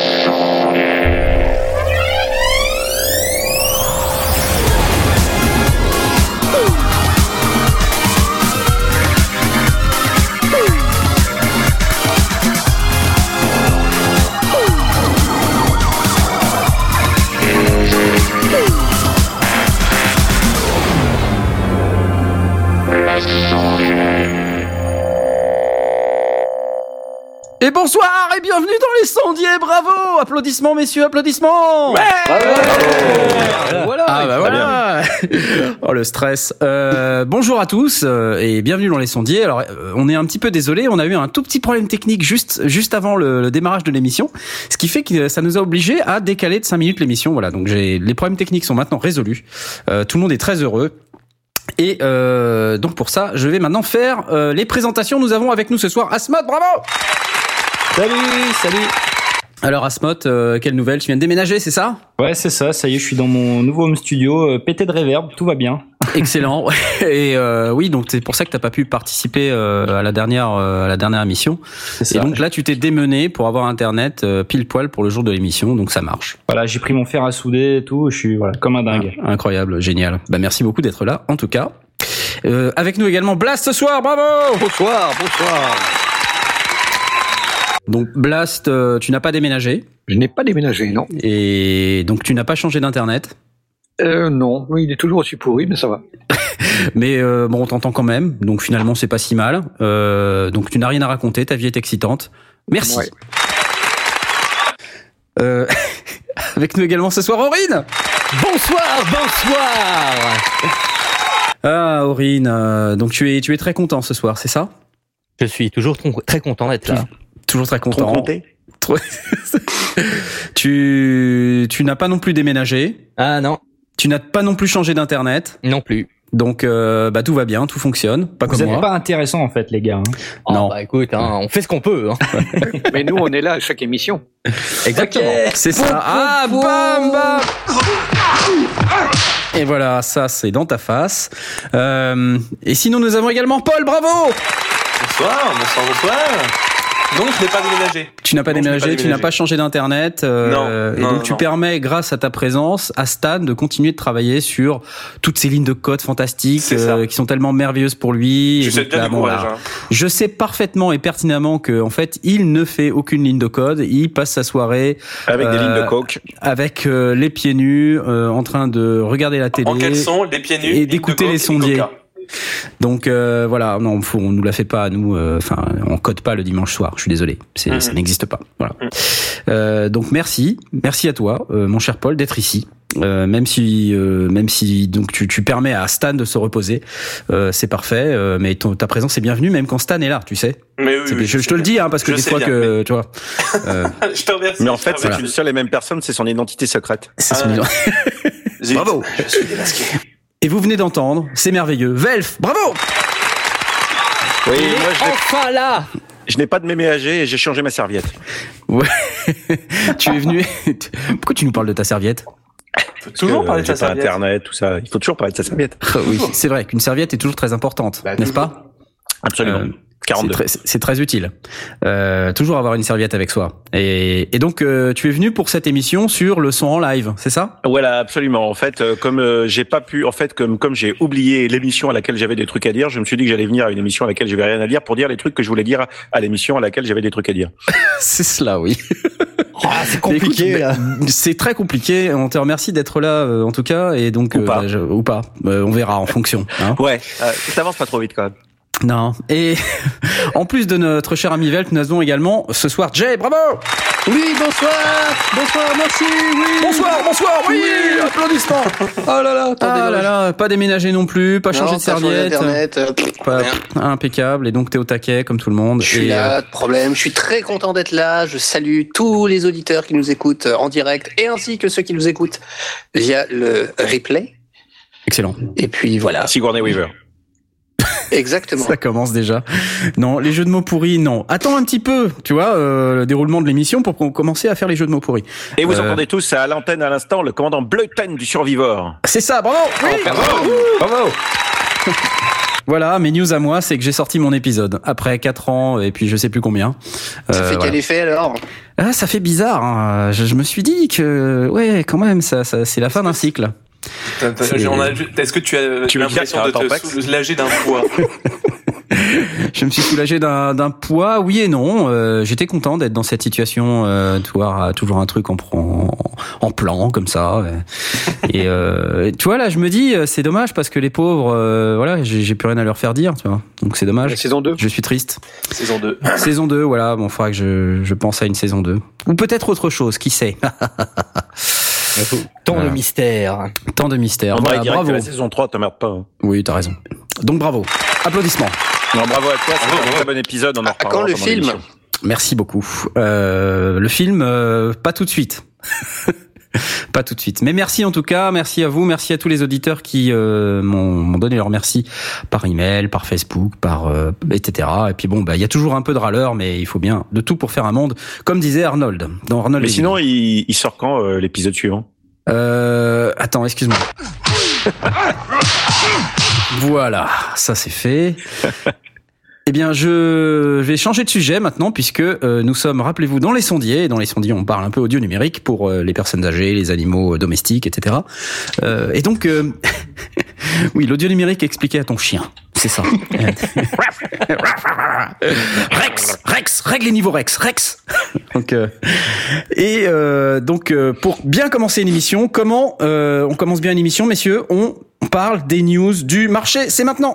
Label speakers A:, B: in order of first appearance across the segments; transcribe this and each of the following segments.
A: Et sondiers, bravo Applaudissements messieurs, applaudissements
B: Ouais
A: Voilà, ah bah voilà Oh le stress euh, Bonjour à tous euh, et bienvenue dans les sondiers. Alors euh, on est un petit peu désolé, on a eu un tout petit problème technique juste juste avant le, le démarrage de l'émission, ce qui fait que ça nous a obligé à décaler de 5 minutes l'émission. Voilà, donc j'ai les problèmes techniques sont maintenant résolus. Euh, tout le monde est très heureux. Et euh, donc pour ça, je vais maintenant faire euh, les présentations. Nous avons avec nous ce soir Asmod, bravo
B: Salut, salut.
A: Alors Asmod, euh, quelle nouvelle? Tu viens de déménager, c'est ça?
B: Ouais, c'est ça, ça y est, je suis dans mon nouveau home studio, euh, pété de reverb, tout va bien.
A: Excellent. Et euh, oui, donc c'est pour ça que t'as pas pu participer euh, à la dernière euh, à la dernière émission.
B: C'est ça.
A: Et donc là, tu t'es démené pour avoir internet euh, pile poil pour le jour de l'émission, donc ça marche.
B: Voilà, j'ai pris mon fer à souder et tout, je suis voilà, comme un dingue.
A: Ah, incroyable, génial. Bah merci beaucoup d'être là, en tout cas. Euh, avec nous également Blast ce soir, bravo
C: Bonsoir, bonsoir.
A: Donc Blast, euh, tu n'as pas déménagé
C: Je n'ai pas déménagé, non.
A: et donc tu n'as pas changé d'internet.
C: Euh, non, il est toujours aussi pourri, mais ça va.
A: Mais euh, bon, on t'entend quand même, donc finalement c'est pas si mal. Euh, donc tu n'as rien à raconter, ta vie est excitante. Merci.
C: Ouais.
A: Euh, avec nous également ce soir Aurine.
D: Bonsoir, bonsoir.
A: Ah Aurine, euh, donc tu es tu es très content ce soir, c'est ça?
D: Je suis toujours très content d'être là.
A: Toujours très content. Trop- tu tu n'as pas non plus déménagé,
D: Ah non,
A: tu n'as pas non plus changé d'internet,
D: non plus.
A: donc euh, bah tout va bien, tout fonctionne, pas
B: Vous
A: comme
B: êtes
A: moi.
B: pas intéressant en fait, les gars. hein.
D: Oh,
A: Non.
D: bah écoute, hein, on fait ce qu'on peut. Hein.
C: Mais nous, on est là à chaque émission.
A: Exactement. C'est ça. Ah, bam, bam. Et voilà, ça c'est dans ta face. Euh, et sinon nous avons également Paul, bravo
E: Bonsoir, bonsoir, bonsoir. Non, je n'ai pas déménagé.
A: Tu n'as pas déménagé, tu n'as pas changé d'internet. euh,
E: Non,
A: et
E: non,
A: donc tu permets, grâce à ta présence, à Stan de continuer de travailler sur toutes ces lignes de code fantastiques euh, qui sont tellement merveilleuses pour lui.
E: Je
A: Et
E: sais
A: donc, là, bon,
E: courage.
A: là,
E: hein.
A: Je sais parfaitement et pertinemment que en fait, il ne fait aucune ligne de code. Il passe sa soirée
C: Avec des
A: Euh,
C: lignes de coke.
A: avec euh, les pieds nus, euh, en train de regarder la télé.
E: En caleçon, les pieds nus.
A: et d'écouter les sondiers. Donc euh, voilà, non, faut, on nous la fait pas à nous. euh, Enfin, on code pas le dimanche soir. Je suis désolé, c'est,
E: Mhm.
A: ça n'existe pas. Voilà.
E: Mhm.
A: Euh, donc merci, merci à toi, euh, mon cher Paul, d'être ici. Euh, même si, euh, même si donc tu, tu permets à Stan de se reposer, euh, c'est parfait. euh, mais ton- ta présence est bienvenue, même quand Stan est là, tu sais.
E: Mais oui,
A: je, te le dis, hein, parce que
E: Je
A: des fois
E: bien,
A: que tu vois, euh,
E: Je te remercie.
F: Mais en fait, c'est une seule et même personne, c'est son identité secrète.
A: c'est
E: Ah
A: son
E: ouais. Zut,
F: Bravo.
E: Je suis démasqué.
A: Et vous venez d'entendre, c'est merveilleux. Velf, bravo.
F: Oui,
D: Il est
F: moi, je n'ai-
D: enfin là.
F: je n'ai pas de méméager et j'ai changé ma serviette.
A: Ouais. tu es venu. Pourquoi tu nous parles de ta serviette?
E: Faut toujours parler de
F: j'ai
E: ta
F: pas
E: serviette.
F: Internet, tout ça. Il faut toujours parler de sa serviette.
A: Oui, c'est vrai qu'une serviette est toujours très importante,
E: Bah,
A: n'est-ce pas?
F: Absolument.
A: Euh, C'est
F: 42.
A: très, c'est très utile. Euh, toujours avoir une serviette avec soi. Et, et donc, euh, tu es venu pour cette émission sur le son en live, c'est ça?
F: Voilà, absolument. En fait, euh, comme euh, j'ai pas pu, en fait, comme comme j'ai oublié l'émission à laquelle j'avais des trucs à dire, je me suis dit que j'allais venir à une émission à laquelle j'avais rien à dire pour dire les trucs que je voulais dire à l'émission à laquelle j'avais des trucs à dire.
A: C'est cela, oui.
D: Ah, c'est compliqué
A: C'est très compliqué. On te remercie d'être là, en tout cas. Et donc,
F: Ou pas.
A: bah, je- ou pas. Euh, on verra en fonction. Hein
F: Ouais, euh, t'avances pas trop vite quand même.
A: Non. Et en plus de notre cher ami Velt, nous avons également ce soir Jay. Bravo
D: Oui, bonsoir. Bonsoir, merci. Oui.
A: Bonsoir, bonsoir. Oui, applaudissements.
D: Oh là là, attendez.
A: Ah là là, pas déménagé non plus, pas changé de serviette.
C: Internet, euh,
A: Pas- impeccable. Et donc, t'es au taquet, comme tout le monde.
C: Je suis
A: Et, euh,
C: là, de problème. Je suis très content d'être là. Je salue tous les auditeurs qui nous écoutent euh, en direct et ainsi que ceux qui nous écoutent via le replay.
A: excellent.
C: Et puis voilà,
F: Sigourney Weaver.
C: Exactement.
A: Ça commence déjà. Non, les jeux de mots pourris, non. Attends un petit peu, tu vois, euh, le déroulement de l'émission pour qu'on commence à faire les jeux de mots pourris.
F: Et vous
A: Euh.
F: entendez tous à l'antenne à l'instant le commandant Bleuten du Survivor.
A: C'est ça, bravo oui
F: Bravo. Bravo.
A: Voilà, mes news à moi, c'est que j'ai sorti mon épisode après 4 ans et puis je sais plus combien.
C: Ça fait
A: Euh, voilà.
C: quel effet alors?
A: Ah, ça fait bizarre. hein. Je, je me suis dit que ouais, quand même, ça, ça c'est la fin d'un cycle.
E: Est-ce que tu as
F: Tu
E: l'impression de te soulager d'un poids?
A: Je me suis soulagé d'un poids, oui et non. Euh, J'étais content d'être dans cette situation, euh, de voir toujours un truc en, en, en plan comme ça. Et euh, tu vois là, je me dis, euh, c'est dommage parce que les pauvres, euh, voilà, j'ai j'ai plus rien à leur faire dire, tu vois. Donc c'est dommage.
C: La saison 2
A: Je suis triste.
E: Saison 2.
A: saison 2, voilà, bon, faudra que je, je pense à une saison 2. Ou peut-être autre chose, qui sait.
D: Tant
A: Voilà.
D: de mystère.
A: Tant de mystères.
F: On
A: Voilà, bravo.
F: la saison 3, t'emmerdes pas. hein.
A: Oui, t'as raison. Donc bravo. Applaudissements.
F: Non, bravo à toi, c'est
E: Bravo,
F: un très bon épisode, on en
C: À
F: reparlera
C: quand le film.
A: Merci beaucoup. Euh, le film, euh, pas tout de suite. pas tout de suite. Mais merci en tout cas, merci à vous, merci à tous les auditeurs qui euh, m'ont donné leur merci par email, par Facebook, par euh, etc. Et puis bon, bah il y a toujours un peu de râleur, mais il faut bien de tout pour faire un monde, comme disait Arnold dans Arnold.
F: Mais sinon, il, il sort quand euh, l'épisode suivant?
A: Euh, attends, excuse-moi. voilà, ça c'est fait. Eh bien, je vais changer de sujet maintenant puisque euh, nous sommes, rappelez-vous, dans les sondiers. Et dans les sondiers, on parle un peu audio numérique pour euh, les personnes âgées, les animaux euh, domestiques, etc. Et donc, oui, l'audio numérique expliqué à ton chien, c'est ça. Rex, Rex, règle les niveaux Rex, Rex. donc, euh, et euh, donc, euh, pour bien commencer une émission, comment on commence bien une émission, messieurs On parle des news du marché. C'est maintenant.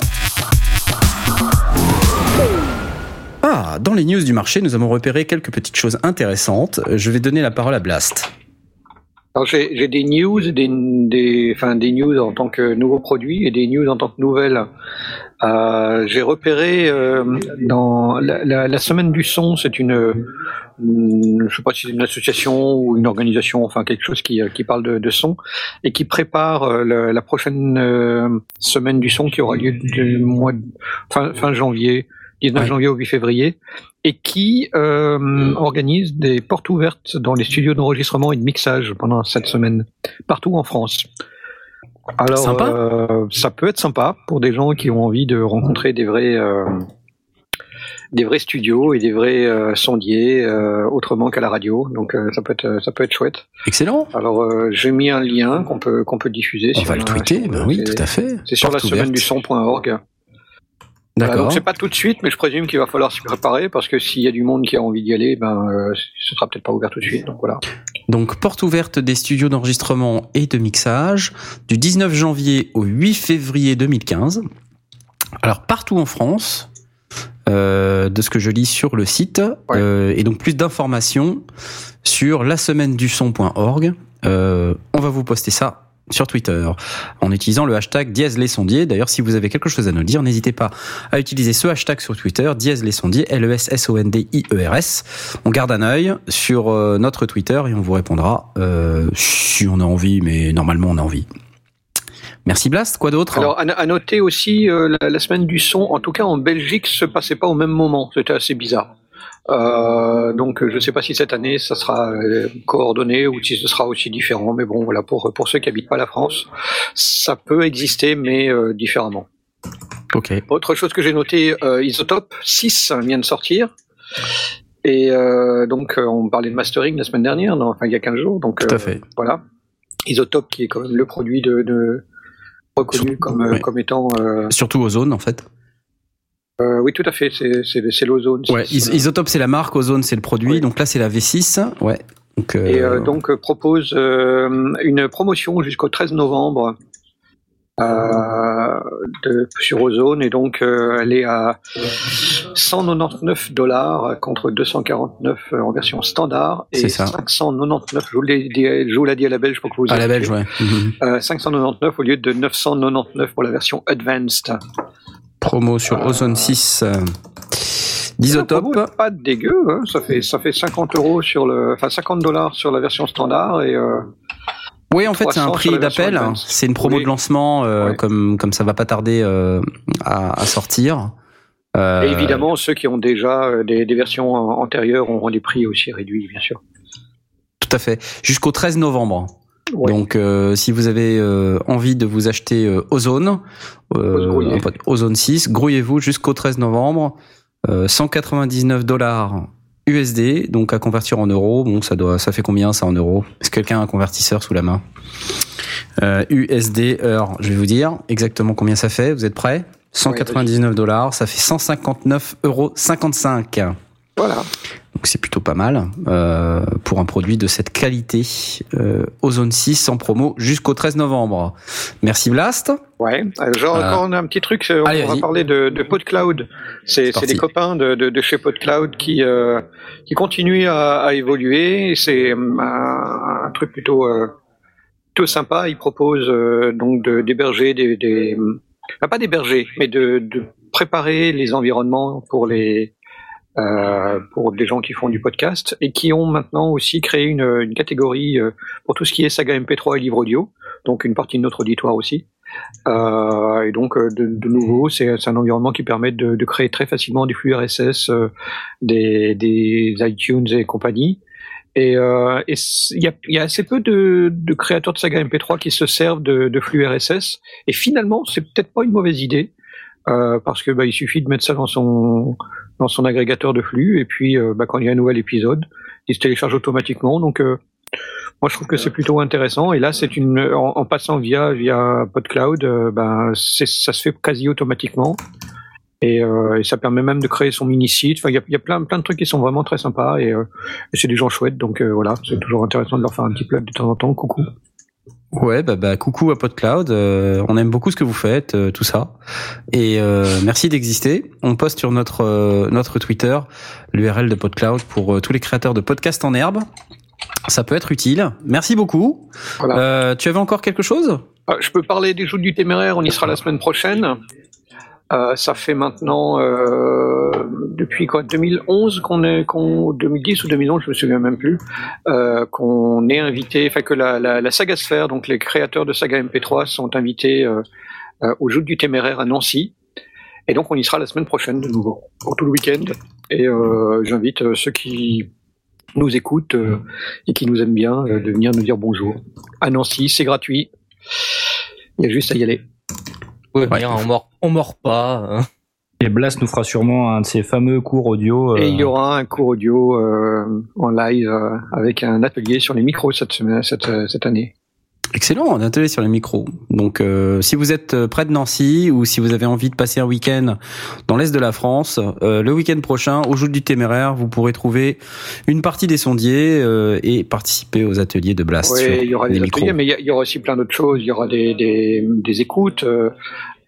A: Ah, dans les news du marché, nous avons repéré quelques petites choses intéressantes. Je vais donner la parole à Blast.
G: J'ai des news, des, enfin des news en tant que nouveau produit et des news en tant que nouvelles. Euh, j'ai repéré euh, dans la, semaine du son, c'est une, une- je sais pas si c'est une association ou une organisation, enfin quelque chose qui, euh, parle de, son et qui prépare euh, la prochaine euh, semaine du son qui aura lieu fin janvier, 19
A: Ouais.
G: janvier au 8 février et qui euh, organise des portes ouvertes dans les studios d'enregistrement et de mixage pendant cette semaine, partout en France. Alors,
A: Sympa.
G: euh, ça peut être sympa pour des gens qui ont envie de rencontrer des vrais, euh, des vrais studios et des vrais euh, sondiers autrement qu'à la radio. Donc, ça peut être, ça peut être chouette.
A: Excellent.
G: Alors, j'ai mis un lien qu'on peut, qu'on peut diffuser.
A: On
G: si
A: va le tweeter. Ben oui, tout à fait.
G: C'est sur la semaine
A: ouverte.
G: du son.org. Voilà, donc c'est pas tout de suite, mais je présume qu'il va falloir s'y préparer parce que s'il y a du monde qui a envie d'y aller, ben euh, ce sera peut-être pas ouvert tout de suite. Donc voilà.
A: Donc, porte ouverte des studios d'enregistrement et de mixage du 19 janvier au 8 février 2015. Alors, partout en France, euh, de ce que je lis sur le site,
G: Ouais.
A: euh, et donc plus d'informations sur la semaine du son.org. Euh, on va vous poster ça sur Twitter en utilisant le hashtag dièse les sondiers. D'ailleurs, si vous avez quelque chose à nous dire, n'hésitez pas à utiliser ce hashtag sur Twitter, dièse les sondiers, E L-E-S-S-O-N-D-I-E-R-S. On garde un œil sur euh, notre Twitter et on vous répondra euh, si on a envie, mais normalement on a envie. Merci Blast, quoi d'autre?
G: Alors à, à noter aussi, euh, la, la semaine du son, en tout cas en Belgique, se passait pas au même moment. C'était assez bizarre. Euh, donc je sais pas si cette année ça sera euh, coordonné ou si ce sera aussi différent. Mais bon, voilà pour pour ceux qui habitent pas la France, ça peut exister, mais euh, différemment.
A: Ok.
G: Autre chose que j'ai noté, euh, Isotope 6 vient de sortir. Et donc, on parlait de mastering la semaine dernière, non, enfin il y a 15 jours. Donc,
A: Tout à fait.
G: voilà. Isotope qui est quand même le produit de, de reconnu comme,
A: ouais.
G: comme étant.
A: Surtout Ozone en fait.
G: Euh, oui, tout à fait, c'est l'ozone.
A: Ouais, Isotope c'est la marque, Ozone c'est le produit.
G: Oui.
A: Donc là c'est la V6. Ouais. Donc, euh,
G: Et euh, donc propose une promotion jusqu'au 13 novembre de, sur Ozone et donc elle est à 199 dollars contre 249 en version standard et
A: C'est ça.
G: 599 je vous l'ai dit, je vous l'ai dit à la belge pour que vous
A: à la belge, ouais. Mhm.
G: euh, 599 au lieu de 999 pour la version advanced.
A: Promo sur
G: Euh,
A: Ozone 6 euh, d'Isotope.
G: Pas dégueu, hein, ça fait ça fait 50 euros sur le, enfin 50 dollars sur la version standard et euh,
A: Oui, en fait, c'est un
G: 300
A: prix d'appel. C'est une promo
G: Oui.
A: de lancement, euh, comme comme ça va pas tarder euh, à, à sortir.
G: Et évidemment, ceux qui ont déjà des, des versions an- antérieures auront des prix aussi réduits, bien sûr.
A: Tout à fait. Jusqu'au 13 novembre.
G: Ouais.
A: Donc, euh, si vous avez euh, envie de vous acheter euh, Ozone, Ozone 6, grouillez-vous jusqu'au 13 novembre. Euh, 199 dollars USD, donc à convertir en euros. Bon, ça doit, ça fait combien ça en euros? Est-ce que quelqu'un a un convertisseur sous la main? Euh, USD heure, je vais vous dire exactement combien ça fait. Vous êtes prêts? 199 dollars, ça fait 159 euros 55.
G: Voilà.
A: Donc c'est plutôt pas mal euh, pour un produit de cette qualité. Euh, Ozone 6 en promo jusqu'au 13 novembre. Merci Blast.
G: Ouais. Euh, genre,
A: Euh,
G: encore on a un petit truc, on
A: allez,
G: va parler de, de PodCloud. C'est des copains de, de, de chez PodCloud qui, euh, qui continuent à, à évoluer. C'est euh, un, un truc plutôt, euh, plutôt sympa. Ils proposent euh, donc de- d'héberger des, des enfin, pas d'héberger, mais de, de préparer les environnements pour les euh, pour des gens qui font du podcast et qui ont maintenant aussi créé une, une catégorie euh, pour tout ce qui est saga MP3 et livre audio, donc une partie de notre auditoire aussi. Euh, et donc, euh, de, de nouveau, c'est un environnement qui permet de, de créer très facilement des flux RSS, euh, des, des iTunes et compagnie. Et il y, a, y a assez peu de, de créateurs de saga MP3 qui se servent de, de flux RSS. Et finalement, c'est peut-être pas une mauvaise idée euh, parce que bah, il suffit de mettre ça dans son dans son agrégateur de flux et puis euh, bah, quand il y a un nouvel épisode, il se télécharge automatiquement. Donc euh, moi je trouve que c'est plutôt intéressant et là c'est une en, en passant via via PodCloud, euh, ben c'est ça se fait quasi automatiquement et, euh, et ça permet même de créer son mini site. Enfin il y a, il y a plein plein de trucs qui sont vraiment très sympas et, euh, et c'est des gens chouettes donc euh, voilà c'est toujours intéressant de leur faire un petit plug de temps en temps. Coucou.
A: Ouais, bah, bah coucou à PodCloud. Euh, on aime beaucoup ce que vous faites, euh, tout ça. Et euh, merci d'exister. On poste sur notre euh, notre Twitter l'URL de PodCloud pour tous les créateurs de podcasts en herbe. Ça peut être utile. Merci beaucoup.
G: Voilà.
A: Euh, tu avais encore quelque chose?
G: Je peux parler des Joutes du Téméraire, on y sera la semaine prochaine. Euh, ça fait maintenant euh, depuis quoi 2011 qu'on est qu'on 2010 ou 2011 je me souviens même plus euh, qu'on est invité enfin que la, la, la saga Sphère donc les créateurs de saga MP3 sont invités euh, euh, aux Joutes du Téméraire à Nancy. Et donc on y sera la semaine prochaine de nouveau pour tout le week-end. Et euh, j'invite ceux qui nous écoutent euh, et qui nous aiment bien euh, de venir nous dire bonjour. À Nancy c'est gratuit. Il y a juste à y aller.
H: Ouais, bien, on mord, on mord pas. hein.
B: Et Blast nous fera sûrement un de ces fameux cours audio. euh,
G: Et il y aura un cours audio euh, en live euh, avec un atelier sur les micros cette semaine, cette, cette année.
A: Excellent, un atelier sur les micros. Donc, euh, si vous êtes près de Nancy ou si vous avez envie de passer un week-end dans l'est de la France, euh, le week-end prochain, au jour du téméraire, vous pourrez trouver une partie des sondiers euh, et participer aux ateliers de Blast
G: Oui,
A: sur
G: il y aura
A: les
G: des
A: micros.
G: ateliers, mais il y, aura aussi plein d'autres choses. Il y aura des, des, des écoutes,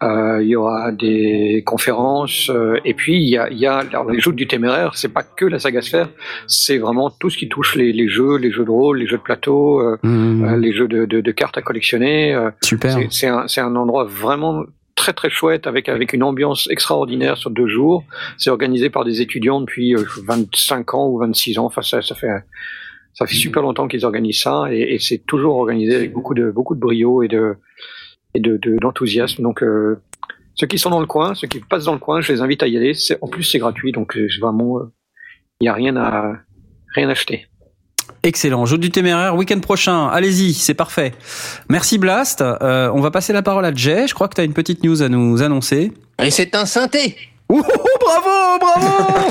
G: euh, euh, il y aura des conférences, euh, et puis il y a, il y a alors, les jeux du téméraire. C'est pas que la saga sphère, c'est vraiment tout ce qui touche les, les jeux, les jeux de rôle, les jeux de plateau, euh,
A: Mmh,
G: euh, les jeux de, de, de cartes à collectionner. euh,
A: super.
G: C'est- C'est un, c'est un endroit vraiment très très chouette avec avec une ambiance extraordinaire sur deux jours. C'est organisé par des étudiants depuis euh, 25 ans ou 26 ans. Enfin ça, ça fait ça fait super longtemps qu'ils organisent ça et, et c'est toujours organisé avec beaucoup de beaucoup de brio et de et de de- d'enthousiasme. donc euh, ceux qui sont dans le coin, ceux qui passent dans le coin, je les invite à y aller. C'est- En plus c'est gratuit donc euh, vraiment il n'y a rien à rien acheter.
A: Excellent. Jour du téméraire, week-end prochain. Allez-y, c'est parfait. Merci Blast. Euh, on va passer la parole à Jay. Je crois que tu as une petite news à nous annoncer.
C: Et c'est un synthé.
A: Ouh, ouh, ouh, bravo, bravo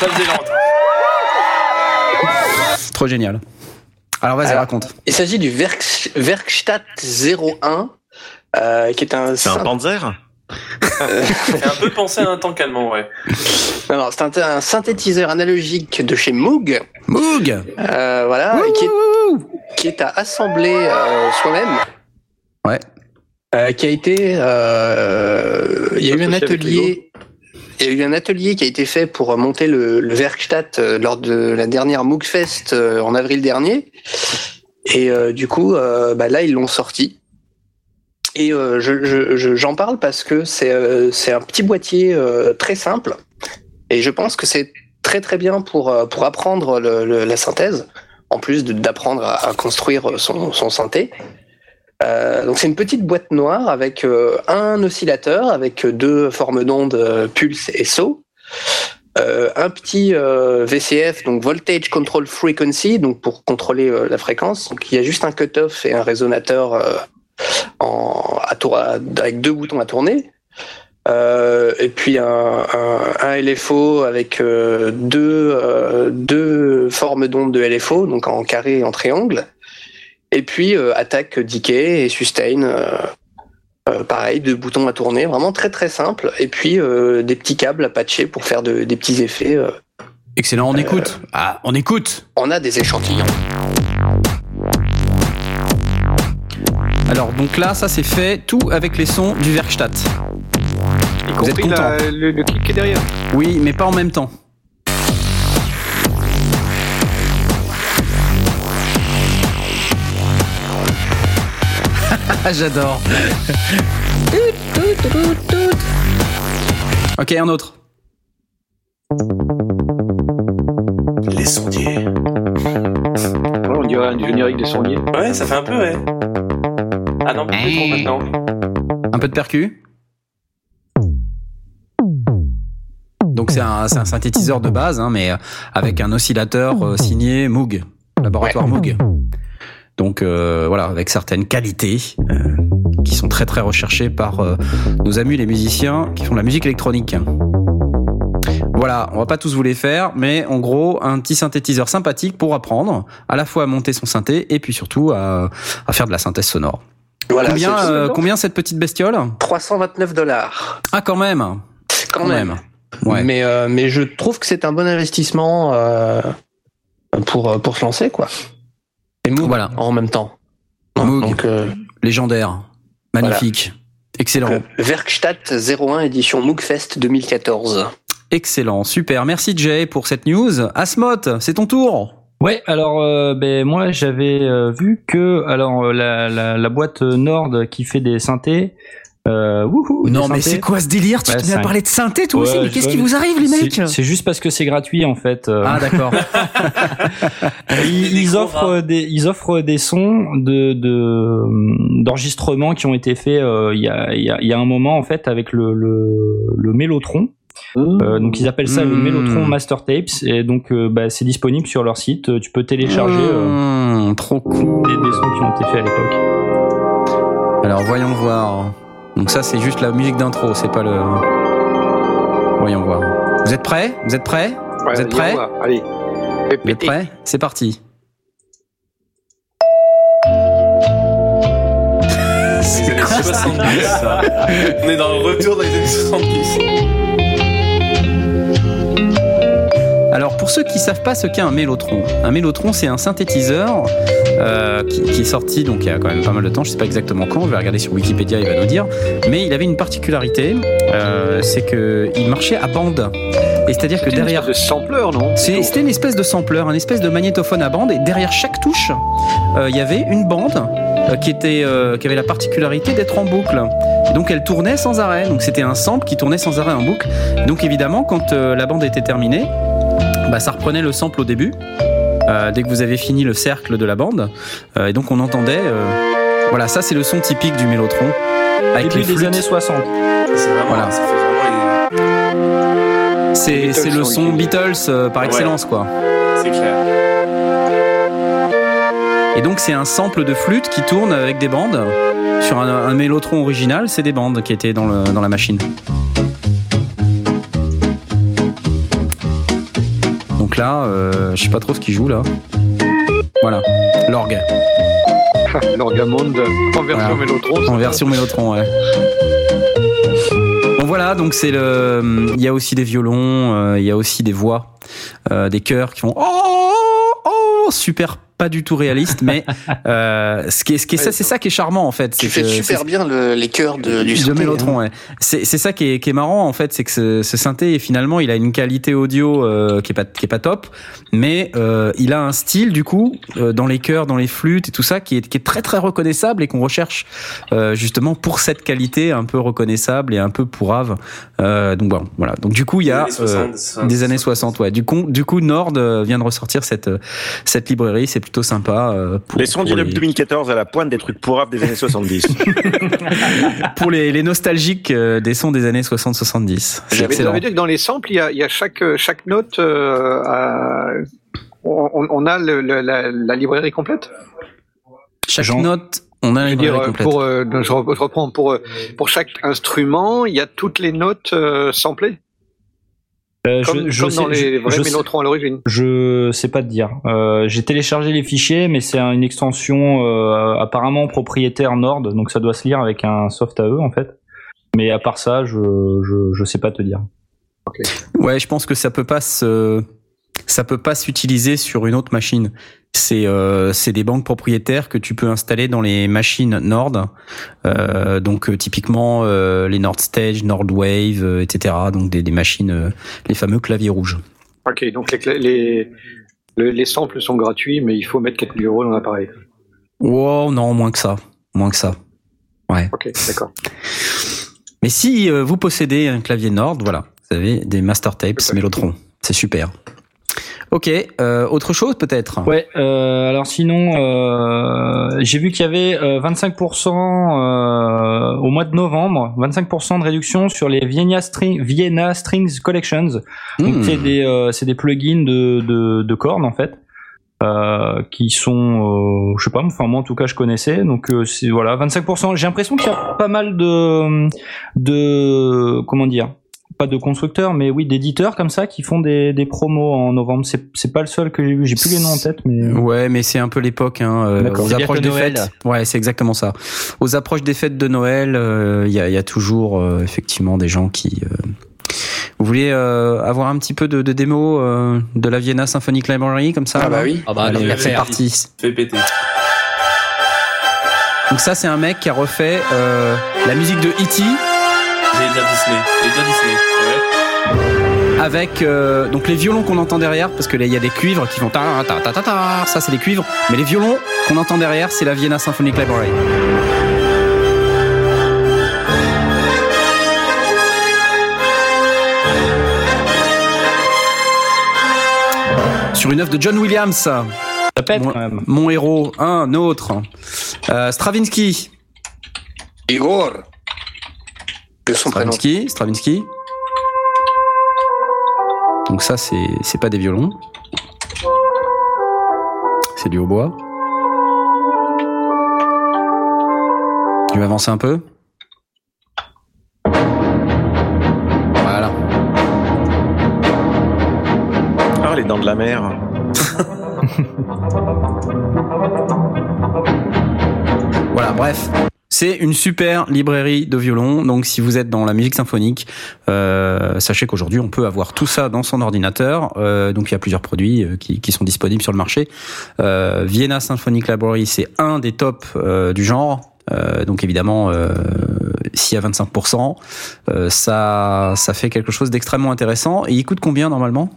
E: Ça faisait longtemps.
A: Trop génial. Alors vas-y, raconte.
C: Il s'agit du Werk- Werkstatt 01, euh, qui est un,
F: C'est un Panzer
E: Fait un peu penser à un tank allemand, ouais.
C: non, non, c'est un, un synthétiseur analogique de chez Moog,
A: Moog
C: euh, voilà, qui est, qui à assembler euh, soi-même.
A: Ouais.
C: Euh, qui a été, euh, il y a eu un atelier. Il y a eu un atelier qui a été fait pour monter le, Werkstatt euh, lors de la dernière Moogfest euh, en avril dernier. Et euh, du coup, bah là, ils l'ont sorti. Et je- je- je- j'en parle parce que c'est un petit boîtier très simple. Et je pense que c'est très très bien pour, apprendre la synthèse, en plus d'apprendre à, à construire son, son synthé. Euh, donc c'est une petite boîte noire avec euh, un oscillateur avec deux formes d'ondes euh, pulse et saut. un petit VCF, donc Voltage Control Frequency, donc pour contrôler la fréquence. Donc il y a juste un cutoff et un résonateur en, à tour, avec deux boutons à tourner. Et puis un, LFO avec deux, deux formes d'ondes de LFO, donc en carré et en triangle. Et puis euh, attaque, decay et sustain. euh, euh, pareil, deux boutons à tourner, vraiment très très simple. Et puis euh, des petits câbles à patcher pour faire de- des petits effets. euh.
A: Excellent, on écoute. Ah, on écoute.
C: On a des échantillons.
A: Alors donc là, ça c'est fait tout avec les sons du Werkstatt.
G: Y
A: Vous êtes
G: compris
A: content
G: la- le, le kick qui est derrière.
A: Oui, mais pas en même temps. J'adore. ok, un autre.
E: Les sondiers.
G: Ouais, on dirait un générique des sondiers.
E: Ouais, ça fait un peu, ouais. Ah non, plus trop maintenant.
A: Un peu de percu. Donc c'est un, c'est un synthétiseur de base, hein, mais euh, avec un oscillateur euh, signé Moog, laboratoire Moog. Donc euh, voilà, avec certaines qualités euh, qui sont très très recherchées par euh, nos amis les musiciens qui font de la musique électronique. Voilà, on va pas tous vous les faire, mais en gros, un petit synthétiseur sympathique pour apprendre à la fois à monter son synthé et puis surtout à, à faire de la synthèse sonore.
C: Voilà,
A: combien, euh, combien cette petite bestiole?
C: 329 dollars.
A: Ah quand même,
C: Quand, même.
A: Ouais.
C: Mais, euh, mais je trouve que c'est un bon investissement euh, pour, pour se lancer, quoi. Et Moog
A: Voilà.
C: en même temps.
A: Moog.
C: Donc, euh,
A: Légendaire. Magnifique. Excellent.
C: euh, Werkstatt 01 édition Moogfest 2014.
A: Excellent. Super. Merci Jay pour cette news. Asmot, c'est ton tour.
B: Ouais, alors euh, ben moi j'avais euh, vu que alors la, la, la boîte Nord qui fait des synthés. Euh, wouhou,
A: non, mais c'est quoi ce délire? Tu
B: Ouais,
A: te mets à
B: c'est
A: parler de synthé toi aussi? Mais qu'est-ce qui vous arrive les mecs?
B: C'est juste parce que c'est gratuit en fait. euh.
A: Ah d'accord.
B: ils, offrent
E: rats.
B: des ils offrent des sons de de d'enregistrements qui ont été faits euh, il y a il y a y a un moment en fait avec le le, le. Euh, donc ils appellent ça le
A: Hmm.
B: Mellotron Master Tapes et donc euh, bah, c'est disponible sur leur site. Tu peux télécharger euh,
A: Mmh, trop cool.
B: des, des sons qui ont été faits à l'époque.
A: Alors voyons voir. Donc ça c'est juste la musique d'intro, c'est pas le. Voyons voir. Vous êtes prêts? Vous êtes prêts?
G: Ouais,
A: Vous êtes prêts?
G: Allez.
A: Vous êtes prêts? C'est parti.
E: Les années 70, ça? On est dans le retour des années 70.
A: Alors pour ceux qui savent pas ce qu'est un mélotron, un mélotron c'est un synthétiseur euh, qui, qui est sorti donc il y a quand même pas mal de temps, je sais pas exactement quand, je vais regarder sur Wikipédia, il va nous dire, mais il avait une particularité, euh, c'est que il marchait à bande. Et c'est-à-dire que
G: C'était une
A: derrière
G: espèce de sampler, non?
A: C'était une espèce de sampler, un espèce de magnétophone à bande, et derrière chaque touche, euh, il y avait une bande qui était, euh, qui avait la particularité d'être en boucle. Et donc elle tournait sans arrêt. Donc c'était un sample qui tournait sans arrêt en boucle. Et donc évidemment, quand euh, la bande était terminée, bah, ça reprenait le sample au début. euh, dès que vous avez fini le cercle de la bande, Euh, et donc on entendait. euh, voilà, ça c'est le son typique du mélotron. Avec
B: Début
A: les
B: des
A: flûtes.
B: années 60.
E: C'est vraiment,
A: Voilà.
E: ça fait vraiment
A: C'est
G: Beatles
A: c'est le son. Beatles euh, par
E: Ouais.
A: excellence, quoi.
E: C'est clair.
A: Et donc c'est un sample de flûte qui tourne avec des bandes. Sur un, un mélotron original, c'est des bandes qui étaient dans, le, dans la machine. Donc là, euh, je sais pas trop ce qu'il joue là. Voilà, l'orgue
G: L'orgamonde en version
A: Voilà.
G: Mélotron.
A: en version mélotron, ouais. Bon voilà, donc c'est le. Il y a aussi des violons, euh, il y a aussi des voix, euh, des chœurs qui font oh oh super pas du tout réaliste, mais euh, ce qui est, ce qui est ça, c'est ça qui est charmant en fait.
C: Tu
A: c'est
C: fais
A: que-
C: super bien le- les chœurs de, du
A: de
C: synthé,
A: Mélotron,
C: hein.
A: ouais. C'est c'est ça qui est, qui est marrant en fait, c'est que ce, ce synthé finalement il a une qualité audio euh, qui est pas qui est pas top, mais euh, il a un style du coup euh, dans les chœurs, dans les flûtes et tout ça qui est qui est très très reconnaissable et qu'on recherche euh, justement pour cette qualité un peu reconnaissable et un peu pourrave. Euh, donc bon, voilà. Donc du coup il y a
E: Des années
A: euh,
E: 60,
A: des années 60, ouais. Du coup, du coup Nord vient de ressortir cette cette librairie. C'est plutôt sympa. euh, pour,
F: Les sons
A: pour
F: d'Inup
A: les-
F: 2014 à la pointe des trucs pourraves des années 70.
A: pour les, les nostalgiques euh, des sons des années 60-70. C'est
G: J'avais dit que dans les samples, il y a, il y a chaque, chaque note, euh, à- on, on a le- le- la, la librairie complète.
A: Chaque note, on a
G: dire,
A: librairie complète.
G: pour, euh, je, re- je reprends pour pour chaque instrument, il y a toutes les notes euh, samplées,
B: Euh,
G: comme,
B: je, je
G: comme
B: sais,
G: dans les vrais
B: je,
G: mélotrons à l'origine.
B: je sais pas te dire. Euh, J'ai téléchargé les fichiers, mais c'est une extension euh, apparemment propriétaire Nord, donc ça doit se lire avec un soft à eux en fait. Mais à part ça, je je, je sais pas te dire.
A: Ouais, je pense que ça peut pas se, ça peut pas s'utiliser sur une autre machine. C'est euh, c'est des banques propriétaires que tu peux installer dans les machines Nord. Euh, donc euh, typiquement euh, les Nord Stage, Nord Wave, euh, etc. Donc des, des machines, euh, les fameux claviers rouges.
G: Ok, donc les, les, le- les samples sont gratuits, mais il faut mettre 4000 euros dans l'appareil.
A: Wow, non, moins que ça, moins que ça. Ouais.
G: Ok, d'accord.
A: Mais si euh, vous possédez un clavier Nord, voilà, vous avez des master tapes. Mellotron. C'est super. Ok, euh, autre chose peut-être?
B: Ouais. Euh, alors sinon, euh, j'ai vu qu'il y avait euh, 25% euh, au mois de novembre, 25% de réduction sur les Vienna, String, Vienna Strings Collections. Donc
A: Hmm.
B: c'est des euh, c'est des plugins de de, de cordes en fait. Euh, qui sont, euh, je sais pas, enfin moi en tout cas je connaissais, donc euh, c'est voilà 25%. J'ai l'impression qu'il y a pas mal de de comment dire, pas de constructeurs, mais oui d'éditeurs comme ça qui font des, des promos en novembre. C'est c'est pas le seul que j'ai vu, j'ai plus les noms en tête, mais
A: Ouais, mais c'est un peu l'époque. Hein, euh,
B: D'accord.
A: aux
H: C'est
A: approches des
H: Noël.
A: fêtes. Ouais, c'est exactement ça. Aux approches des fêtes de Noël, euh, il y, a, il y a toujours euh, effectivement des gens qui. euh, Vous voulez euh, avoir un petit peu de, de démo euh, de la Vienna Symphonic Library comme ça
C: Ah bah oui.
H: Ah bah,
A: Allez, c'est
H: faire.
A: parti.
E: Fais péter.
A: Donc ça, c'est un mec qui a refait euh, la musique de E.T.
E: Dire Disney. Dire Disney. Ouais.
A: avec euh, donc les violons qu'on entend derrière parce que là il y a des cuivres qui font ta ta ta ta ta ça c'est les cuivres mais les violons qu'on entend derrière c'est la Vienna Symphonic Library sur une œuvre de John Williams
B: ça pète
A: Moi-
B: quand même.
A: mon héros un autre euh, Stravinsky
C: Igor. De son prénom.
A: Stravinsky, Stravinsky. Donc ça, c'est c'est pas des violons. C'est du hautbois. Je vais avancer un peu? Voilà.
F: Ah, les dents de la mer.
A: Voilà, bref. C'est une super librairie de violons. Donc, si vous êtes dans la musique symphonique, euh, sachez qu'aujourd'hui, on peut avoir tout ça dans son ordinateur. Euh, donc, il y a plusieurs produits euh, qui, sont disponibles sur le marché. Vienna Symphonic Library, c'est un des tops du genre. Donc, évidemment, s'il y a 25%, euh, ça, ça fait quelque chose d'extrêmement intéressant. Et il coûte combien normalement?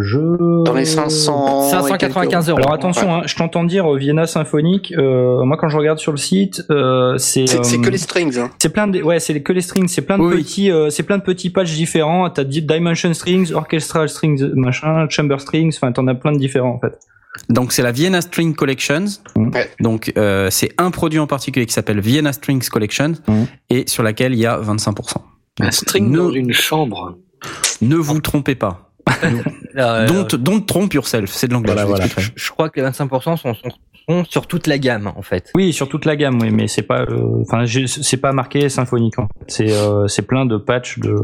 B: Je
C: Dans les 500. et
H: 595 euros.
B: Alors attention, hein, je t'entends dire euh, Vienna Symphonique. euh, moi, quand je regarde sur le site, euh, c'est
C: C'est
B: euh,
C: que les strings. Hein.
B: c'est plein de ouais, c'est que les strings, c'est plein de
A: Oui,
B: petits, euh, c'est plein de petits patchs différents. T'as di- dimension strings, orchestral strings, machin, chamber strings. Enfin, t'en as plein de différents en fait.
A: Donc c'est la Vienna String Collections.
C: Ouais.
A: Donc euh, c'est un produit en particulier qui s'appelle Vienna Strings Collection
B: Mhm.
A: et sur laquelle il y a 25%.
G: Un string
A: Ne-
G: dans une chambre.
A: Ne vous trompez pas.
H: Euh,
A: Don't, don't trompe yourself. C'est de l'anglais.
B: Voilà,
A: je
B: voilà.
H: je crois que les 25% sont, sont, sont sur toute la gamme, en fait.
B: Oui, sur toute la gamme, oui, mais c'est pas, euh, enfin, c'est pas marqué symphonique. En fait. C'est, euh, c'est plein de patchs de,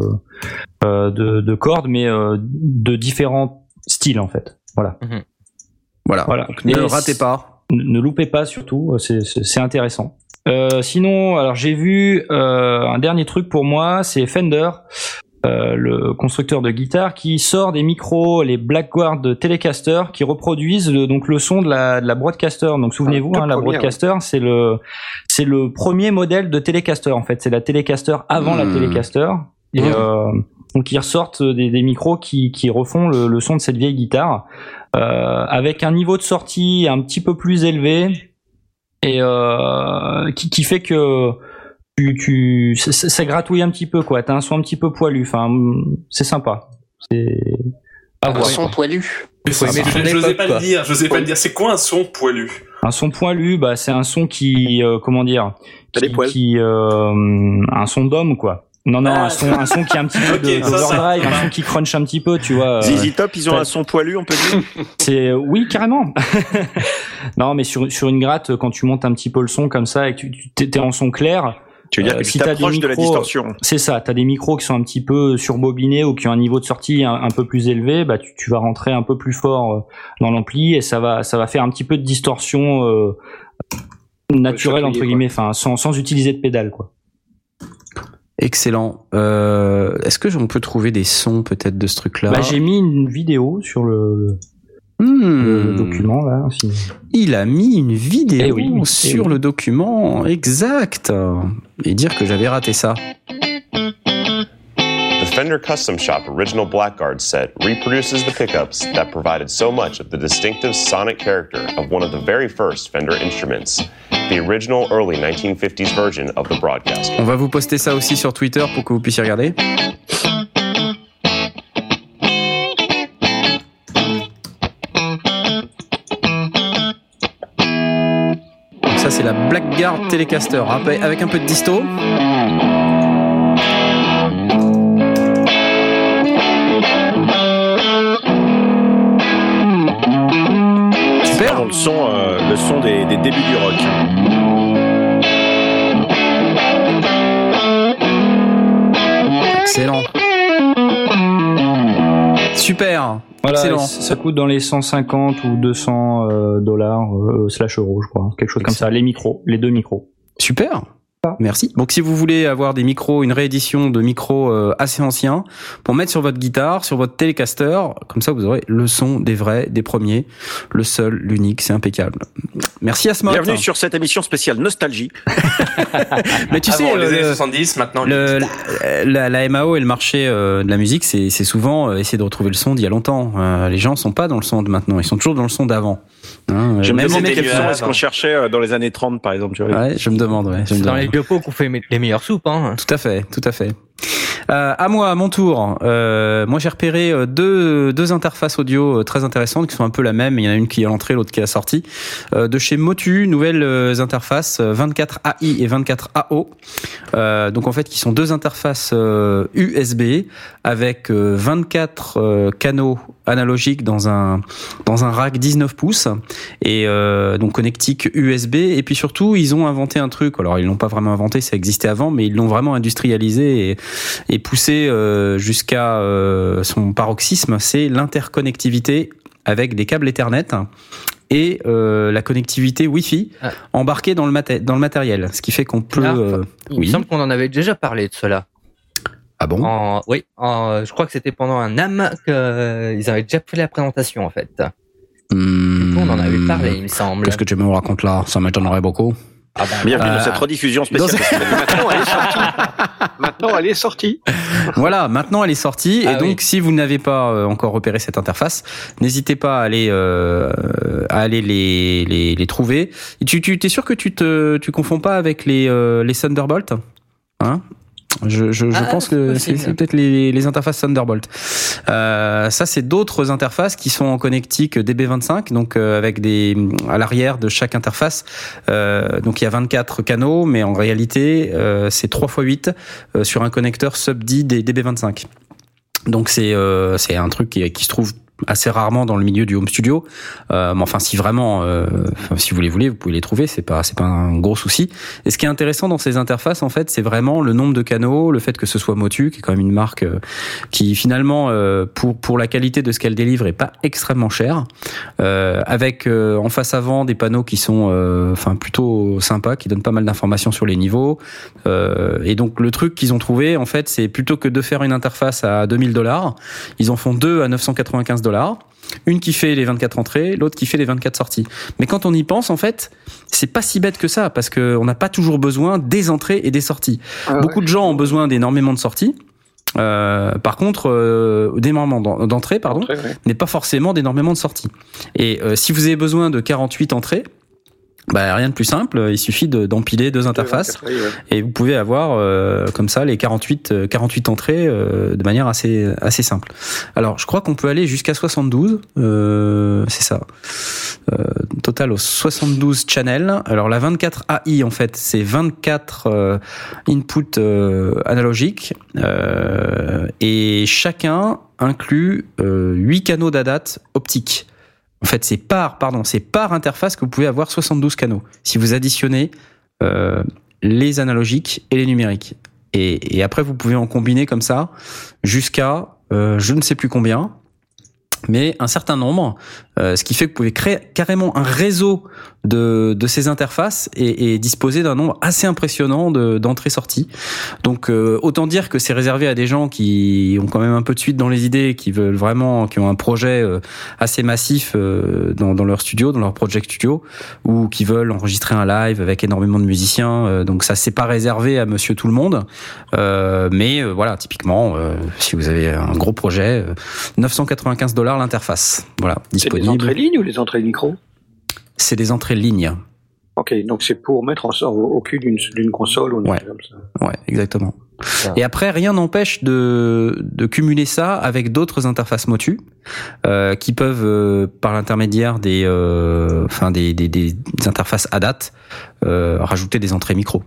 B: euh, de, de cordes, mais euh, de différents styles en fait. Voilà.
A: Voilà.
B: Voilà.
A: Donc, ne ratez pas.
B: Ne ne loupez pas surtout, c'est, c'est, c'est intéressant. Euh, sinon, alors j'ai vu euh, un dernier truc pour moi, c'est Fender, euh, le constructeur de guitare, qui sort des micros, les Blackguard Telecaster, qui reproduisent le, donc le son de la, de la Broadcaster. Donc souvenez-vous,
G: Ah,
B: hein, la Broadcaster, c'est le c'est le premier modèle de Telecaster en fait. C'est la Telecaster avant la
A: Hmm.
B: Telecaster. Et euh, donc ils ressortent des, des micros qui, qui refont le, le son de cette vieille guitare euh, avec un niveau de sortie un petit peu plus élevé et euh, qui, qui fait que tu, tu ça, gratouille un petit peu quoi. T'as un son un petit peu poilu. Enfin, c'est sympa. C'est À
C: Un son poilu.
E: Mais c'est-
H: Ouais, mais
E: je n'osais pas
H: quoi.
E: le dire, je n'osais pas le dire. C'est quoi un son poilu?
B: Un son poilu, bah c'est un son qui, euh, comment dire,
F: T'as
B: qui,
F: des poils.
B: qui, euh, un son d'homme quoi. Non non,
E: Ah.
B: un son, un son qui a un petit peu
E: Ok,
B: de
E: ça, ça.
B: d'overdrive, un son qui crunch un petit peu, tu vois. euh,
F: ZZ Top, ils ont un son poilu, on peut dire?
B: C'est oui carrément. non mais sur sur une gratte quand tu montes un petit peu le son comme ça et que tu t'es en son clair,
F: Tu veux dire
B: Euh,
F: que
B: si
F: tu
B: t'as des
F: t'approches de la
B: micros-
F: distorsion.
B: c'est ça. T'as des micros qui sont un petit peu surbobinés ou qui ont un niveau de sortie un, un peu plus élevé, bah tu, tu vas rentrer un peu plus fort euh, dans l'ampli et ça va ça va faire un petit peu de distorsion euh, naturelle entre guillemets, enfin sans sans utiliser de pédale quoi.
A: Excellent. Euh, Est-ce que on peut trouver des sons peut-être de ce truc-là?
B: Bah, j'ai mis une vidéo sur le,
A: Hmm.
B: le- document là. si-
A: Il a mis une vidéo
B: Eh oui, eh
A: sur
B: oui.
A: le document, exact. Et dire que j'avais raté ça.
I: The Fender Custom Shop original Blackguard set reproduces the pickups that provided so much of the distinctive sonic character of one of the very first Fender instruments, the original early 1950s version of the Broadcaster.
A: On va vous poster ça aussi sur Twitter pour que vous puissiez regarder. Ça c'est la Blackguard Telecaster avec un peu de disto. Super.
F: Le son, euh, le son des, des débuts du rock.
A: Excellent. Super.
B: Voilà, ça coûte dans les 150 ou 200 euh, dollars euh, slash euros, je crois, quelque chose comme ça. Les micros, les deux micros.
A: Super. Merci. Donc si vous voulez avoir des micros, une réédition de micros euh, assez anciens, pour mettre sur votre guitare, sur votre télécaster, comme ça vous aurez le son des vrais, des premiers, le seul, l'unique, c'est impeccable. Merci Asmod.
F: Bienvenue sur cette émission spéciale Nostalgie.
A: Mais tu sais,
E: les
A: le-
E: années 70, maintenant
A: le, la, la MAO et le marché euh, de la musique, c'est c'est souvent euh, essayer de retrouver le son d'il y a longtemps. Euh, les gens sont pas dans le son de maintenant, ils sont toujours dans le son d'avant. Hein,
F: Je me demande
A: mecs
F: quel
A: qui
F: son
A: sont-
F: est-ce qu'on cherchait dans les années 30, par exemple. Tu vois.
A: Ouais, je me demande, ouais, je me
H: C'est dans
A: demande.
H: les pots qu'on fait les meilleures soupes. Hein.
A: Tout à fait, tout à fait. Euh, à moi, à mon tour. Euh, moi, j'ai repéré euh, deux, deux interfaces audio euh, très intéressantes qui sont un peu la même. Il y en a une qui est à l'entrée, l'autre qui est à la sortie. Euh, de chez Motu, nouvelles euh, interfaces euh, 24AI et 24AO. Euh, donc en fait, qui sont deux interfaces USB avec euh, 24 euh, canaux analogiques dans un dans un rack 19 pouces et donc connectique USB et puis surtout ils ont inventé un truc alors ils l'ont pas vraiment inventé ça existait avant mais ils l'ont vraiment industrialisé et, et poussé euh, jusqu'à euh, son paroxysme c'est l'interconnectivité avec des câbles Ethernet et euh, la connectivité Wi-Fi
H: Ah.
A: embarquée dans le maté- dans le matériel ce qui fait qu'on peut
H: Ah,
A: euh,
H: Il
A: oui
H: me semble qu'on en avait déjà parlé de cela.
A: ah bon?
H: En, oui, en, je crois que c'était pendant un AM qu'ils avaient déjà fait la présentation en fait. Du coup, on en avait parlé, il me semble.
A: Qu'est-ce que tu me racontes là? Ça m'étonnerait beaucoup.
H: Ah
F: Bienvenue
A: Euh,
F: dans cette rediffusion spéciale.
G: Maintenant, elle est sortie. Maintenant, elle est sortie.
A: Voilà, maintenant elle est sortie
H: Ah
A: et donc
H: oui.
A: si vous n'avez pas euh, encore repéré cette interface, n'hésitez pas à aller euh, à aller les, les, les trouver. Et tu tu t'es sûr que tu te tu confonds pas avec les euh, les Thunderbolt? Hein? Je, je, je
H: Ah,
A: pense que c'est peut-être les, les interfaces Thunderbolt. Euh, ça, c'est d'autres interfaces qui sont en connectique DB25, donc euh, avec des à l'arrière de chaque interface. Euh, donc il y a 24 canaux, mais en réalité, euh, c'est 3 x 8 euh, sur un connecteur sub 10 des DB25. Donc c'est euh, c'est un truc qui, qui se trouve assez rarement dans le milieu du home studio. Euh, mais enfin, si vraiment, euh, si vous les voulez, vous pouvez les trouver. C'est pas, c'est pas un gros souci. Et ce qui est intéressant dans ces interfaces, en fait, c'est vraiment le nombre de canaux, le fait que ce soit Motu, qui est quand même une marque euh, qui finalement, pour pour la qualité de ce qu'elle délivre, est pas extrêmement chère. Avec en face avant des panneaux qui sont, enfin, plutôt sympas, qui donnent pas mal d'informations sur les niveaux. Et donc le truc qu'ils ont trouvé, en fait, c'est plutôt que de faire une interface à 2000 dollars, ils en font deux à 995 dollars. Une qui fait les 24 entrées, l'autre qui fait les 24 sorties. Mais quand on y pense, en fait, c'est pas si bête que ça, parce qu'on n'a pas toujours besoin des entrées et des sorties.
G: Ah
A: Beaucoup de gens ont besoin d'énormément de sorties. Euh, par contre, euh, d'énormément d'en- d'entrées, pardon,
G: ouais.
A: mais pas forcément d'énormément de sorties. Et euh, si vous avez besoin de 48 entrées, bah, rien de plus simple, il suffit d'empiler deux interfaces et vous pouvez avoir euh, comme ça les 48 48 euh, entrées euh, de manière assez assez simple. Alors, je crois qu'on peut aller jusqu'à 72 c'est ça. total aux 72 channels. Alors la 24 AI en fait, c'est 24 inputs analogiques et chacun inclut 8 canaux d'ADAT optiques. En fait, c'est par, interface que vous pouvez avoir 72 canaux. Si vous additionnez euh, les analogiques et les numériques. Et, et, après, vous pouvez en combiner comme ça jusqu'à euh, je ne sais plus combien mais un certain nombre, euh, ce qui fait que vous pouvez créer carrément un réseau de, de ces interfaces et, et disposer d'un nombre assez impressionnant d'entrées-sorties. Donc euh, autant dire que c'est réservé à des gens qui ont quand même un peu de suite dans les idées, qui veulent vraiment, qui ont un projet euh, assez massif dans, dans, leur studio, dans leur project studio, ou qui veulent enregistrer un live avec énormément de musiciens. donc ça c'est pas réservé à Monsieur tout le monde, mais voilà typiquement si vous avez un gros projet, 995 dollars l'interface. Voilà, disponible.
G: C'est des entrées lignes ou les entrées micro
A: C'est des entrées lignes.
G: Ok, donc c'est pour mettre en, au, au cul d'une console ou
A: ouais. comme ça. Ouais, exactement. Et après, rien n'empêche de, de cumuler ça avec d'autres interfaces Motu euh, qui peuvent, euh, par l'intermédiaire des, euh, enfin des, des, des, interfaces ADAT, euh, rajouter des entrées micro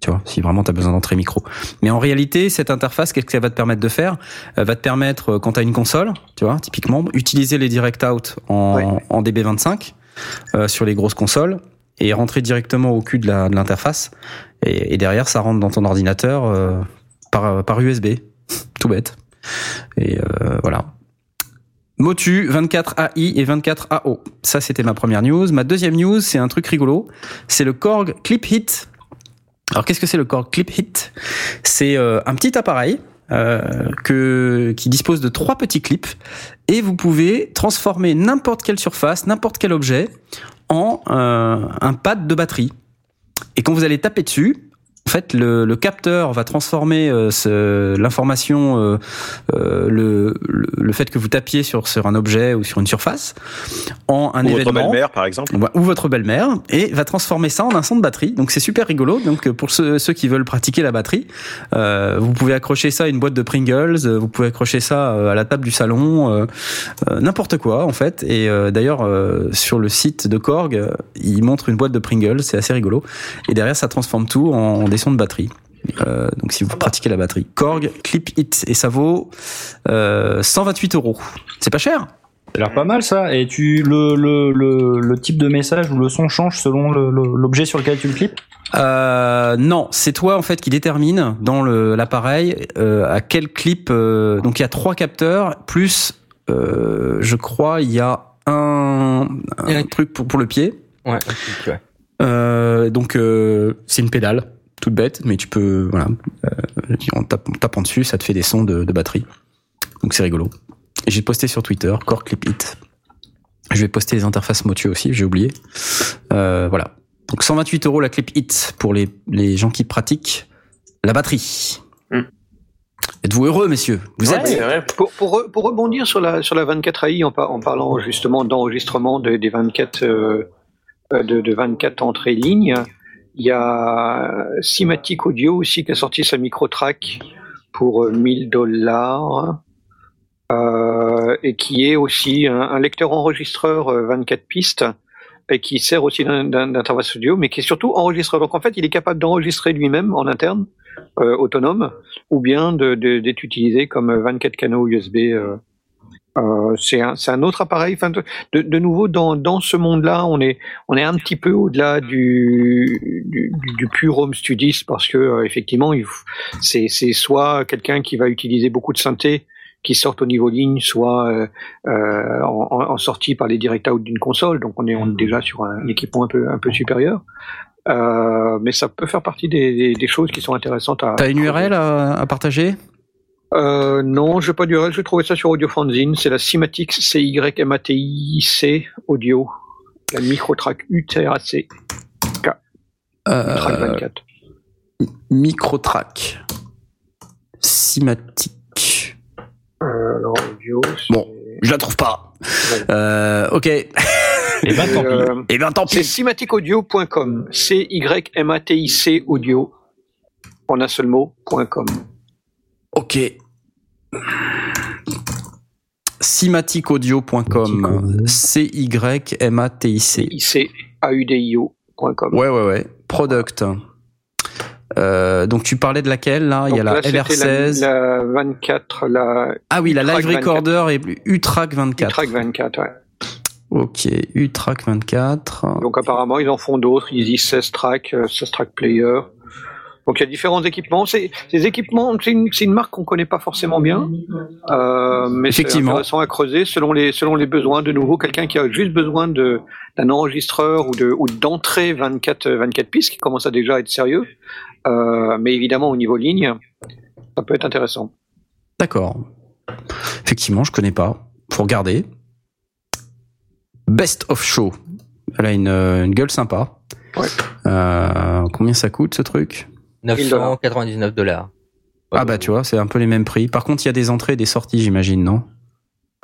A: tu vois, si vraiment tu as besoin d'entrée micro. Mais en réalité, cette interface, qu'est-ce qu'elle va te permettre de faire? Elle va te permettre, euh, quand tu as une console, tu vois, typiquement, utiliser les direct out en, en DB25 euh, sur les grosses consoles et rentrer directement au cul de l'interface. Et, et, derrière, ça rentre dans ton ordinateur euh, par, par USB. Tout bête. Et euh, voilà. Motu 24AI et 24AO. Ça, c'était ma première news. Ma deuxième news, c'est un truc rigolo. C'est le Korg Clip Hit alors qu'est-ce que c'est le Korg Clip Hit? C'est euh, un petit appareil euh, que, qui dispose de trois petits clips et vous pouvez transformer n'importe quelle surface, n'importe quel objet en euh, un pad de batterie. Et quand vous allez taper dessus, en fait, le, le capteur va transformer euh, l'information, euh, euh, le, le, fait que vous tapiez sur, sur un objet ou sur une surface, en un
F: ou
A: événement.
F: Votre belle-mère, par exemple.
A: Ou votre belle-mère, et va transformer ça en un son de batterie. Donc c'est super rigolo. Donc pour ceux, ceux qui veulent pratiquer la batterie, vous pouvez accrocher ça à une boîte de Pringles, vous pouvez accrocher ça à la table du salon, n'importe quoi en fait. Et d'ailleurs sur le site de Korg, il montre une boîte de Pringles, c'est assez rigolo. Et derrière ça transforme tout en des sons de batterie. Euh, donc si vous pratiquez la batterie, Korg Clip It et ça vaut euh, 128 euros. C'est pas cher.
B: Ça a l'air pas mal ça. Et tu le, le, le, le, type de message ou le son change selon l'objet sur lequel tu le clips?
A: Euh, Non, c'est toi en fait qui détermine dans l'appareil euh, à quel clip. Euh, donc il y a trois capteurs plus, euh, je crois, il y a un, un truc pour, pour le pied.
H: Ouais. Un truc, ouais.
A: Euh, donc euh, c'est une pédale toute bête, mais tu peux voilà, euh, en, tapant dessus, ça te fait des sons de, de batterie. Donc c'est rigolo. J'ai posté sur Twitter, Core Clip It. Je vais poster les interfaces Motu aussi, j'ai oublié. Euh, voilà. Donc 128 euros la Clip It pour les, les gens qui pratiquent la batterie. Mm. Êtes-vous heureux, messieurs? Vous
G: ouais, êtes pour, pour, pour, rebondir sur la sur la 24 AI en, en parlant justement d'enregistrement de, des 24 euh, euh, de, de 24 entrées lignes. Il y a Cymatic Audio aussi qui a sorti sa micro-track pour 1000 euh, dollars. Euh, et qui est aussi un, lecteur enregistreur 24 pistes et qui sert aussi d'interface audio, mais qui est surtout enregistreur. Donc en fait, il est capable d'enregistrer lui-même en interne, euh, autonome, ou bien d'être utilisé comme 24 canaux USB euh, euh, c'est un, un, autre appareil. Enfin, de, de, nouveau, dans, dans ce monde-là, on est, on est un petit peu au-delà du, du, du, pur home studist parce que euh, effectivement, c'est soit quelqu'un qui va utiliser beaucoup de synthé qui sortent au niveau ligne, soit euh, euh en, en, sortie par les direct out d'une console. Donc, on est, on est déjà sur un, équipement un peu, un peu supérieur. Euh, mais ça peut faire partie des, des, des, choses qui sont intéressantes à.
A: T'as une URL à, à partager?
G: Euh, non, je vais pas du reste, j'ai trouvé ça sur Audio Fanzine, c'est la Cymatic C audio, la Microtrack UTRAC K.
A: Euh, track 24. Microtrack. Cymatic.
G: Euh, alors, audio,
A: Bon, je la trouve pas. Euh, ok. Eh ben, tant pis.
G: Euh,
A: Eh ben, tant
G: c'est
A: pis.
G: cymaticaudio.com. C-Y-M-A-T-I-C audio. En un seul mot.com.
A: Ok. Cymaticaudio.com. C-Y-M-A-T-I-C.
G: I-C-A-U-D-I-O.com.
A: Ouais, ouais, ouais. Product. Euh, donc tu parlais de laquelle là? Il y a
G: Donc
A: la
G: là, c'était
A: LR16.
G: La, la 24, la
A: Ah oui, la
G: U-Track
A: Live
G: 24.
A: Recorder et U-Track 24.
G: track 24, ouais.
A: Ok, U-Track 24.
G: Donc apparemment, ils en font d'autres. Ils disent 16 tracks, euh, 16 track player. Donc il y a différents équipements. Ces équipements, c'est une, marque qu'on connaît pas forcément bien, euh, mais c'est intéressant à creuser selon les selon les besoins. De nouveau, quelqu'un qui a juste besoin de d'un enregistreur ou de ou d'entrée 24 24 pistes, qui commence à déjà être sérieux. Euh, mais évidemment, au niveau ligne, ça peut être intéressant.
A: D'accord. Effectivement, je connais pas. Faut regarder. Best of Show. Elle a une, une gueule sympa.
G: Ouais.
A: Euh, combien ça coûte ce truc?
H: 999 dollars.
A: Ah bah tu vois, c'est un peu les mêmes prix. Par contre, il y a des entrées et des sorties, j'imagine, non?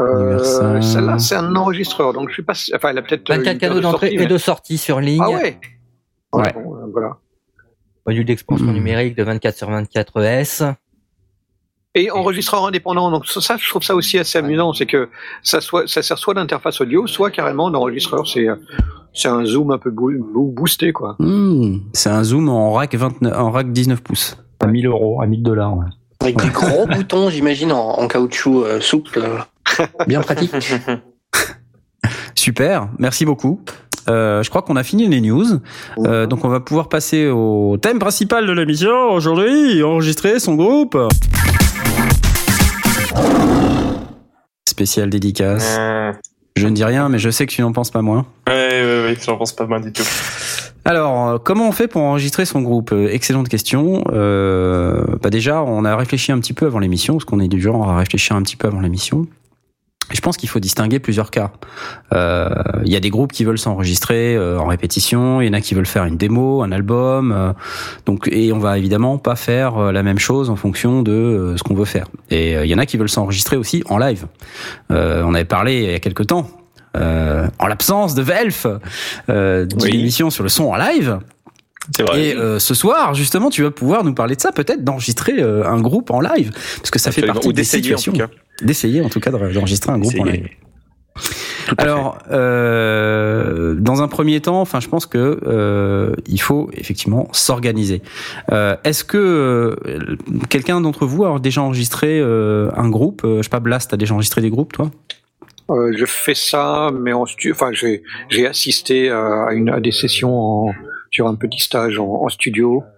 G: Euh. Celle-là, c'est un enregistreur, donc je suis pas. Enfin, elle a peut-être. euh,
H: 24
G: une
H: canaux
G: paire de
H: d'entrée et de sortie sur ligne.
G: Ah ouais.
A: Ouais.
G: bon, euh, voilà.
H: Module d'expansion
A: Hmm.
H: numérique de 24 sur 24 ES.
G: Et enregistreur indépendant. Donc ça, je trouve ça aussi assez amusant, c'est que ça soit, ça sert soit d'interface audio, soit carrément d'enregistreur. C'est, c'est un zoom un peu boo- boo- boosté, quoi.
A: Hmm, C'est un zoom en rack 29, en rack 19 pouces.
B: À 1000 euros, à 1000 dollars. Ouais.
C: Avec des gros boutons, j'imagine, en, en caoutchouc euh, souple. Bien pratique.
A: Super, merci beaucoup. Euh, je crois qu'on a fini les news, Euh, donc on va pouvoir passer au thème principal de l'émission aujourd'hui, enregistrer son groupe. Spécial dédicace.
E: Euh,
A: Je ne dis rien, mais je sais que tu n'en penses pas moins.
E: ouais, ouais, ouais, j'en pense pas mal du tout.
A: Alors, euh, comment on fait pour enregistrer son groupe Euh, Excellente question. Euh, bah déjà, on a réfléchi un petit peu avant l'émission, parce qu'on est du genre à réfléchir un petit peu avant l'émission. Je pense qu'il faut distinguer plusieurs cas. Euh, Il y a des groupes qui veulent s'enregistrer euh, en répétition, il y en a qui veulent faire une démo, un album. euh, donc, et on va évidemment pas faire euh, la même chose en fonction de euh, ce qu'on veut faire. Et euh, il y en a qui veulent s'enregistrer aussi en live. Euh, on avait parlé il y a quelques temps. euh, en l'absence de Velf, euh, d'une
F: Oui.
A: émission sur le son en live.
F: Vrai.
A: Et euh, ce soir, justement, tu vas pouvoir nous parler de ça, peut-être d'enregistrer euh, un groupe en live, parce que ça fait partie
F: Ou
A: des
F: en
A: situations.
F: tout cas.
A: D'essayer, en tout cas, de- d'enregistrer un groupe en live. Alors, euh, dans un premier temps, enfin, je pense que euh, il faut effectivement s'organiser. Euh, Est-ce que euh, quelqu'un d'entre vous a déjà enregistré euh, un groupe Euh, Je sais pas, Blast, t'as déjà enregistré des groupes, toi?
G: Euh, je fais ça, mais en stu enfin, j'ai, assisté à, une, à des sessions en, sur un petit stage en, en studio euh,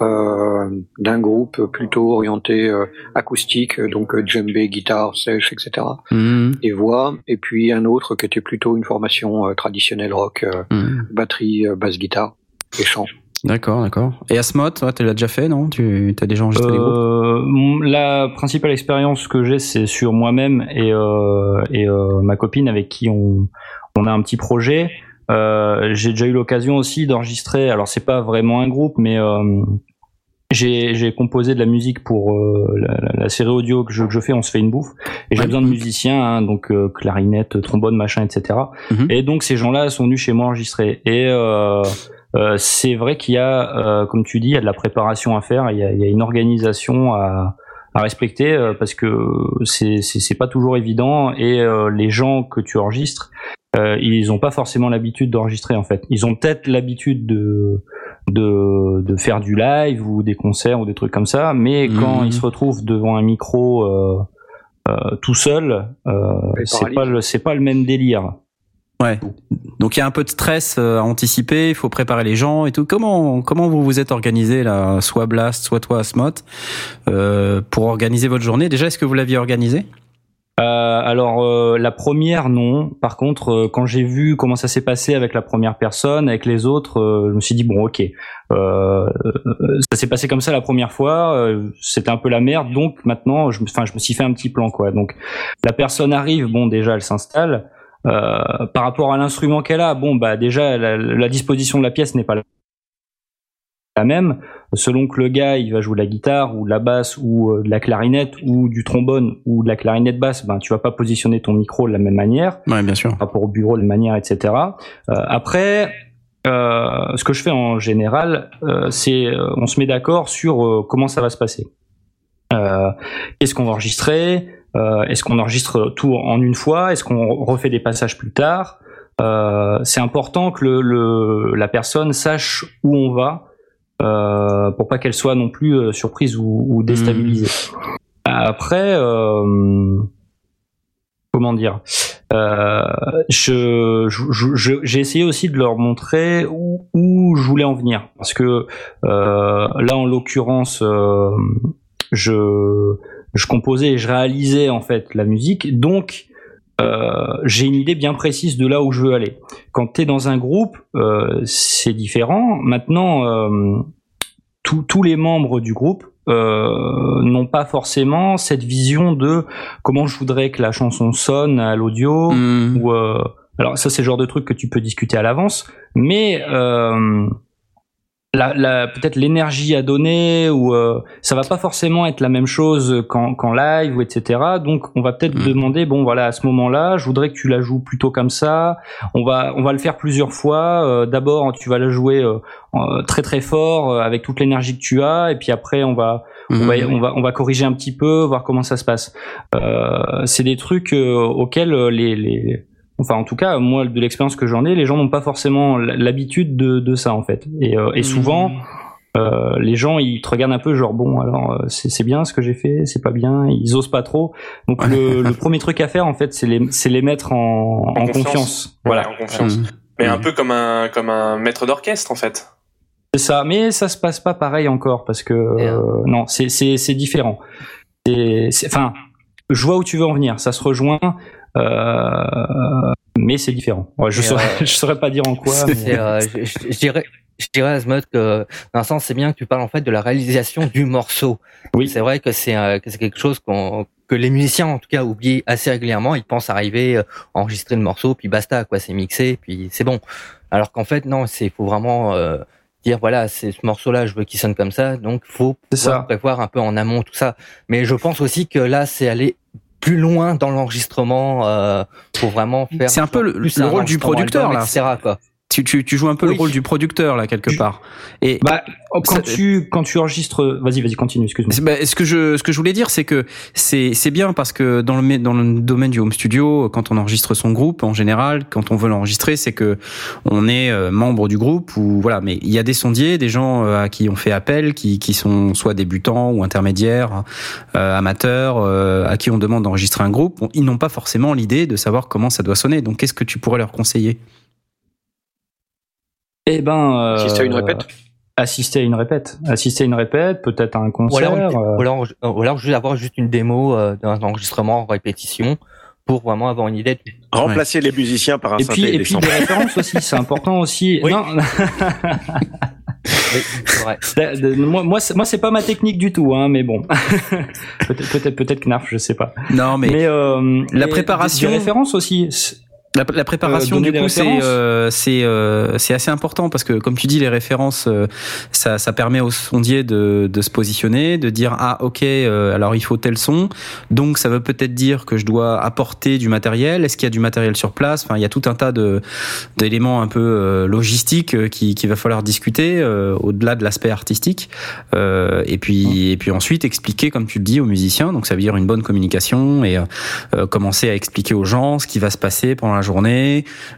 G: d'un groupe plutôt orienté euh, acoustique, donc euh, djembé, guitare, sèche, etc.
A: Mhm.
G: Et voix, et puis un autre qui était plutôt une formation euh, traditionnelle rock, euh,
A: Mhm.
G: batterie, euh, basse guitare et chant.
A: D'accord, d'accord. Et Asmod, toi, tu l'as déjà fait, non? Tu as déjà enregistré des groupes?
B: Euh, la principale expérience que j'ai, c'est sur moi-même et, euh, et euh, ma copine avec qui on, on a un petit projet. Euh, j'ai déjà eu l'occasion aussi d'enregistrer. Alors c'est pas vraiment un groupe, mais euh, j'ai composé de la musique pour euh, la, la- la série audio que je, que je fais. On se fait une bouffe et j'ai
A: Ouais.
B: besoin de musiciens, hein, donc euh, clarinette, trombone, machin, etc.
A: Mhm.
B: Et donc ces gens-là sont venus chez moi enregistrer. Et euh, euh, c'est vrai qu'il y a, euh, comme tu dis, il y a de la préparation à faire. Il y a, il y a une organisation à, à respecter parce que c'est c'est c'est pas toujours évident. Et euh, les gens que tu enregistres, euh, ils ont pas forcément l'habitude d'enregistrer en fait. Ils ont peut-être l'habitude de de, de faire du live ou des concerts ou des trucs comme ça, mais
A: Mhm.
B: quand ils se retrouvent devant un micro euh, euh, tout seul, euh, c'est pas le c'est pas le même délire.
A: Ouais. Donc il y a un peu de stress à anticiper, il faut préparer les gens et tout. Comment comment vous vous êtes organisé là, soit Blast, soit toi Asmot, euh, pour organiser votre journée? Déjà, est-ce que vous l'aviez organisé?
B: Alors euh, la première non. Par contre, euh, quand j'ai vu comment ça s'est passé avec la première personne, avec les autres, euh, je me suis dit bon ok, euh, euh, ça s'est passé comme ça la première fois. euh, C'était un peu la merde. Donc maintenant, je enfin je me suis fait un petit plan quoi. Donc la personne arrive, bon déjà elle s'installe. Euh, par rapport à l'instrument qu'elle a, bon bah déjà la, la disposition de la pièce n'est pas la la même. Selon que le gars il va jouer la guitare ou la basse ou de la clarinette ou du trombone ou de la clarinette basse, ben tu vas pas positionner ton micro de la même manière.
A: Ouais, bien sûr.
B: Par rapport au bureau de manière, etc. après, euh, ce que je fais en général, euh, c'est euh, on se met d'accord sur comment ça va se passer. Qu'est-ce qu'on va enregistrer? Est-ce qu'on enregistre tout en une fois? Est-ce qu'on refait des passages plus tard? C'est important que le, la personne sache où on va pour pas qu'elle soit non plus surprise ou, déstabilisée. Mmh. Après, comment dire euh, je, j'ai essayé aussi de leur montrer où, où, je voulais en venir parce que euh, là en l'occurrence euh, je je composais et je réalisais en fait la musique donc euh, j'ai une idée bien précise de là où je veux aller. Quand tu es dans un groupe, euh, c'est différent. Maintenant, euh, tous les membres du groupe euh, n'ont pas forcément cette vision de comment je voudrais que la chanson sonne à l'audio hmm. ou euh, alors ça c'est le genre de truc que tu peux discuter à l'avance mais euh, la, la peut-être l'énergie à donner ou euh, ça va pas forcément être la même chose qu'en live ou etc donc on va peut-être hmm. demander bon voilà à ce moment-là je voudrais que tu la joues plutôt comme ça. On va on va le faire plusieurs fois. Euh, d'abord tu vas la jouer euh, très très fort avec toute l'énergie que tu as. Et puis après on va on va hmm. on va on va corriger un petit peu voir comment ça se passe. C'est des trucs auxquels les, les Enfin, en tout cas, moi, de l'expérience que j'en ai, les gens n'ont pas forcément l'habitude de, de, ça, en fait. Et, euh, et souvent, mmh. euh, les gens, ils te regardent un peu, genre, bon, alors, euh, c'est bien ce que j'ai fait, c'est pas bien, ils osent pas trop. Donc, le, le, premier truc à faire, en fait, c'est les, les mettre en, en, confiance. Voilà.
E: en confiance. Mmh. Mais un mmh. peu comme un, comme un maître d'orchestre, en fait.
B: C'est ça, mais ça se passe pas pareil encore, parce que, euh, non, c'est différent. Enfin, je vois où tu veux en venir, ça se rejoint. Euh, mais c'est différent. je saurais, je saurais pas dire en quoi.
H: Euh, je, dirais, je dirais Asmod que dans un sens c'est bien que tu parles en fait de la réalisation du morceau.
B: Oui.
H: C'est vrai que c'est euh, c'est quelque chose qu'on que les musiciens en tout cas oublient assez régulièrement. Ils pensent arriver, enregistrer le morceau, puis basta quoi, c'est mixé, puis c'est bon. Alors qu'en fait non, c'est faut vraiment dire voilà c'est ce morceau là je veux qu'il sonne comme ça donc faut prévoir un peu en amont tout ça mais je pense aussi que là c'est aller plus loin dans l'enregistrement euh, pour vraiment faire.
A: C'est un peu le, le rôle du producteur là.
H: Etc., quoi
A: tu, tu, tu joues un peu le rôle du producteur là quelque part.
B: Et bah, quand tu quand tu enregistres, vas-y vas-y continue, excuse-moi.
A: Bah, ce que je ce que je voulais dire c'est que c'est c'est bien parce que dans le dans le domaine du home studio, quand on enregistre son groupe en général, quand on veut l'enregistrer, c'est que on est euh, membre du groupe ou voilà. Mais il y a des sondiers, des gens euh, à qui on fait appel, qui qui sont soit débutants ou intermédiaires, euh, amateurs, à qui on demande d'enregistrer un groupe. Ils n'ont pas forcément l'idée de savoir comment ça doit sonner. Donc qu'est-ce que tu pourrais leur conseiller?
B: Eh ben.
G: Euh, assister à une répète
B: assister à une répète, assister à une répète, peut-être à un concert.
H: Ou alors, ou alors, juste avoir juste une démo euh, d'un enregistrement en répétition pour vraiment avoir une idée.
F: Remplacer les musiciens par un
B: et puis, et, puis des références aussi, c'est important aussi.
H: Oui.
B: Non. vrai. moi, moi, moi c'est pas ma technique du tout, hein, mais bon, peut-être, peut-être, peut-être Knarf, je sais pas.
A: Non, mais,
B: mais euh,
A: la préparation,
B: des références aussi.
A: La, la, préparation euh, du coup c'est euh, c'est euh, c'est assez important parce que comme tu dis les références euh, ça ça permet au sondier de de se positionner de dire ah ok euh, alors il faut tel son. Donc ça veut peut-être dire que je dois apporter du matériel. Est-ce qu'il y a du matériel sur place? Enfin il y a tout un tas de d'éléments un peu logistiques qui qu'il va falloir discuter au-delà de l'aspect artistique. Et puis et puis ensuite expliquer comme tu le dis aux musiciens. Donc ça veut dire une bonne communication et commencer à expliquer aux gens ce qui va se passer pendant la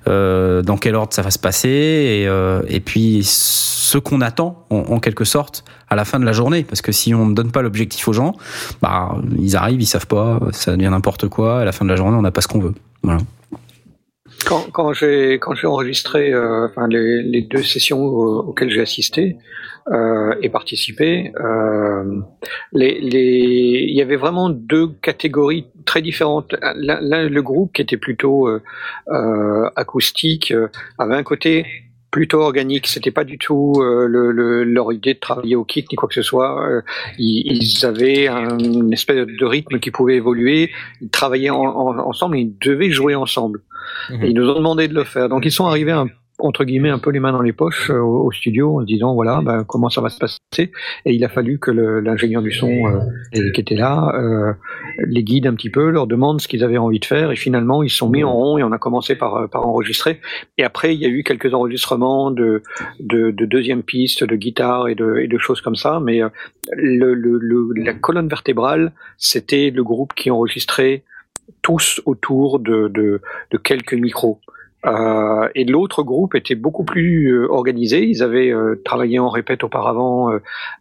A: euh, dans quel ordre ça va se passer, et, euh, et puis ce qu'on attend en, quelque sorte à la fin de la journée, parce que si on ne donne pas l'objectif aux gens, bah ils arrivent, ils savent pas, ça devient n'importe quoi. À la fin de la journée, on n'a pas ce qu'on veut. Voilà.
G: Quand, quand j'ai enregistré euh, enfin, les, les, deux sessions auxquelles j'ai assisté euh, et participé, euh, les, les, il y avait vraiment deux catégories très différentes. L'un, le groupe qui était plutôt euh, euh acoustique euh, avait un côté plutôt organique. C'était pas du tout euh, le, le, leur idée de travailler au kick ni quoi que ce soit. Euh, ils, ils, avaient un, une espèce de rythme qui pouvait évoluer. Ils travaillaient en, en, ensemble. Et ils devaient jouer ensemble. Mhm. ils nous ont demandé de le faire. Donc ils sont arrivés un entre guillemets un peu les mains dans les poches euh, au, studio en se disant voilà ben, comment ça va se passer. Et il a fallu que l'ingénieur du son euh, qui était là euh, les guide un petit peu leur demande ce qu'ils avaient envie de faire. Et finalement ils se sont mis en rond et on a commencé par, par enregistrer. Et après il y a eu quelques enregistrements de, de, de deuxième piste de guitare et de, et de choses comme ça. Mais le, le, le- la colonne vertébrale c'était le groupe qui enregistrait tous autour de, de, de quelques micros. Euh, et l'autre groupe était beaucoup plus euh, organisé. Ils avaient euh, travaillé en répète auparavant euh,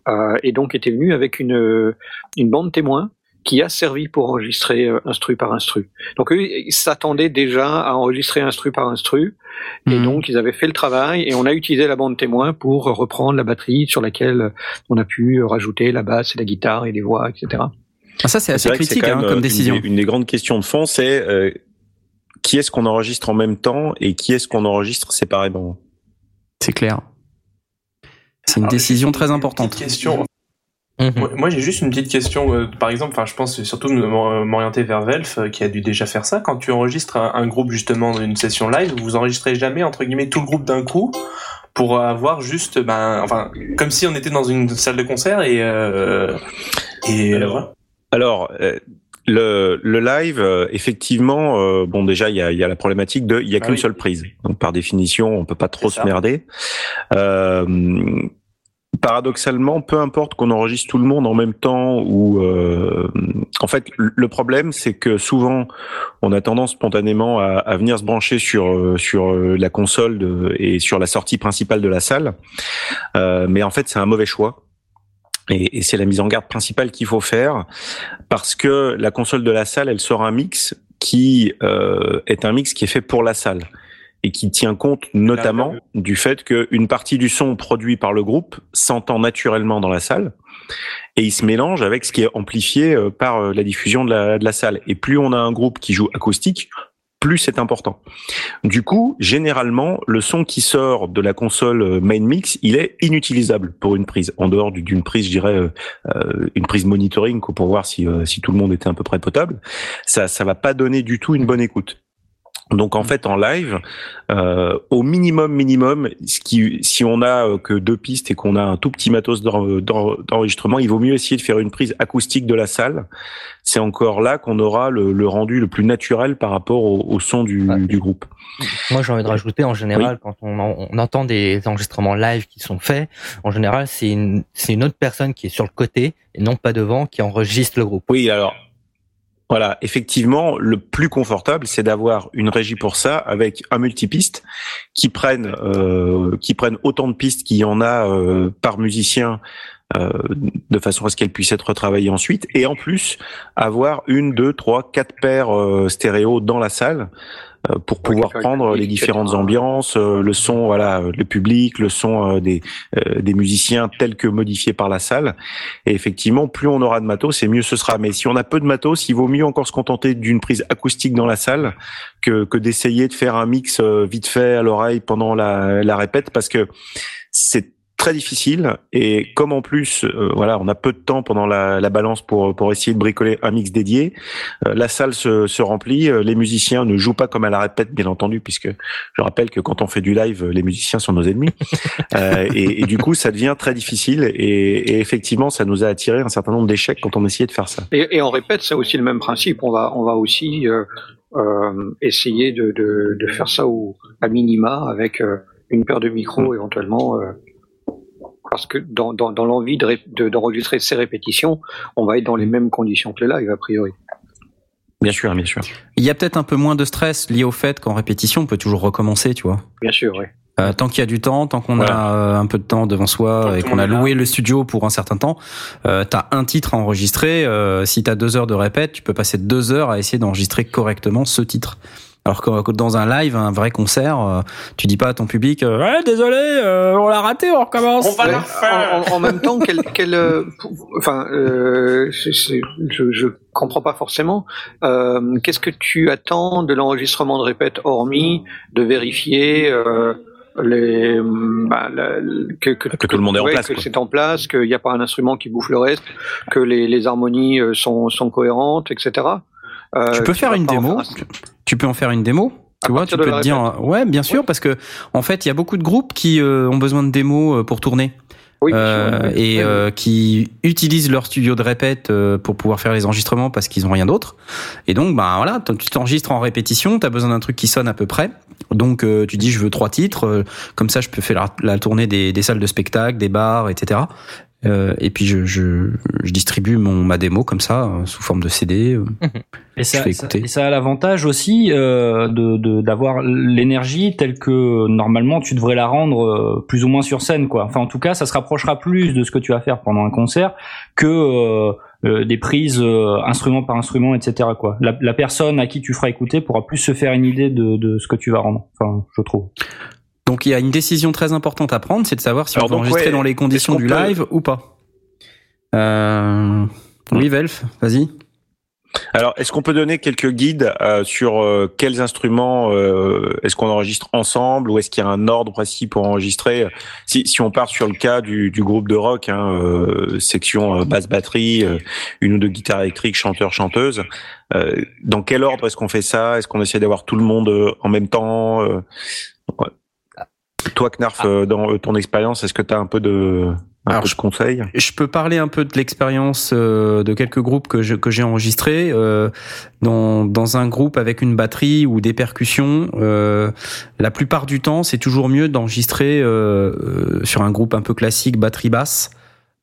G: euh, et donc étaient venus avec une, euh, une bande témoin qui a servi pour enregistrer euh, instru par instru. Donc eux, ils s'attendaient déjà à enregistrer instru par instru et
A: Mhm.
G: donc ils avaient fait le travail et on a utilisé la bande témoin pour reprendre la batterie sur laquelle on a pu rajouter la basse et la guitare et les voix, etc.
A: Ah, ça, c'est assez critique
F: quand
A: hein, comme décision.
F: Une des, une des grandes questions de fond, c'est euh, qui est-ce qu'on enregistre en même temps et qui est-ce qu'on enregistre séparément?
A: C'est clair. C'est une
E: Alors,
A: décision très importante.
E: question.
H: Mhm.
E: Moi, j'ai juste une petite question. euh, par exemple, enfin, je pense surtout me- m'orienter vers Velf, euh, qui a dû déjà faire ça. Quand tu enregistres un, un groupe justement d'une session live, vous enregistrez jamais entre guillemets tout le groupe d'un coup pour avoir juste, ben, enfin, comme si on était dans une salle de concert et euh, et
F: Alors, Alors, euh, le, le live, euh, effectivement, euh, bon déjà il y a, il y a la problématique de, il y a
E: Ah
F: qu'une
E: oui.
F: seule prise, donc par définition on peut pas trop se merder. Euh, paradoxalement, peu importe qu'on enregistre tout le monde en même temps ou, euh, en fait, le problème c'est que souvent on a tendance spontanément à, à venir se brancher sur sur la console de- et sur la sortie principale de la salle, Euh, mais en fait c'est un mauvais choix. Et, c'est la mise en garde principale qu'il faut faire parce que la console de la salle, elle sort un mix qui euh, est un mix qui est fait pour la salle et qui tient compte notamment du fait qu'une partie du son produit par le groupe s'entend naturellement dans la salle et il se mélange avec ce qui est amplifié euh, par euh, la diffusion de la salle. Et plus on a un groupe qui joue acoustique, plus c'est important. Du coup, généralement, le son qui sort de la console euh, main mix, il est inutilisable pour une prise, en dehors du- d'une prise, je dirais, euh, euh, une prise monitoring pour voir si, si tout le monde était à peu près potable. Ça, ça va pas donner du tout une bonne écoute. Donc en fait en live, euh, au minimum minimum, ce qui, si on a euh, que deux pistes et qu'on a un tout petit matos d'en- d'en- d'enregistrement, il vaut mieux essayer de faire une prise acoustique de la salle. C'est encore là qu'on aura le, le rendu le plus naturel par rapport au, au son du, du groupe.
H: Moi, j'ai envie de rajouter, en général, quand on, en- on entend des enregistrements live qui sont faits, en général, c'est une, c'est une autre personne qui est sur le côté et non pas devant qui enregistre le groupe.
F: Oui, alors voilà, effectivement, le plus confortable, c'est d'avoir une régie pour ça avec un multipiste qui prenne euh, qui prenne autant de pistes qu'il y en a euh, par musicien. euh, de façon à ce qu'elle puisse être retravaillée ensuite et en plus avoir une, deux, trois, quatre paires stéréo dans la salle pour pouvoir prendre les différentes ambiances, euh, le son, voilà, euh, le public, le son euh, des euh, des musiciens tel que modifié par la salle. Et effectivement, plus on aura de matos, et mieux ce sera. Mais si on a peu de matos, il vaut mieux encore se contenter d'une prise acoustique dans la salle que, que d'essayer de faire un mix euh, vite fait à l'oreille pendant la, la répète, parce que c'est très difficile. Et comme en plus, euh, voilà, on a peu de temps pendant la, la balance pour pour essayer de bricoler un mix dédié, euh, la salle se, se remplit. euh, Les musiciens ne jouent pas comme à la répète, bien entendu, puisque je rappelle que quand on fait du live, les musiciens sont nos ennemis. Euh, et, et du coup, ça devient très difficile. Et, et effectivement, ça nous a attiré un certain nombre d'échecs quand on essayait de faire ça.
G: Et, et on répète, c'est aussi le même principe. On va, on va aussi euh, euh, essayer de, de, de faire ça au, à minima avec une paire de micros éventuellement. euh, parce que dans, dans, dans l'envie de ré- de- d'enregistrer ces répétitions, on va être dans les mêmes conditions que le live a priori.
F: Bien sûr, bien sûr.
A: Il y a peut-être un peu moins de stress lié au fait qu'en répétition, on peut toujours recommencer, tu vois.
G: Bien sûr, oui.
A: Euh, tant qu'il y a du temps, tant qu'on
F: Voilà.
A: a euh, un peu de temps devant soi
E: Tant
A: et qu'on a loué le studio pour un certain temps, euh, t'as un titre à enregistrer. Euh, si t'as deux heures de répète, tu peux passer deux heures à essayer d'enregistrer correctement ce titre. Alors que dans un live, un vrai concert, euh, tu dis pas à ton public, euh, ouais, désolé, euh, on l'a raté, on recommence.
E: On va
G: Ouais,
E: la refaire.
G: en, même temps, quel, euh, enfin, euh, c'est- c'est- je, je comprends pas forcément. Euh, Qu'est-ce que tu attends de l'enregistrement de répète, hormis de vérifier euh, les, bah, la- que, que,
F: Que tout le monde est en
G: ouais,
F: place,
G: que
F: quoi.
G: c'est en place, qu'il n'y a pas un instrument qui bouffe le reste, que les, les harmonies sont, sont cohérentes, etc. Euh,
A: Tu peux faire une démo.
G: faire un-
A: Tu peux en faire une démo Tu vois, tu peux te dire, ouais, bien sûr, parce que en fait, il y a beaucoup de groupes qui ont besoin de démos pour tourner. Oui, euh, et euh, qui utilisent leur studio de répète euh, pour pouvoir faire les enregistrements parce qu'ils ont rien d'autre. Et donc, ben voilà, tu t'enregistres en répétition, tu as besoin d'un truc qui sonne à peu près. Donc, tu dis, je veux trois titres, comme ça, je peux faire la, tournée des, des, salles de spectacle, des bars, etc. Euh, et puis je, je, je, distribue mon ma démo comme ça euh, sous forme de CD. Euh, mhm.
B: et, ça, et ça a l'avantage aussi euh, de d'avoir l'énergie telle que normalement tu devrais la rendre plus ou moins sur scène quoi. Enfin en tout cas ça se rapprochera plus de ce que tu vas faire pendant un concert que des prises instrument par instrument etc quoi. La, la, personne à qui tu feras écouter pourra plus se faire une idée de, de ce que tu vas rendre. Enfin je trouve.
A: Donc il y a une décision très importante à prendre, c'est de savoir si on va enregistrer dans les conditions du live ou pas. Euh... Oui, Velf, vas-y.
F: Alors, est-ce qu'on peut donner quelques guides euh, sur euh, quels instruments euh, est-ce qu'on enregistre ensemble ou est-ce qu'il y a un ordre précis pour enregistrer si, si on part sur le cas du, du groupe de rock, hein, section basse batterie, une ou deux guitares électriques, chanteur chanteuse, dans quel ordre est-ce qu'on fait ça? Est-ce qu'on essaie d'avoir tout le monde en même temps toi, Knarf, ah. euh, dans euh, ton expérience, est-ce que tu as un peu de, un Alors, peu de conseils
A: Je peux parler un peu de l'expérience euh, de quelques groupes que je, que j'ai enregistrés dans dans un groupe avec une batterie ou des percussions. la plupart du temps, c'est toujours mieux d'enregistrer sur un groupe un peu classique batterie basse.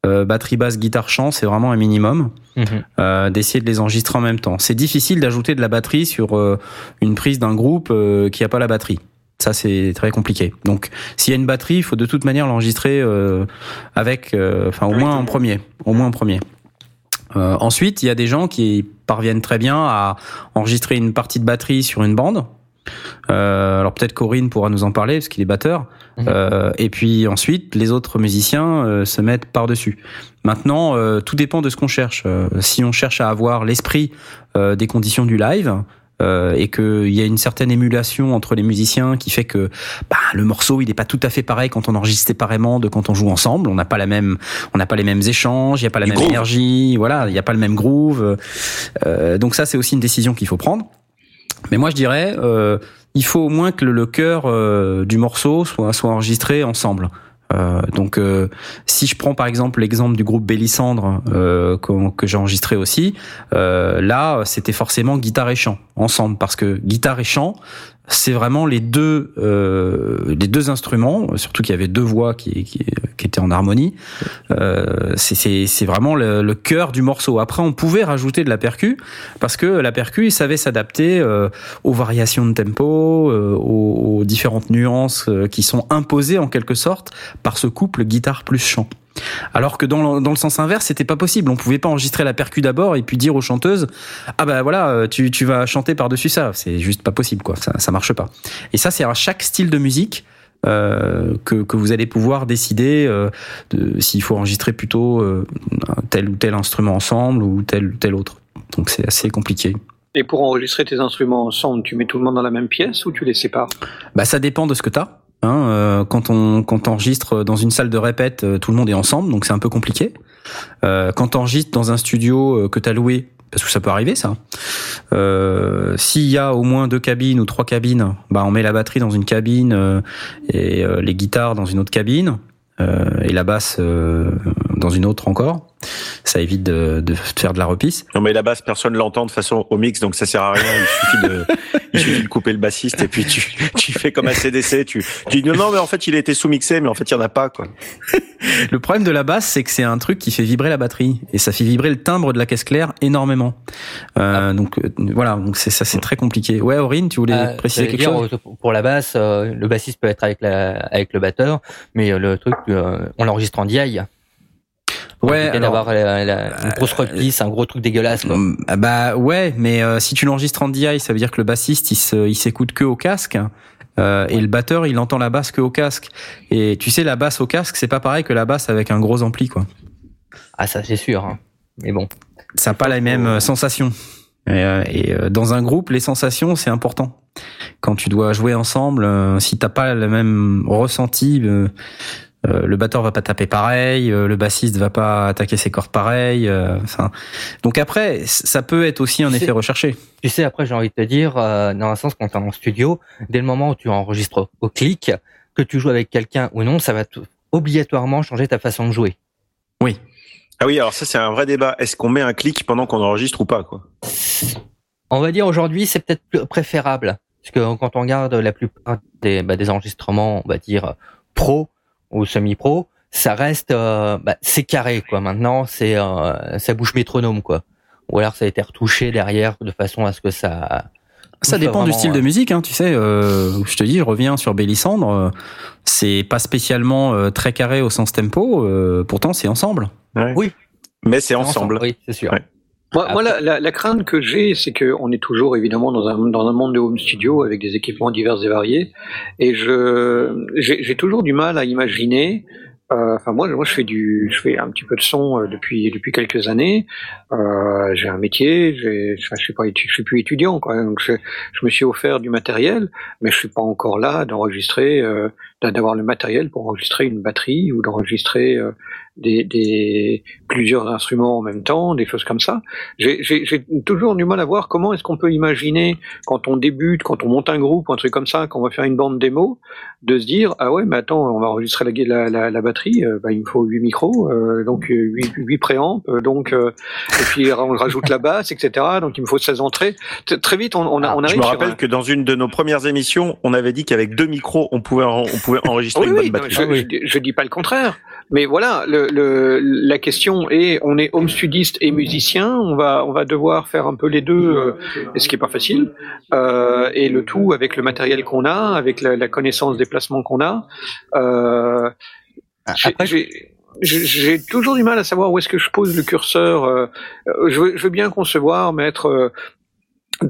A: batterie basse, guitare chant, c'est vraiment un minimum. Mhm. d'essayer de les enregistrer en même temps. C'est difficile d'ajouter de la batterie sur une prise d'un groupe qui a pas la batterie. Ça, c'est très compliqué. Donc, s'il y a une batterie, il faut de toute manière l'enregistrer euh, avec, euh, enfin, au moins en premier, au moins en premier. Euh, ensuite, il y a des gens qui parviennent très bien à enregistrer une partie de batterie sur une bande. Euh, alors peut-être Corinne pourra nous en parler parce qu'il est batteur. Euh, et puis ensuite, les autres musiciens se mettent par dessus. Maintenant, tout dépend de ce qu'on cherche. si on cherche à avoir l'esprit des conditions du live, euh, et qu'il y a une certaine émulation entre les musiciens qui fait que bah, le morceau il n'est pas tout à fait pareil quand on enregistre séparément de quand on joue ensemble. On n'a pas la même, on n'a pas les mêmes échanges, il n'y a pas la même énergie, voilà, il n'y a pas le même groove. Euh, donc ça c'est aussi une décision qu'il faut prendre. Mais moi je dirais, euh, il faut au moins que le, le cœur euh, du morceau soit soit enregistré ensemble. Euh, donc, euh, si je prends par exemple l'exemple du groupe Bélissandre euh, que, que j'ai enregistré aussi, euh, là c'était forcément guitare et chant ensemble parce que guitare et chant c'est vraiment les deux euh, les deux instruments, surtout qu'il y avait deux voix qui, qui, qui étaient en harmonie. Euh, c'est vraiment le, le, cœur du morceau. Après, on pouvait rajouter de la percu parce que la percu, il savait s'adapter euh, aux variations de tempo, euh, aux, aux, différentes nuances euh, qui sont imposées en quelque sorte par ce couple guitare plus chant. Alors que dans le, dans le sens inverse, c'était pas possible. On pouvait pas enregistrer la percu d'abord et puis dire aux chanteuses ah bah voilà euh, tu, tu vas chanter par dessus ça. C'est juste pas possible quoi. Ça ça marche pas. Et ça c'est à chaque style de musique. Euh, que, que vous allez pouvoir décider euh, s'il faut enregistrer plutôt euh, tel ou tel instrument ensemble ou tel ou tel autre. Donc c'est assez compliqué.
G: Et pour enregistrer tes instruments ensemble, tu mets tout le monde dans la même pièce ou tu les sépares?
A: Bah ça dépend de ce que tu as. Hein, euh, quand on quand enregistre dans une salle de répète, euh, tout le monde est ensemble, donc c'est un peu compliqué. Euh, quand on enregistres dans un studio que tu as loué, parce que ça peut arriver ça. S'il y a au moins deux cabines ou trois cabines, bah on met la batterie dans une cabine et les guitares dans une autre cabine et la basse dans une autre encore ça évite de, de, faire de la repisse.
F: Non mais la basse, personne l'entend de façon au mix, donc ça sert à rien. Il suffit de, il suffit de couper le bassiste et puis tu, tu fais comme un CDC. Tu, tu dis non, non mais en fait il a été sous-mixé, mais en fait il y en a pas quoi.
A: le problème de la basse, c'est que c'est un truc qui fait vibrer la batterie et ça fait vibrer le timbre de la caisse claire énormément. Euh, donc euh, voilà, donc c'est ça, c'est très compliqué. Ouais, Aurine, tu voulais euh, préciser quelque chose?
H: Pour la basse, euh, le bassiste peut être avec la, avec le batteur, mais le truc, on l'enregistre en DI. Ouais, d'avoir une grosse euh, reprise, un gros truc dégueulasse. Quoi. Mm,
A: ah bah ouais, mais euh, si tu l'enregistres en DI, ça veut dire que le bassiste il s'écoute que au casque. Euh, et le batteur, il entend la basse que au casque. Et tu sais, la basse au casque, c'est pas pareil que la basse avec un gros ampli, quoi.
H: Ah, ça c'est sûr. Hein. Mais bon.
A: Ça n'a pas la même euh, sensation. Et, et, dans un groupe, les sensations, c'est important. Quand tu dois jouer ensemble, si t'as pas le même ressenti, Euh, le batteur va pas taper pareil, euh, le bassiste va pas attaquer ses cordes pareil. euh, Enfin, donc après, ça peut être aussi un
H: Tu
A: effet
H: sais-
A: recherché.
H: Tu sais, après, j'ai envie de te dire, euh, dans un sens, quand tu es en studio, dès le moment où tu enregistres au clic, que tu joues avec quelqu'un ou non, ça va obligatoirement changer ta façon de jouer.
A: Oui.
F: Ah oui, alors ça c'est un vrai débat. Est-ce qu'on met un clic pendant qu'on enregistre ou pas quoi?
H: On va dire aujourd'hui, c'est peut-être préférable. Parce que quand on regarde la plupart des, bah, des enregistrements, on va dire, pro ou semi-pro, ça reste, euh, bah, c'est carré, quoi. Maintenant, c'est, euh, ça bouge métronome, quoi. Ou alors ça a été retouché derrière de façon à ce que ça...
A: Ça dépend du style
H: euh,
A: de musique, hein, tu sais. Euh, je te dis, je reviens sur Bélissandre. euh, c'est pas spécialement euh, très carré au sens tempo. euh, pourtant, c'est ensemble.
F: Ouais.
H: Oui.
F: Mais c'est ensemble.
H: Oui, c'est sûr.
F: Ouais.
G: Moi, moi, la, la, la crainte que j'ai, c'est qu'on est toujours évidemment dans un, dans un monde de home studio avec des équipements divers et variés, et je j'ai toujours du mal à imaginer. euh, Enfin, moi, moi, je fais du, je fais un petit peu de son euh, depuis depuis quelques années. Euh, j'ai un métier, je suis pas, je suis plus étudiant, quoi. Donc, je, je me suis offert du matériel, mais je suis pas encore là d'enregistrer, euh, d'avoir le matériel pour enregistrer une batterie ou d'enregistrer euh, des, des plusieurs instruments en même temps, des choses comme ça. J'ai j'ai- j'ai toujours du mal à voir comment est-ce qu'on peut imaginer quand on débute, quand on monte un groupe ou un truc comme ça, quand on va faire une bande démo, de se dire ah ouais mais attends on va enregistrer la, la, la, la batterie, euh, bah, il me faut huit micros, euh, donc euh, huit huit préamps, euh, donc euh, et puis on rajoute la basse etc. Donc il me faut 16 entrées. T- Très vite on, on, a- on
F: Je
G: arrive
F: me
G: sur
F: rappelle
G: un-
F: que dans une de nos premières émissions, on avait dit qu'avec deux micros, on pouvait en- on pouvait enregistrer
G: Oui,
F: une
G: oui,
F: bonne
G: non,
F: batterie.
G: je,
H: Ah oui.
G: je je dis pas le contraire. Mais voilà, le, le, la question est, on est home studiste et musicien, on va, on va devoir faire un peu les deux, euh, et ce qui est pas facile, euh, et le tout avec le matériel qu'on a, avec la, la connaissance des placements qu'on a. Euh, j'ai-
H: Après,
G: j'ai j'ai- toujours du mal à savoir où est-ce que je pose le curseur. euh, euh, je, veux, je veux bien concevoir mettre euh,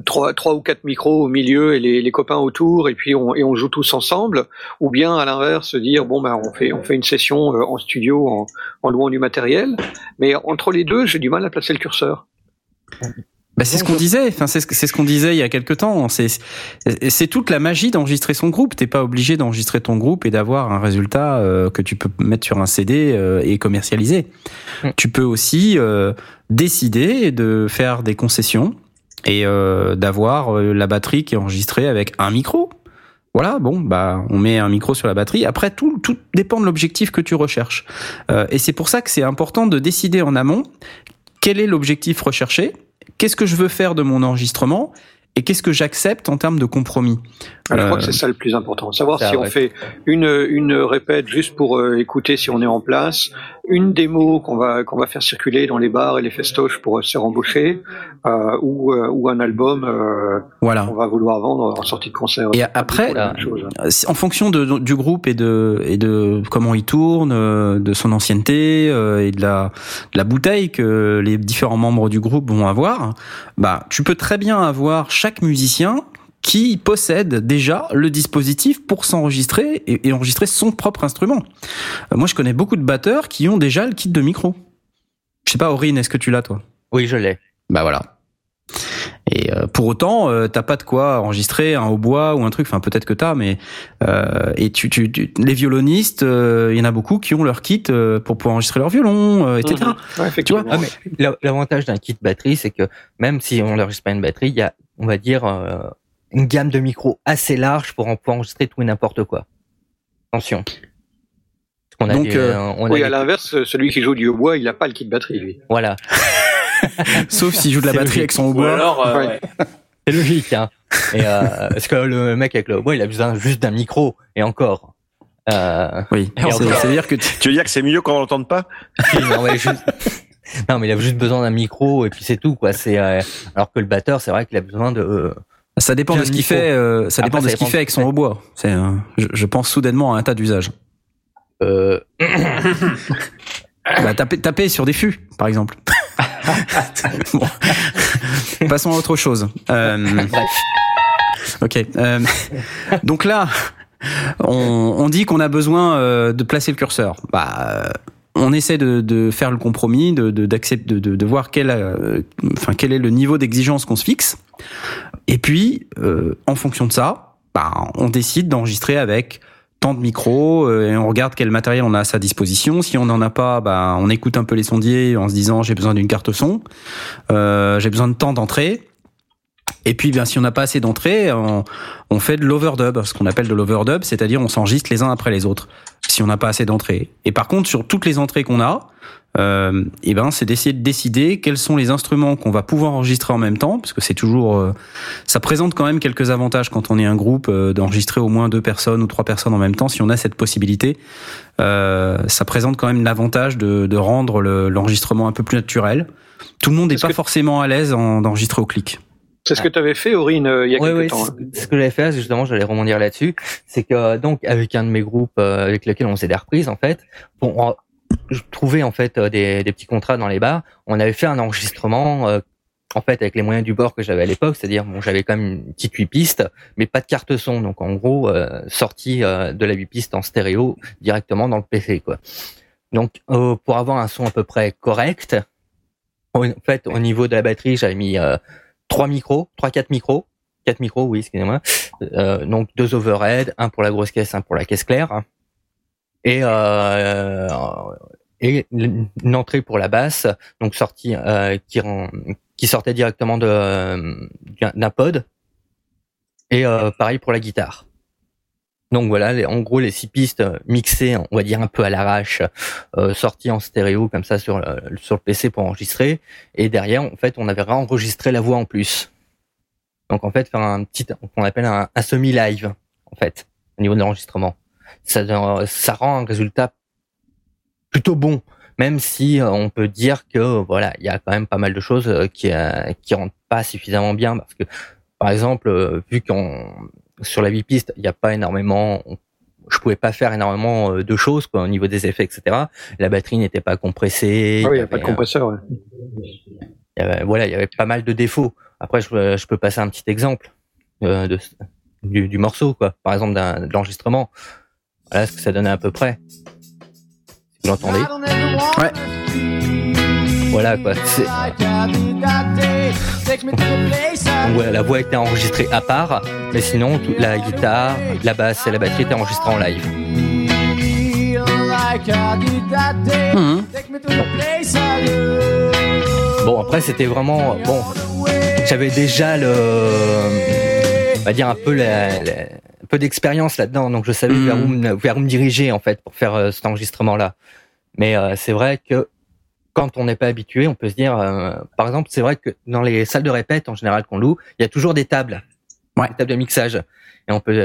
G: trois, trois ou quatre micros au milieu et les, les copains autour, et puis on, et on joue tous ensemble, ou bien à l'inverse se dire bon ben on fait on fait une session euh, en studio en, en louant du matériel, mais entre les deux j'ai du mal à placer le curseur.
A: Bah, c'est ce qu'on disait. Enfin, c'est ce, c'est ce qu'on disait il y a quelque temps. C'est, c'est toute la magie d'enregistrer son groupe. T'es pas obligé d'enregistrer ton groupe et d'avoir un résultat euh, que tu peux mettre sur un CD euh, et commercialiser.
H: Mm.
A: Tu peux aussi euh, décider de faire des concessions et euh, d'avoir euh, la batterie qui est enregistrée avec un micro. Voilà, bon, bah, on met un micro sur la batterie. Après, tout, tout dépend de l'objectif que tu recherches. Euh, et c'est pour ça que c'est important de décider en amont quel est l'objectif recherché, qu'est-ce que je veux faire de mon enregistrement et qu'est-ce que j'accepte en termes de compromis.
G: Je crois
A: Euh,
G: que c'est ça le plus important, savoir si on fait une une répète juste pour euh, écouter si on est en place, une démo qu'on va qu'on va faire circuler dans les bars et les festoches pour se faire embaucher, euh, ou euh, ou un album euh,
A: Voilà.
G: qu'on va vouloir vendre en sortie de concert.
A: Et après. En fonction de, du groupe et de, et de comment il tourne, euh, de son ancienneté euh, et de la, de la bouteille que les différents membres du groupe vont avoir, bah, tu peux très bien avoir chaque musicien qui possède déjà le dispositif pour s'enregistrer et, et enregistrer son propre instrument. Euh, moi, je connais beaucoup de batteurs qui ont déjà le kit de micro. Je sais pas, Aurine, est-ce que tu l'as, toi?
H: Oui, je l'ai.
A: Bah voilà. Et euh, pour autant, euh, t'as pas de quoi enregistrer un hautbois ou un truc. Enfin, peut-être que t'as, mais euh, et tu, tu, tu- les violonistes, euh, il y en a beaucoup qui ont leur kit euh, pour pouvoir enregistrer leur violon, euh, etc.
G: Ouais, effectivement.
H: Ah, l'avantage d'un kit batterie, c'est que même si on n'enregistre pas une batterie, il y a, on va dire, euh, une gamme de micros assez large pour en pouvoir enregistrer tout et n'importe quoi. Attention. Parce qu'on a
A: Donc,
H: des-
A: euh,
H: on a
G: oui,
H: des-
G: à l'inverse, celui qui joue du hautbois, il n'a pas le kit batterie, lui.
H: voilà.
A: Sauf s'il joue de la batterie
H: logique.
A: avec son hautbois.
E: alors, euh,
G: Ouais.
H: C'est logique, hein. Et, euh, parce que le mec avec le hautbois, il a besoin juste d'un micro, et encore. Euh,
A: Oui. C'est- C'est-à-dire que tu-
F: Tu veux dire que c'est mieux qu'on l'entende pas?
H: Si, non, mais juste- non, mais il a juste besoin d'un micro, et puis c'est tout, quoi. C'est, euh, alors que le batteur, c'est vrai qu'il a besoin de, euh,
A: ça dépend de ce qu'il fait. euh, ça
H: Après,
A: dépend de ce qu'il fait avec son hautbois. C'est, euh, je, je pense soudainement à un tas d'usages.
H: euh,
A: Bah, taper, taper sur des fûts, par exemple. Bon. Passons à autre chose. Euh, ok. euh, donc là, on, on dit qu'on a besoin euh, de placer le curseur. Bah, euh, on essaie de, de faire le compromis, de, de, de, de, de voir quel, euh, enfin, quel est le niveau d'exigence qu'on se fixe. Et puis, euh, en fonction de ça, bah, on décide d'enregistrer avec tant de micros et on regarde quel matériel on a à sa disposition. Si on n'en a pas, bah, on écoute un peu les sondiers en se disant j'ai besoin d'une carte son, j'ai besoin de temps d'entrée. Et puis, si on n'a pas assez d'entrées, on, on, fait de l'overdub, ce qu'on appelle de l'overdub, c'est-à-dire on s'enregistre les uns après les autres, si on n'a pas assez d'entrées. Et par contre, sur toutes les entrées qu'on a, euh, et eh ben, c'est d'essayer de décider quels sont les instruments qu'on va pouvoir enregistrer en même temps, parce que c'est toujours, euh, ça présente quand même quelques avantages quand on est un groupe euh, d'enregistrer au moins deux personnes ou trois personnes en même temps. Si on a cette possibilité, euh, ça présente quand même l'avantage de, de rendre l'enregistrement un peu plus naturel. Tout le monde n'est pas forcément à l'aise d'enregistrer au clic.
G: C'est ce que tu avais fait, Aurine, il y a quelques temps.
H: Hein. Ce que j'avais fait, justement, j'allais rebondir là-dessus, c'est que donc avec un de mes groupes avec lequel on faisait des reprises, en fait, bon, je trouvais en fait euh, des, des, petits contrats dans les bars. On avait fait un enregistrement euh, en fait avec les moyens du bord que j'avais à l'époque, c'est-à-dire bon, j'avais quand même une petite 8 pistes, mais pas de carte son. Donc en gros, euh, sortie de la 8 pistes en stéréo directement dans le PC quoi. Donc pour avoir un son à peu près correct, en fait au niveau de la batterie, j'avais mis trois micros, trois quatre micros, quatre micros, oui, excusez-moi. donc deux overhead, un pour la grosse caisse, un pour la caisse claire et euh, et une entrée pour la basse, donc sortie euh, qui qui sortait directement de d'un pod et euh, pareil pour la guitare. Donc voilà, en gros les six pistes mixées, on va dire un peu à l'arrache, euh, sorties en stéréo comme ça sur le, sur le PC pour enregistrer. Et derrière, en fait, on avait réenregistré la voix en plus. Donc en fait, faire un petit, qu'on appelle un, un semi-live, en fait, au niveau de l'enregistrement ça, ça rend un résultat plutôt bon, même si euh, on peut dire que voilà, il y a quand même pas mal de choses euh, qui euh, qui rentrent pas suffisamment bien parce que par exemple, vu qu'on sur la 8 pistes, il n'y a pas énormément je pouvais pas faire énormément de choses quoi, au niveau des effets, etc. La batterie n'était pas compressée.
G: Ah oui, il n'y a pas de compresseur. Ouais.
H: Il y avait, voilà, il y avait pas mal de défauts. Après, je, je peux passer un petit exemple de, du, du, morceau, quoi. Par exemple, d'un l'enregistrement. Voilà ce que ça donnait à peu près. vous l'entendez
A: Ouais.
H: Voilà quoi. Donc voilà, la voix était enregistrée à part, mais sinon toute la guitare, la basse et la batterie étaient enregistrées en live. Mmh. Bon après c'était vraiment bon. J'avais déjà le, on va dire un peu la peu d'expérience là-dedans, donc je savais vers, où, hmm. vers, où, me diriger en fait pour faire euh, cet enregistrement-là. Mais euh, c'est vrai que quand on n'est pas habitué, on peut se dire, euh, par exemple, c'est vrai que dans les salles de répète en général qu'on loue, il y a toujours des tables,
A: ouais.
H: des tables de mixage, et on peut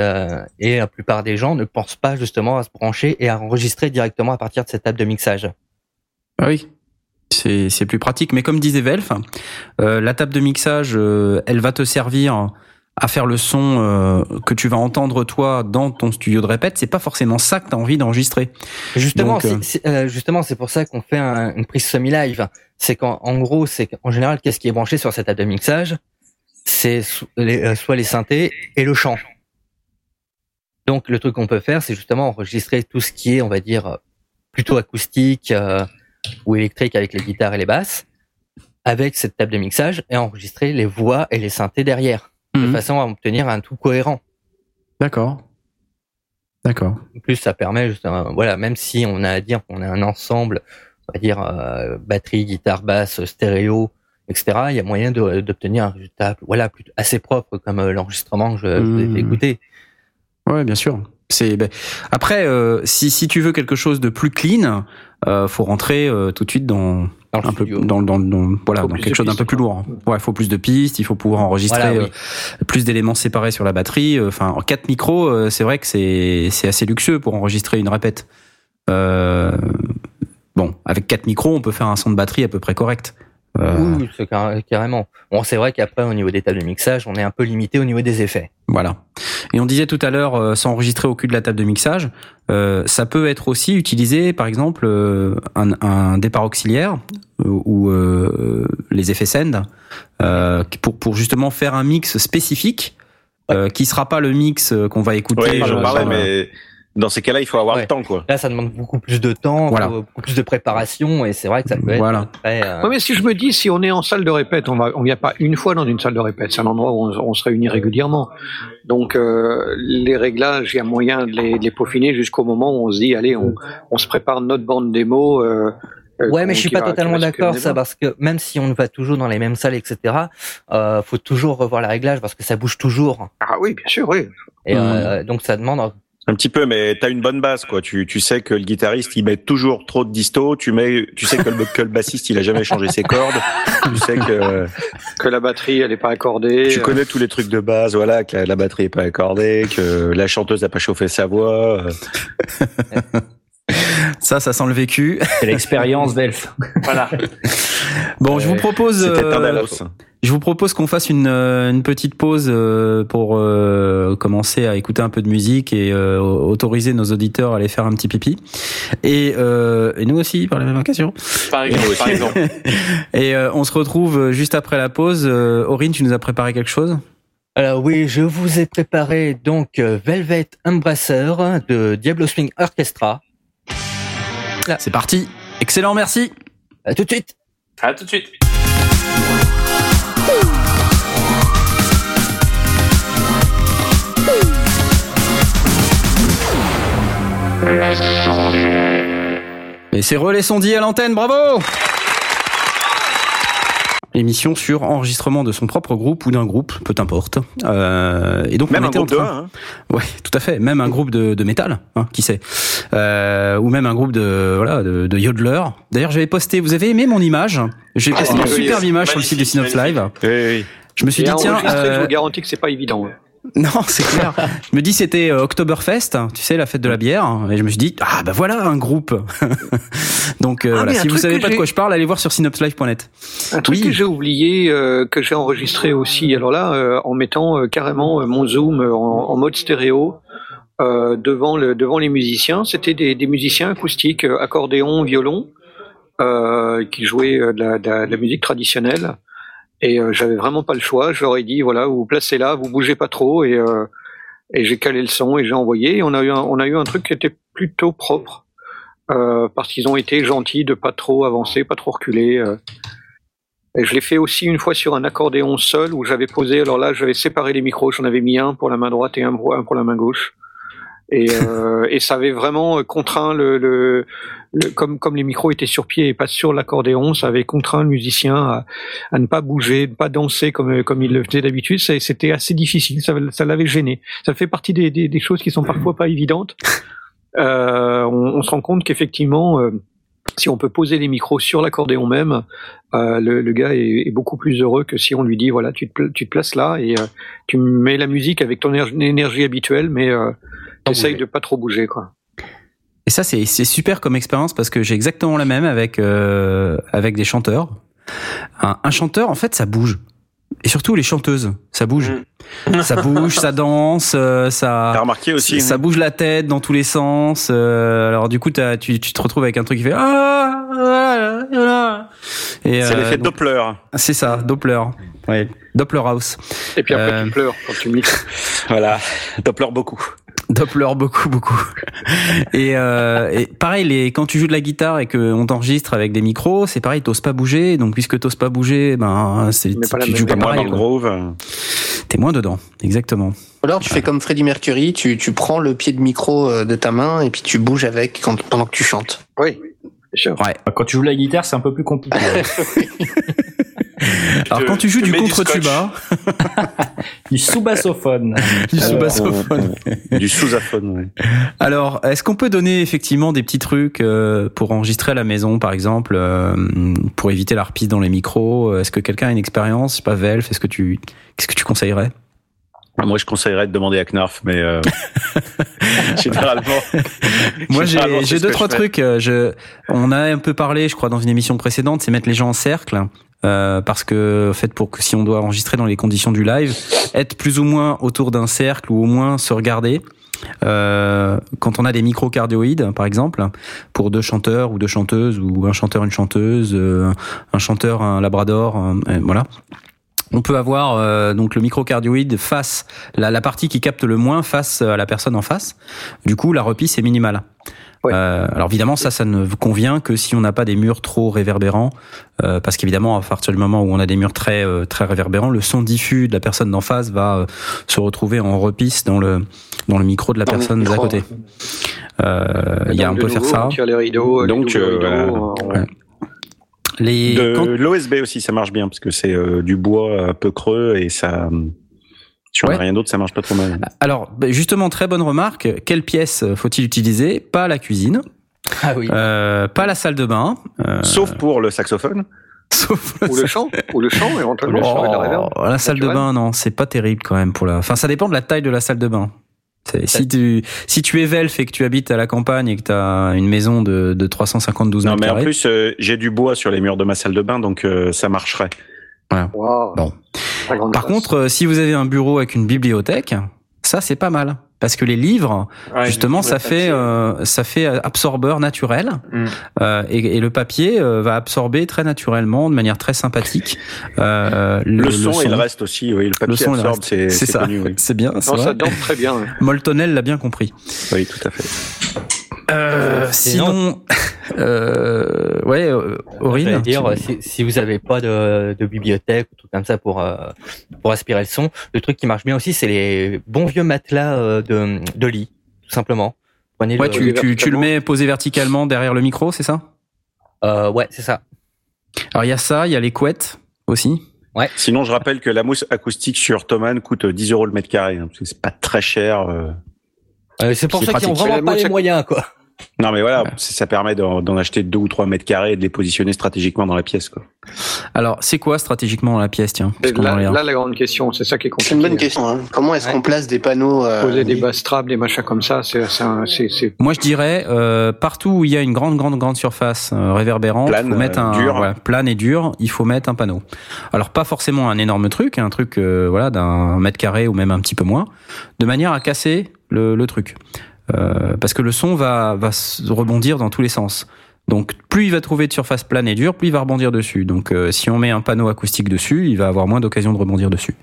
H: et la plupart des gens ne pensent pas justement à se brancher et à enregistrer directement à partir de cette table de mixage.
A: Ah oui. C'est plus pratique, mais comme disait Velf, la table de mixage, elle va te servir à faire le son euh, que tu vas entendre toi dans ton studio de répète, c'est pas forcément ça que tu as envie d'enregistrer.
H: Justement, euh, euh, justement, c'est pour ça qu'on fait une prise semi-live. C'est qu'en en gros, c'est qu'en général, qu'est-ce qui est branché sur cette table de mixage C'est soit les synthés et le chant. Donc, le truc qu'on peut faire, c'est justement enregistrer tout ce qui est, on va dire, plutôt acoustique ou électrique avec les guitares et les basses, avec cette table de mixage et enregistrer les voix et les synthés derrière de mhm. façon à obtenir un tout cohérent.
A: D'accord. D'accord.
H: En plus, ça permet, justement, voilà, même si on a à dire qu'on a un ensemble, on va dire euh, batterie, guitare, basse, stéréo, etc. Il y a moyen d'obtenir un résultat, voilà, assez propre comme euh, l'enregistrement que je, vous ai fait mhm. écouter.
A: Ouais, bien sûr. C'est ben, après, euh, si si tu veux quelque chose de plus clean, euh, faut rentrer tout de suite dans un peu dans, dans, dans voilà dans quelque chose d'un peu plus lourd. Ouais, il faut plus de pistes, il faut pouvoir enregistrer euh, plus d'éléments séparés sur la batterie. Euh, enfin, en quatre micros, euh, c'est vrai que c'est c'est assez luxueux pour enregistrer une répète. Euh, bon, avec quatre micros, on peut faire un son de batterie à peu près correct.
H: Euh... Oui, c'est carrément. Bon, c'est vrai qu'après, au niveau des tables de mixage, on est un peu limité au niveau des effets.
A: Voilà. Et on disait tout à l'heure, euh, s'enregistrer au cul de la table de mixage, euh, ça peut être aussi utilisé, par exemple, euh, un, un, départ auxiliaire ou les effets send pour, pour justement faire un mix spécifique qui sera pas le mix qu'on va écouter.
F: Oui, je parlais, mais dans ces cas-là, il faut avoir
H: Ouais.
F: le temps, quoi.
H: Là, ça demande beaucoup plus de temps,
A: Voilà.
H: beaucoup plus de préparation, et c'est vrai que ça peut être
A: Voilà.
H: très. euh,
G: Ouais, mais si je me dis, si on est en salle de répète, on va, on vient pas une fois dans une salle de répète. C'est un endroit où on, on se réunit régulièrement. Donc, euh, les réglages, il y a moyen de les, de les peaufiner jusqu'au moment où on se dit, allez, on, on se prépare notre bande démo. Euh, euh,
H: Ouais, mais je suis pas totalement d'accord, ça, parce que même si on va toujours dans les mêmes salles, etc., euh, faut toujours revoir les réglages parce que ça bouge toujours.
G: Ah oui, bien sûr, oui.
H: Et euh, donc ça demande.
F: Un petit peu, mais t'as une bonne base, quoi. Tu, tu sais que le guitariste, il met toujours trop de disto. Tu mets, tu sais que le, que le bassiste, il a jamais changé ses cordes. Tu sais que
G: Que la batterie, elle est pas accordée.
F: tu connais tous les trucs de base, voilà, que la, la batterie est pas accordée, que la chanteuse a pas chauffé sa voix.
A: Ça, ça sent le vécu.
B: C'est l'expérience d'Elf.
E: Voilà.
A: Bon, je vous propose.
F: C'était
A: euh. Je vous propose qu'on fasse une, euh, une petite pause euh, pour euh, commencer à écouter un peu de musique et euh, autoriser nos auditeurs à aller faire un petit pipi. Et, euh, et nous aussi, par la même occasion.
E: Par exemple. Par exemple.
A: Et euh, on se retrouve juste après la pause. Aurine, tu nous as préparé quelque chose?
H: Alors oui, je vous ai préparé donc Velvet Embracer de Diablo Swing Orchestra.
A: C'est parti. Excellent, merci.
H: À tout de suite.
E: À tout de suite.
A: Et c'est Relais Sondier à l'antenne, bravo Émission sur enregistrement de son propre groupe ou d'un groupe, peu importe. Euh, et donc
F: Même
A: on
F: un
A: était
F: groupe de hein.
A: Ouais, tout à fait. Même un groupe de, de métal, hein, qui sait. Euh, ou même un groupe de voilà de, de yodelers. D'ailleurs, j'avais posté. Vous avez aimé mon image? J'ai posté
G: oui,
A: une
G: oui,
A: superbe
G: oui.
A: image sur le site de Synops Live.
F: Oui, oui.
A: Je me suis
G: Et
A: dit tiens,
G: je
A: euh,
G: vous garantis que c'est pas évident. hein.
A: Non, c'est clair. je me dis c'était euh, Oktoberfest, tu sais la fête de la bière, et je me suis dit ah bah voilà un groupe. Donc euh,
G: Ah,
A: voilà, si vous savez pas de quoi je parle, allez voir sur synopslive.net.
G: Un truc
A: Oui.
G: que j'ai oublié, euh, que j'ai enregistré aussi, alors là, euh, en mettant euh, carrément euh, mon zoom en, en mode stéréo euh, devant, le, devant les musiciens, c'était des, des musiciens acoustiques, accordéon, violon, euh, qui jouaient de, la, de la- de la musique traditionnelle. Et euh, j'avais vraiment pas le choix. Je leur ai dit voilà, vous vous placez là, vous bougez pas trop, et, euh, et j'ai calé le son et j'ai envoyé. Et on a eu un, on a eu un truc qui était plutôt propre. Euh, parce qu'ils ont été gentils de pas trop avancer, pas trop reculer. Et je l'ai fait aussi une fois sur un accordéon seul où j'avais posé. Alors là, j'avais séparé les micros. J'en avais mis un pour la main droite et un pour la main gauche. Et, euh, et ça avait vraiment euh, contraint le, le, le- comme comme les micros étaient sur pied et pas sur l'accordéon, ça avait contraint le musicien à, à ne pas bouger, ne pas danser comme comme il le faisait d'habitude. C'était assez difficile. Ça, ça l'avait gêné. Ça fait partie des, des, des choses qui sont parfois pas évidentes. Euh, on, on se rend compte qu'effectivement, euh, si on peut poser les micros sur l'accordéon même, euh, le, le gars est, est beaucoup plus heureux que si on lui dit voilà, tu te, tu te places là et euh, tu mets la musique avec ton énergie habituelle, mais euh, t'essayes de pas trop bouger quoi.
A: Et ça c'est c'est super comme expérience parce que j'ai exactement la même avec euh, avec des chanteurs. Un, un chanteur en fait ça bouge. Et surtout les chanteuses, ça bouge. ça bouge, ça danse, euh, ça
F: T'as remarqué aussi
A: ça bouge la tête dans tous les sens. euh, alors du coup t'as- tu, tu te retrouves avec un truc qui fait ah. Et,
F: C'est
A: euh,
F: l'effet Doppler.
A: C'est ça, Doppler. Ouais. Doppler House.
G: Et puis après
A: Euh,
G: tu pleures quand tu mixes.
F: Voilà, Doppler beaucoup.
A: Doppler beaucoup beaucoup. et, euh, et pareil, les, quand tu joues de la guitare et qu'on t'enregistre avec des micros, c'est pareil, t'oses pas bouger. Donc puisque t'oses pas bouger, ben c'est tu joues pas
F: T'es moins
A: pareil.
F: dans le groove.
A: T'es moins dedans, exactement.
C: Ou alors tu fais comme Freddie Mercury, tu, tu prends le pied de micro euh, de ta main et puis tu bouges avec quand, pendant que tu chantes.
G: Oui, bien sûr.
B: Quand tu joues la guitare, c'est un peu plus compliqué.
A: Alors
E: te-
A: quand tu joues du contre-tuba,
B: du sous-bassophone.
A: du sous-bassophone.
F: Du sous-aphone, ouais.
A: Alors, est-ce qu'on peut donner effectivement des petits trucs euh, pour enregistrer à la maison, par exemple, euh, pour éviter la reprise dans les micros? Est-ce que quelqu'un a une expérience? Je sais pas, Velf, est-ce que tu, qu'est-ce que tu conseillerais?
F: Moi, je conseillerais de demander à Knarf, mais euh, généralement.
A: Moi, j'ai deux trois
F: je
A: trucs. euh, Je, on a un peu parlé, je crois, dans une émission précédente, c'est mettre les gens en cercle. Euh, parce que en fait pour que si on doit enregistrer dans les conditions du live être plus ou moins autour d'un cercle ou au moins se regarder euh, quand on a des micros cardioïdes par exemple pour deux chanteurs ou deux chanteuses ou un chanteur une chanteuse euh, un chanteur un labrador un- voilà on peut avoir euh, donc le microcardioïde face la, la, partie qui capte le moins face à la personne en face. Du coup, la repisse est minimale. Ouais. Euh, alors évidemment, ça, ça ne convient que si on n'a pas des murs trop réverbérants, euh, parce qu'évidemment, à partir du moment où on a des murs très euh, très réverbérants, le son diffus de la personne d'en face va euh, se retrouver en repisse dans le dans le micro de la dans personne d'à côté. Il y a, on peut faire ça.
G: Les rideaux,
F: donc ouais. Les... L'OSB aussi, ça marche bien parce que c'est euh, du bois un peu creux et ça. Sur ouais. rien d'autre, ça marche pas trop mal.
A: Alors, justement, très bonne remarque. Quelle pièce faut-il utiliser? Pas la cuisine.
H: Ah oui.
A: Euh, pas la salle de bain. Euh...
F: Sauf pour le saxophone.
A: Sauf
G: ou le chant, ou le chant éventuellement.
A: Oh, la, la salle de bain, non, c'est pas terrible quand même pour la. Enfin, ça dépend de la taille de la salle de bain. Si tu, si tu es Velf et que tu habites à la campagne et que tu as une maison de, de 352
F: non,
A: mètres
F: mais
A: carrés.
F: en plus, euh, j'ai du bois sur les murs de ma salle de bain, donc euh, ça marcherait.
A: Voilà.
G: Wow.
A: Bon. Par contre, euh, si vous avez un bureau avec une bibliothèque, ça c'est pas mal parce que les livres, ouais, justement, ça fait euh, ça fait absorbeur naturel mm. euh, et, et, le papier euh, va absorber très naturellement, de manière très sympathique.
F: Euh, le, le, son, le son et le reste aussi, oui, le papier
A: le son
F: absorbe, c'est
A: c'est ça,
F: oui.
A: c'est bien.
G: Non, ça danse très bien. Ouais.
A: Moltonel l'a bien compris.
F: Oui, tout à fait.
A: Euh, sinon, euh, ouais, Aurine.
H: dire, si, si, vous avez pas de, de, bibliothèque ou tout comme ça pour euh, pour aspirer le son, le truc qui marche bien aussi, c'est les bons vieux matelas euh, de, de lit, tout simplement.
A: Prenez ouais, le, tu, tu, tu, le mets posé verticalement derrière le micro, c'est ça?
H: Euh, Ouais, c'est ça.
A: Alors il y a ça, il y a les couettes aussi.
H: Ouais.
F: Sinon, je rappelle que la mousse acoustique sur Thomann coûte 10 euros le mètre carré, hein, parce que c'est pas très cher.
H: Euh, c'est pour ça qu'ils ont vraiment pas les moyens, quoi.
F: Non, mais voilà, ça permet d'en acheter deux ou trois mètres carrés et de les positionner stratégiquement dans la pièce, quoi.
A: Alors, c'est quoi stratégiquement dans la pièce, tiens
G: là, là, la grande question, c'est ça qui est compliqué.
C: C'est une bonne question. Hein. Comment est-ce ouais. qu'on place des panneaux euh,
G: Poser des basses trappes, des machins comme ça, c'est.
A: Moi, je dirais euh, partout où il y a une grande, grande, grande surface euh, réverbérante,
F: plane,
A: faut mettre un
F: dur.
A: Plane et dur, il faut mettre un panneau. Alors, pas forcément un énorme truc, un truc euh, voilà d'un mètre carré ou même un petit peu moins, de manière à casser le, le truc. Euh, parce que le son va, va rebondir dans tous les sens. Donc plus il va trouver de surface plane et dure, plus il va rebondir dessus. Donc euh, si on met un panneau acoustique dessus, il va avoir moins d'occasion de rebondir dessus.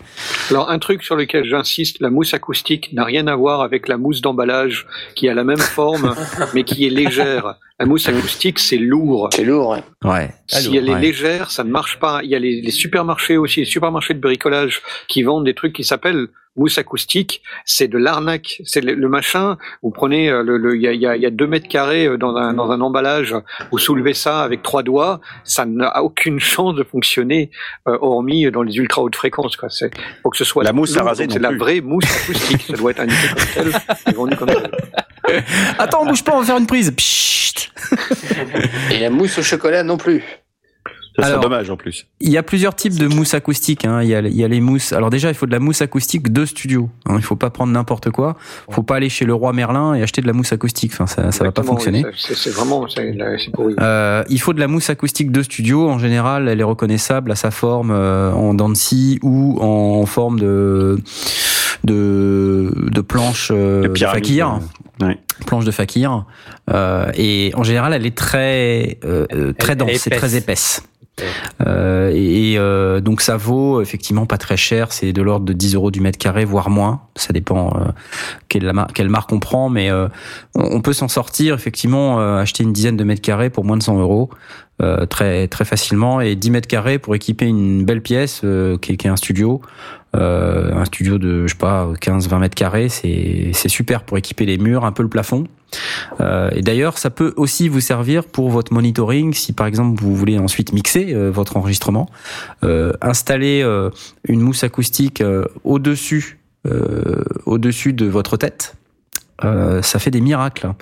G: Alors un truc sur lequel j'insiste, la mousse acoustique n'a rien à voir avec la mousse d'emballage qui a la même forme mais qui est légère. La mousse acoustique, c'est lourd.
C: C'est lourd, ouais.
A: ouais.
G: Si elle est
A: ouais.
G: légère, ça ne marche pas. Il y a les, les, supermarchés aussi, les supermarchés de bricolage qui vendent des trucs qui s'appellent mousse acoustique. C'est de l'arnaque. C'est le, le, machin. Vous prenez le, le il y a, y, a, y a deux mètres carrés dans un, dans un emballage. Vous soulevez ça avec trois doigts. Ça n'a aucune chance de fonctionner, euh, hormis dans les ultra hautes fréquences. Quoi. C'est faut que ce soit
F: la mousse à raser.
G: C'est la vraie mousse acoustique. ça doit être comme tel vendu comme tel.
A: Attends, bouge pas, on va faire une prise. Psst.
C: Et la mousse au chocolat non plus.
F: Ça serait dommage en plus.
A: Il y a plusieurs types de mousse acoustique. Hein. Il, y a, il y a les mousses. Alors déjà, il faut de la mousse acoustique de studio. Hein. Il faut pas prendre n'importe quoi. Il faut pas aller chez le roi Merlin et acheter de la mousse acoustique. Enfin, ça, ça va pas fonctionner.
G: Oui, c'est vraiment, c'est pourri.
A: Euh, il faut de la mousse acoustique de studio. En général, elle est reconnaissable à sa forme euh, en dents de scie ou en forme de de, de planche euh, de, fakir.
F: Ouais.
A: Planche de fakir. Euh, et en général, elle est très euh, très dense, c'est très épaisse. Euh, et, euh, donc ça vaut effectivement pas très cher, c'est de l'ordre de 10 euros du mètre carré, voire moins. Ça dépend euh, quelle, quelle, marque on prend, mais euh, on peut s'en sortir effectivement, euh, acheter une dizaine de mètres carrés pour moins de 100 euros. très très facilement et 10 mètres carrés pour équiper une belle pièce qui est, qui, est, un studio euh, un studio de je sais pas 15-20 mètres carrés c'est c'est super pour équiper les murs un peu le plafond. Euh, et d'ailleurs ça peut aussi vous servir pour votre monitoring si par exemple vous voulez ensuite mixer euh, votre enregistrement. Installer une mousse acoustique au dessus au dessus de votre tête ça fait des miracles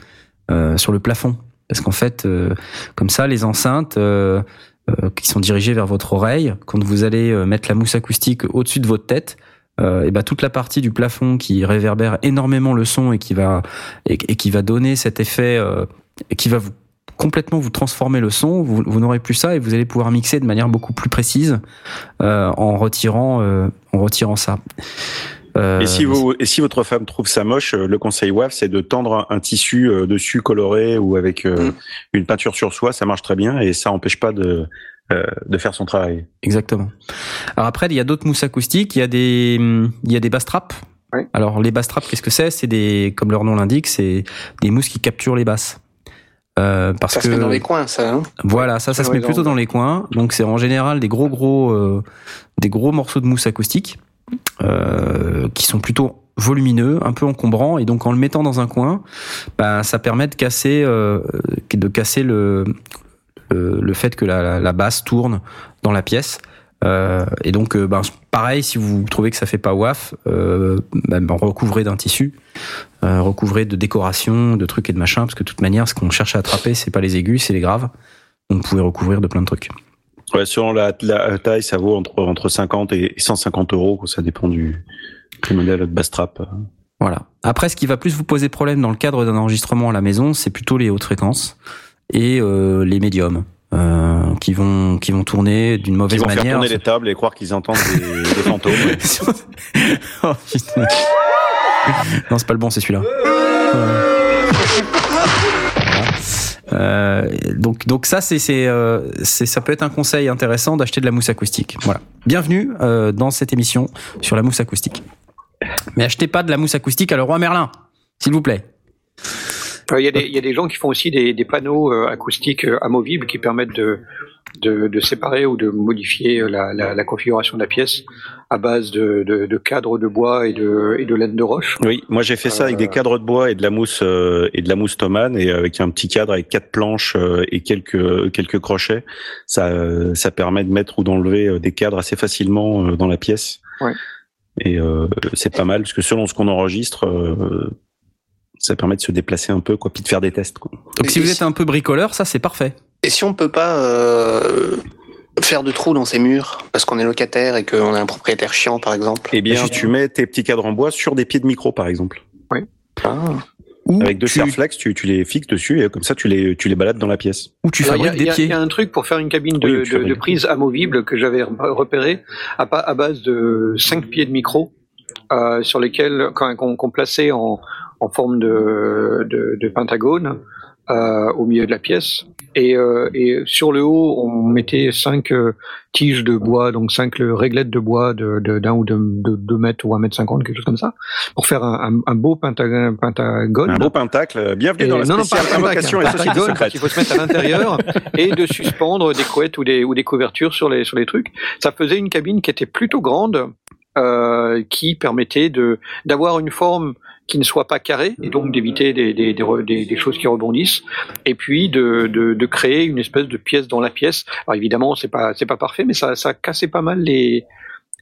A: sur le plafond. Parce qu'en fait, euh, comme ça, les enceintes euh, euh, qui sont dirigées vers votre oreille, quand vous allez mettre la mousse acoustique au-dessus de votre tête, et ben toute la partie du plafond qui réverbère énormément le son et qui va et, qui va donner cet effet, et qui va vous complètement vous transformer le son, vous, vous n'aurez plus ça et vous allez pouvoir mixer de manière beaucoup plus précise en retirant en retirant ça.
F: Euh, et si vous, et si votre femme trouve ça moche, le conseil WAF, c'est de tendre un, un tissu euh, dessus coloré ou avec euh, mm. une peinture sur soie, ça marche très bien et ça empêche pas de euh, de faire son travail.
A: Exactement. Alors après, il y a d'autres mousses acoustiques. Il y a des, il y a des bass traps. Alors les bass traps, qu'est-ce que c'est? C'est des, comme leur nom l'indique, c'est des mousses qui capturent les basses. Euh, parce
C: ça
A: que
C: se met dans les coins, ça. Hein?
A: Voilà, ça, ça se met plutôt dans les coins. Donc c'est en général des gros gros, euh, des gros morceaux de mousse acoustique euh, qui sont plutôt volumineux, un peu encombrants, et donc en le mettant dans un coin, bah, ça permet de casser, euh, de casser le le fait que la, la, basse tourne dans la pièce. Euh, et donc, euh, ben, pareil, si vous trouvez que ça fait pas waf, euh, ben, ben recouvrez d'un tissu, euh, recouvrez de décoration, de trucs et de machin, parce que de toute manière, ce qu'on cherche à attraper, c'est pas les aigus, c'est les graves. Donc, vous pouvez recouvrir de plein de trucs.
F: Ouais, selon la, la, taille, ça vaut entre entre 50 et 150 euros, ça dépend du, du modèle de bass trap.
A: Voilà. Après, ce qui va plus vous poser problème dans le cadre d'un enregistrement à la maison, c'est plutôt les hautes fréquences et euh, les médiums. Euh, qui vont qui vont tourner d'une mauvaise
F: qui vont
A: manière.
F: Faire tourner les tables et croire qu'ils entendent des, des fantômes.
A: oh, non, c'est pas le bon, c'est celui-là. Euh, donc donc ça c'est c'est euh, ça peut être un conseil intéressant d'acheter de la mousse acoustique. Voilà. Bienvenue euh, dans cette émission sur la mousse acoustique. Mais achetez pas de la mousse acoustique à le roi Merlin, s'il vous plaît.
G: Il y, a des, y, a des, gens qui font aussi des, des panneaux euh, acoustiques euh, amovibles qui permettent de, de, de, séparer ou de modifier euh, la, la, la, configuration de la pièce à base de, de, de cadres de bois et de, et de laine de roche.
F: Oui, moi j'ai fait ça avec des cadres de bois et de la mousse et de la mousse Thomann et avec un petit cadre avec quatre planches et quelques quelques crochets. Ça ça permet de mettre ou d'enlever des cadres assez facilement dans la pièce.
G: Ouais.
F: Et euh, c'est pas mal parce que selon ce qu'on enregistre, euh, ça permet de se déplacer un peu, quoi, puis de faire des tests. Quoi.
A: Donc et si vous êtes un peu bricoleur, ça c'est parfait.
C: Et si on peut pas euh, faire de trous dans ces murs parce qu'on est locataire et qu'on est un propriétaire chiant, par exemple?
F: Eh bien, tu mets tes petits cadres en bois sur des pieds de micro, par exemple.
G: Oui.
C: Ah.
F: Ou Avec deux tu... serflex, tu, tu les fixes dessus et comme ça tu les, tu les balades dans la pièce.
A: Ou tu fabriques des pieds.
G: Il y a un truc pour faire une cabine de, oui, de, de prise amovible que j'avais repéré à, à, base de cinq pieds de micro euh, sur lesquels qu'on qu plaçait en, en forme de, de, de pentagone euh, au milieu de la pièce. Et, euh, et, sur le haut, on mettait cinq euh, tiges de bois, donc cinq réglettes de bois de, de, d'un ou de, de 2 mètres ou 1 mètre 50, quelque chose comme ça, pour faire un, un, un beau pentagone.
F: Un beau pentacle. Bienvenue et, dans la
G: non, non, pas un pentacle, un pentagone, il faut se mettre à l'intérieur et de suspendre des couettes ou des, ou des couvertures sur les, sur les trucs. Ça faisait une cabine qui était plutôt grande, euh, qui permettait de d'avoir une forme qui ne soit pas carré et donc d'éviter des, des, des, des, choses qui rebondissent et puis de, de, de, créer une espèce de pièce dans la pièce. Alors évidemment c'est pas pas parfait mais ça ça cassait pas mal les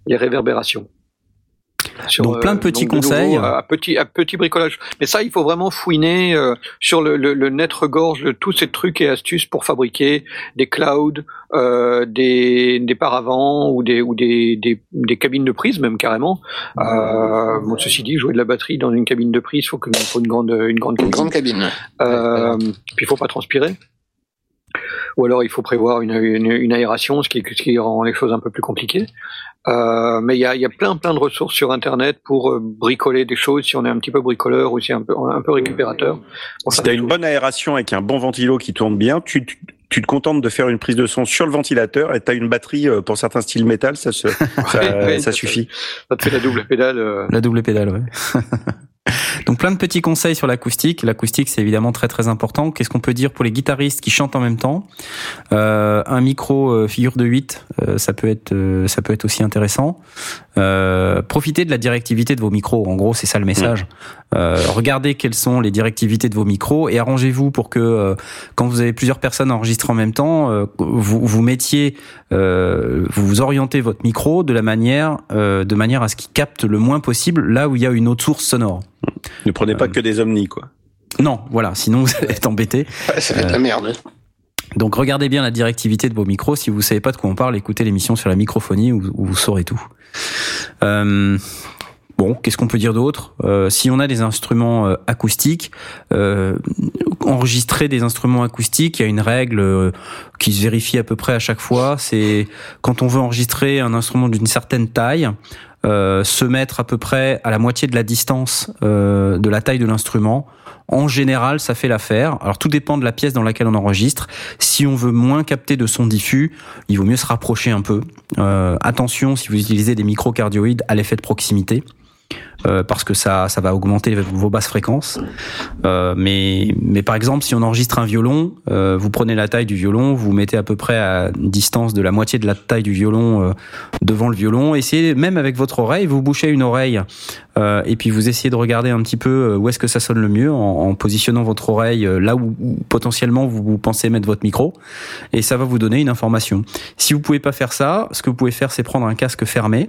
G: les réverbérations.
A: Sur, donc plein de petits conseils,
G: de nouveau, à petit à petit bricolage. Mais ça, il faut vraiment fouiner euh, sur le, le, le net regorge de tous ces trucs et astuces pour fabriquer des clouds, euh, des, des paravents ou des ou des, des, des, cabines de prise même carrément. Euh, bon, ceci dit, jouer de la batterie dans une cabine de prise, faut qu'il faut une grande une grande cabine.
C: Une grande cabine.
G: Euh, puis il faut pas transpirer ou alors il faut prévoir une, une, une aération, ce qui, ce qui, rend les choses un peu plus compliquées. Euh, mais il y a, y a, plein plein de ressources sur Internet pour euh, bricoler des choses si on est un petit peu bricoleur ou si un peu un peu récupérateur.
F: Si tu as une bonne aération avec un bon ventilo qui tourne bien, tu, tu, tu, te contentes de faire une prise de son sur le ventilateur et tu as une batterie euh, pour certains styles métal, ça, se, ça,
G: ouais,
F: ça, suffit.
G: Ça te fait la double pédale. Euh...
A: La double pédale, ouais. Donc plein de petits conseils sur l'acoustique. L'acoustique c'est évidemment très très important. Qu'est-ce qu'on peut dire pour les guitaristes qui chantent en même temps? Euh, Un micro euh, figure de 8, euh, ça peut être ça peut être aussi intéressant. Euh, profitez de la directivité de vos micros. En gros c'est ça le message. Euh, regardez quelles sont les directivités de vos micros et arrangez-vous pour que quand vous avez plusieurs personnes enregistrées en même temps, vous vous mettiez vous vous orientez votre micro de la manière de manière à ce qu'il capte le moins possible là où il y a une autre source sonore.
F: Ne prenez pas euh... que des omnis, quoi.
A: Non, voilà, sinon vous allez être embêté.
C: Ouais, ça euh... de la merde.
A: Donc regardez bien la directivité de vos micros. Si vous savez pas de quoi on parle, écoutez l'émission sur la microphonie où, vous saurez tout. Euh, Bon, qu'est-ce qu'on peut dire d'autre? Euh, Si on a des instruments euh, acoustiques, enregistrer des instruments acoustiques, il y a une règle qui se vérifie à peu près à chaque fois. C'est quand on veut enregistrer un instrument d'une certaine taille, se mettre à peu près à la moitié de la distance de la taille de l'instrument. En général, ça fait l'affaire. Alors tout dépend de la pièce dans laquelle on enregistre. Si on veut moins capter de son diffus, il vaut mieux se rapprocher un peu. Euh, attention, si vous utilisez des microcardioïdes, à l'effet de proximité. Euh, parce que ça, ça va augmenter vos basses fréquences. Euh, mais, mais par exemple, si on enregistre un violon, euh, vous prenez la taille du violon, vous mettez à peu près à distance de la moitié de la taille du violon euh, devant le violon. Essayez même avec votre oreille, vous bouchez une oreille euh, et puis vous essayez de regarder un petit peu euh, où est-ce que ça sonne le mieux en, en positionnant votre oreille là où, où potentiellement vous, vous pensez mettre votre micro et ça va vous donner une information. Si vous pouvez pas faire ça, ce que vous pouvez faire, c'est prendre un casque fermé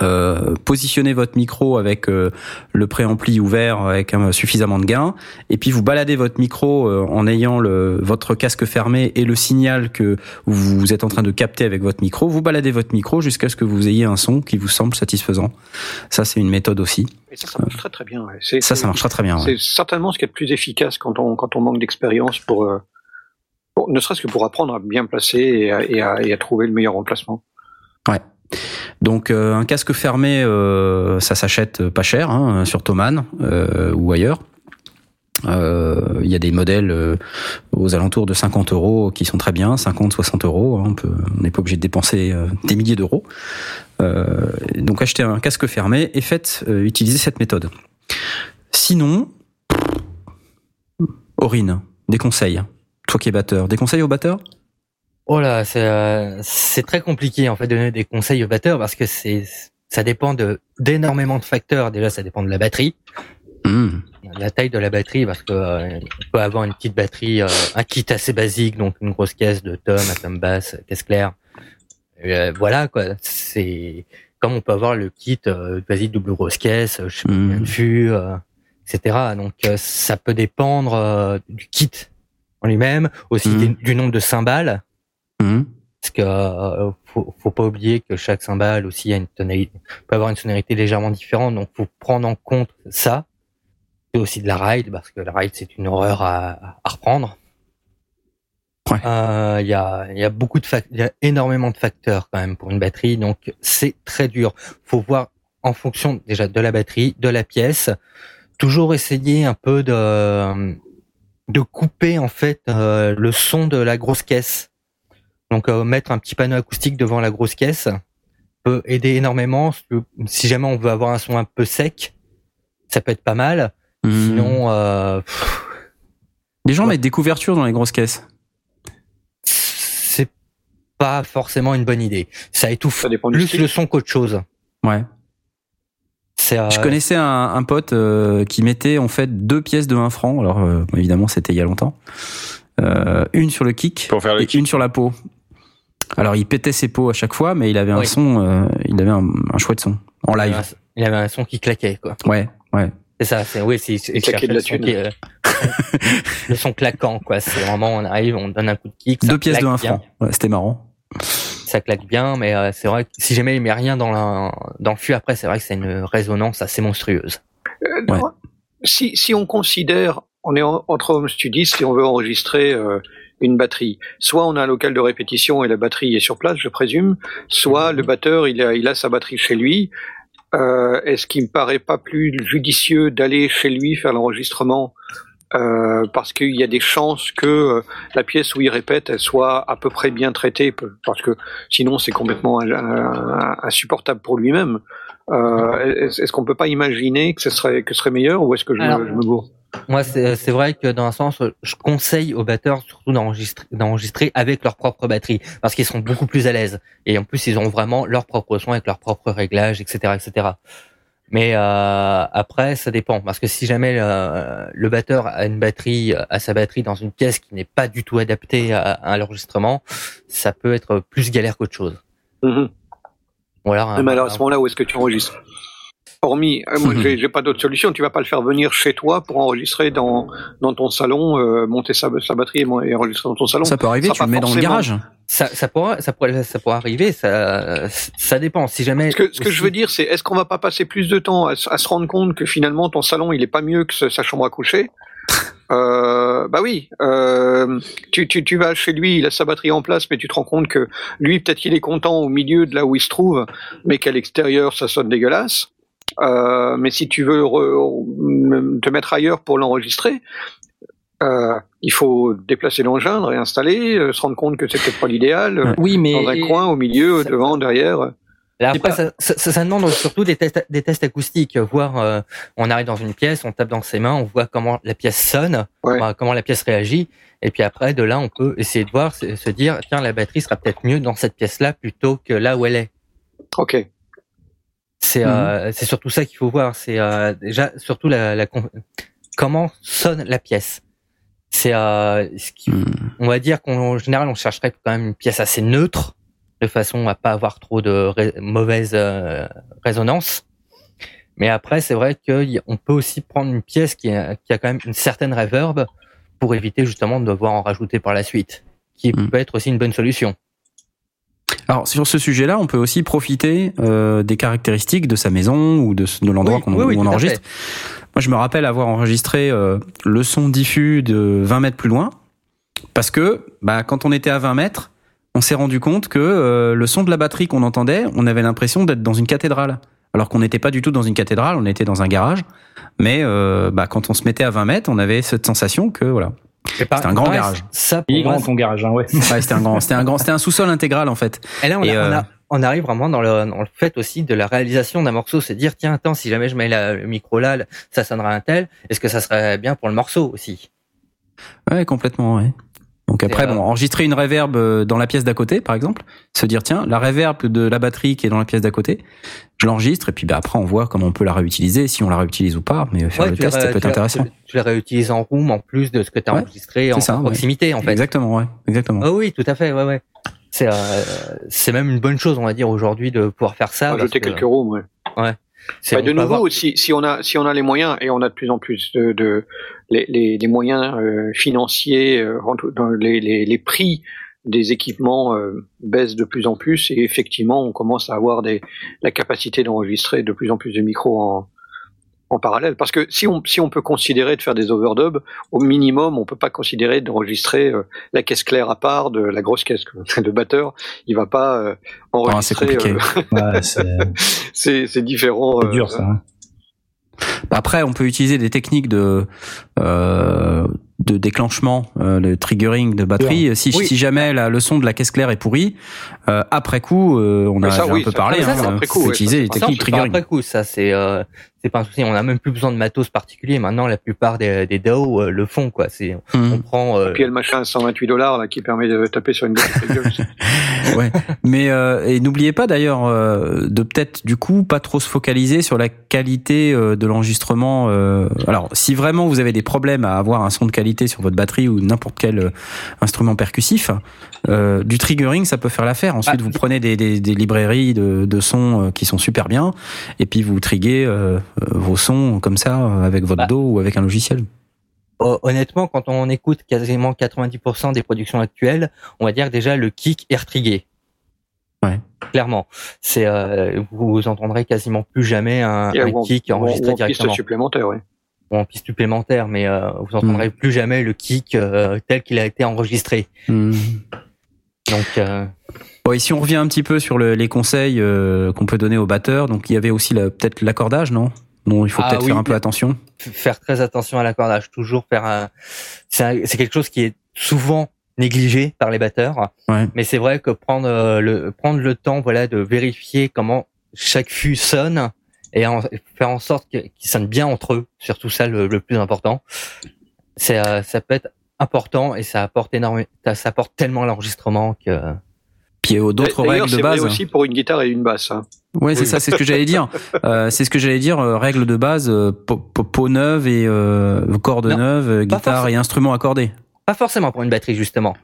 A: euh, positionnez votre micro avec euh, le préampli ouvert avec un, suffisamment de gain et puis vous baladez votre micro euh, en ayant le, votre casque fermé et le signal que vous êtes en train de capter avec votre micro vous baladez votre micro jusqu'à ce que vous ayez un son qui vous semble satisfaisant ça c'est une méthode aussi
G: Et ça, ça marche très très bien. ouais. C'est-
A: ça ça marchera très bien ouais.
G: C'est certainement ce qui est le plus efficace quand on, quand on manque d'expérience pour, euh, pour- ne serait-ce que pour apprendre à bien placer et à, et à, et à trouver le meilleur emplacement.
A: Donc euh, un casque fermé, euh, ça s'achète pas cher hein, sur Thomann euh, ou ailleurs. Il y a des modèles aux alentours de 50 euros qui sont très bien, 50, 60 euros. hein, on n'est pas obligé de dépenser des milliers d'euros. Donc achetez un casque fermé et faites utiliser cette méthode. Sinon, Aurine, des conseils. Toi qui es batteur, des conseils aux batteurs?
H: Oh là, c'est euh, c'est très compliqué en fait de donner des conseils aux batteurs parce que c'est ça dépend de d'énormément de facteurs. Déjà, ça dépend de la batterie,
A: Hmm.
H: la taille de la batterie parce que euh, on peut avoir une petite batterie, euh, un kit assez basique, donc une grosse caisse de tom, à tom basse, caisse claire. Euh, voilà quoi. C'est comme on peut avoir le kit euh, vas-y double grosse caisse, je sais fûts, euh, etc. Donc euh, ça peut dépendre euh, du kit en lui-même, aussi des- du nombre de cymbales.
A: Hmm.
H: Parce que euh, faut, faut pas oublier que chaque cymbale aussi a une tonalité, peut avoir une sonorité légèrement différente, donc faut prendre en compte ça. Et aussi de la ride, parce que la ride c'est une horreur à, à reprendre.
A: Ouais.
H: Euh, Il y a, il y a beaucoup de il y a énormément de facteurs quand même pour une batterie, donc c'est très dur. Faut voir en fonction déjà de la batterie, de la pièce, toujours essayer un peu de de couper en fait euh, le son de la grosse caisse. Donc euh, mettre un petit panneau acoustique devant la grosse caisse peut aider énormément. Si jamais on veut avoir un son un peu sec, ça peut être pas mal.
A: Hmm.
H: Sinon, euh, pff,
A: les gens
H: Ouais.
A: mettent des couvertures dans les grosses caisses.
H: c'est pas forcément une bonne idée. Ça étouffe
G: Ça dépend du
H: plus
G: style.
H: le son qu'autre chose.
A: Ouais.
H: Euh,
A: Je connaissais un, un pote euh, qui mettait en fait deux pièces de 1 franc. Alors euh, évidemment c'était il y a longtemps. Euh, une sur le kick
F: Pour faire le
A: et
F: kick.
A: une sur la peau. Alors il pétait ses peaux à chaque fois, mais il avait un
H: Oui.
A: son, euh, il avait un, un chouette son en
H: il, avait
A: live.
H: un, il avait un son qui claquait quoi.
A: Ouais, ouais.
H: C'est ça. C'est oui, c'est
G: de
H: le
G: la
H: son
G: thune.
H: qui, euh, le son claquant quoi. C'est vraiment on arrive, on donne un coup de kick.
A: Deux pièces de
H: claque
A: 1
H: bien.
A: franc. Ouais, c'était marrant.
H: ça claque bien, mais euh, c'est vrai que si jamais il met rien dans la, dans le fût après, c'est vrai que c'est une résonance assez monstrueuse.
G: Euh,
A: Ouais.
G: si, si on considère, on est en- entre home studistes et on veut enregistrer euh, une batterie, soit on a un local de répétition et la batterie est sur place, je présume, soit le batteur il a, il a sa batterie chez lui. Euh, Est-ce qu'il me paraît pas plus judicieux d'aller chez lui faire l'enregistrement euh, parce qu'il y a des chances que euh, la pièce où il répète elle soit à peu près bien traitée, parce que sinon c'est complètement insupportable pour lui-même. Euh, est-ce qu'on peut pas imaginer que ce serait que ce serait meilleur ou est-ce que je,
H: Alors,
G: me, je me gourre?
H: Moi, c'est c'est vrai que dans un sens, je conseille aux batteurs surtout d'enregistrer d'enregistrer avec leur propre batterie, parce qu'ils seront beaucoup plus à l'aise. Et en plus, ils ont vraiment leur propre son avec leur propre réglage, etc., etc. Mais euh, après, ça dépend, parce que si jamais euh, le batteur a une batterie, a sa batterie dans une pièce qui n'est pas du tout adaptée à, à l'enregistrement, ça peut être plus galère qu'autre chose. Voilà.
G: Mais alors à ce moment-là, où est-ce que tu enregistres Hormis, euh, moi, j'ai pas d'autre solution. Tu vas pas le faire venir chez toi pour enregistrer dans dans ton salon, euh, monter sa, sa batterie et, enregistrer dans ton salon.
A: Ça peut arriver,
G: Ça
A: tu le mets dans le garage.
H: ça, ça pourra, ça pourrait, ça pourrait arriver. Ça, ça dépend. Si jamais.
G: Ce que, ce que je veux dire, c'est est-ce qu'on va pas passer plus de temps à, se- à se rendre compte que finalement ton salon il est pas mieux que sa chambre à coucher? Euh, bah oui, euh, tu, tu, tu vas chez lui, il a sa batterie en place, mais tu te rends compte que lui, peut-être qu'il est content au milieu de là où il se trouve, mais qu'à l'extérieur, ça sonne dégueulasse. Euh, mais si tu veux re- te mettre ailleurs pour l'enregistrer, euh, il faut déplacer l'engin, le réinstaller, euh, se rendre compte que c'est peut-être pas l'idéal. euh,
B: Oui, mais
G: dans un coin, au milieu,
H: ça-
G: devant, derrière.
H: Après,
B: pas-
H: ça, ça, ça- demande surtout des tests, des tests acoustiques. Voir, euh, on arrive dans une pièce, on tape dans ses mains, on voit comment la pièce sonne,
G: Ouais.
H: comment la pièce réagit, et puis après, de là, on peut essayer de voir, se dire, tiens, la batterie sera peut-être mieux dans cette pièce-là plutôt que là où elle est.
G: Ok.
H: C'est euh, c'est surtout ça qu'il faut voir. C'est euh, déjà surtout la, la con- comment sonne la pièce. C'est euh, ce qui,
A: Hmm.
H: on va dire qu'en général, on chercherait quand même une pièce assez neutre, de façon à pas avoir trop de mauvaise euh, résonance. Mais après, c'est vrai qu'on peut aussi prendre une pièce qui a, qui a quand même une certaine reverb pour éviter justement de devoir en rajouter par la suite, qui
A: Hmm.
H: peut être aussi une bonne solution.
A: Alors sur ce sujet-là, on peut aussi profiter euh, des caractéristiques de sa maison ou de, de l'endroit
H: Oui,
A: qu'on
H: oui, oui,
A: où on enregistre. Moi, je me rappelle avoir enregistré euh, le son diffus de 20 mètres plus loin, parce que bah, quand on était à 20 mètres, on s'est rendu compte que euh, le son de la batterie qu'on entendait, on avait l'impression d'être dans une cathédrale. Alors qu'on n'était pas du tout dans une cathédrale, on était dans un garage. Mais euh, bah, quand on se mettait à 20 mètres, on avait cette sensation que voilà,
H: C'était
A: un grand garage.
H: Ça,
B: il est grand ton garage, hein, ouais.
A: Ouais, c'était un grand, c'était un grand, c'était un sous-sol intégral en fait.
H: Et là, on,
A: Et,
H: a- on,
A: euh,
H: a- on arrive vraiment dans le, dans le fait aussi de la réalisation d'un morceau, c'est dire tiens attends si jamais je mets la- le micro là, ça sonnera un tel. Est-ce que ça serait bien pour le morceau aussi?
A: Ouais, complètement, ouais. Donc après,
H: euh,
A: bon, enregistrer une reverb euh, dans la pièce d'à côté, par exemple, se dire tiens, la reverb de la batterie qui est dans la pièce d'à côté, je l'enregistre et puis bah, après on voit comment on peut la réutiliser, si on la réutilise ou pas. Mais faire
H: Ouais,
A: le
H: la
A: test, ça peut être
H: la-
A: intéressant.
H: Tu, la réutilises en room en plus de ce que tu as
A: Ouais,
H: enregistré en,
A: ça, ouais.
H: proximité en fait.
A: Exactement, ouais, exactement.
H: Oh oui, tout à fait, ouais ouais. C'est euh, c'est même une bonne chose on va dire aujourd'hui de pouvoir faire ça.
G: Rajouter
H: que,
G: quelques rooms, ouais.
H: c'est-
G: Bah, de nouveau,
H: avoir-
G: si, si on a si on a les moyens et on a de plus en plus de, de- les, les, les moyens euh, financiers, euh, les, les, les prix des équipements euh, baissent de plus en plus et effectivement on commence à avoir des, la capacité d'enregistrer de plus en plus de micros en, en parallèle. Parce que si on si on peut considérer de faire des overdubs, au minimum on peut pas considérer d'enregistrer euh, la caisse claire à part de la grosse caisse le batteur. Il va pas euh,
A: Ah, c'est
G: enregistrer.
A: compliqué.
G: euh,
B: Ouais, c'est
G: c'est c'est différent.
B: c'est dur ça. hein.
A: Après, on peut utiliser des techniques de euh, de déclenchement, euh, le triggering de batterie. Si,
H: Oui.
A: si jamais la, le son de la caisse claire est pourri, euh, après coup, euh, on a
G: ça, oui,
A: un peu
G: ça-
A: parlé.
H: ça,
A: hein, faut
G: coup,
A: utiliser
G: ça,
A: les techniques triggering.
H: après coup, ça c'est euh, c'est pas un souci. On a même plus besoin de matos particulier. Maintenant, la plupart des, des DAO euh, le font quoi. C'est on prend euh,
G: Puis il y a le machin à 128 dollars là qui permet de taper sur une batterie de gueule.
A: ouais. Mais euh, et n'oubliez pas d'ailleurs euh, de peut-être du coup pas trop se focaliser sur la qualité euh, de l'enregistrement. euh. alors si vraiment vous avez des problèmes à avoir un son de qualité sur votre batterie ou n'importe quel euh, instrument percussif, euh, du triggering ça peut faire l'affaire. Ensuite
H: Ah,
A: vous prenez des, des, des librairies de, de sons euh, qui sont super bien et puis vous triguez euh, vos sons comme ça avec votre
H: Bah.
A: dos ou avec un logiciel.
H: Hon- Honnêtement, quand on écoute quasiment 90% des productions actuelles, on va dire déjà le kick est retrigué.
A: Ouais.
H: Clairement, c'est euh, vous entendrez quasiment plus jamais un, kick enregistré
G: ou en piste
H: directement
G: supplémentaire, ouais.
H: En piste supplémentaire, mais euh, vous
A: Hmm.
H: entendrez plus jamais le kick euh, tel qu'il a été enregistré.
A: Hmm.
H: Donc euh,
A: Bon, et si on revient un petit peu sur le- les conseils euh, qu'on peut donner aux batteurs, donc il y avait aussi la- peut-être l'accordage, non? Non, il faut
H: Ah
A: peut-être
H: oui.
A: faire un peu attention.
H: faire très attention à l'accordage, toujours faire un. C'est un- c'est quelque chose qui est souvent négligé par les batteurs,
A: Ouais.
H: mais c'est vrai que prendre euh, le prendre le temps, voilà, de vérifier comment chaque fût sonne et en- faire en sorte qu'ils sonnent bien entre eux, surtout ça le, le plus important. C'est euh, ça peut être important et ça apporte énormément, ça apporte tellement à l'enregistrement que.
A: Puis il y a d'autres règles de
G: vrai
A: base.
G: aussi pour une guitare et une basse. hein.
A: Ouais, c'est ça, c'est ce que j'allais dire. Euh, c'est ce que j'allais dire. euh, règles de base, euh, po- peau neuve et euh, cordes
H: Non,
A: neuves, euh,
H: pas
A: guitare et instruments accordés.
H: Pas forcément pour une batterie justement.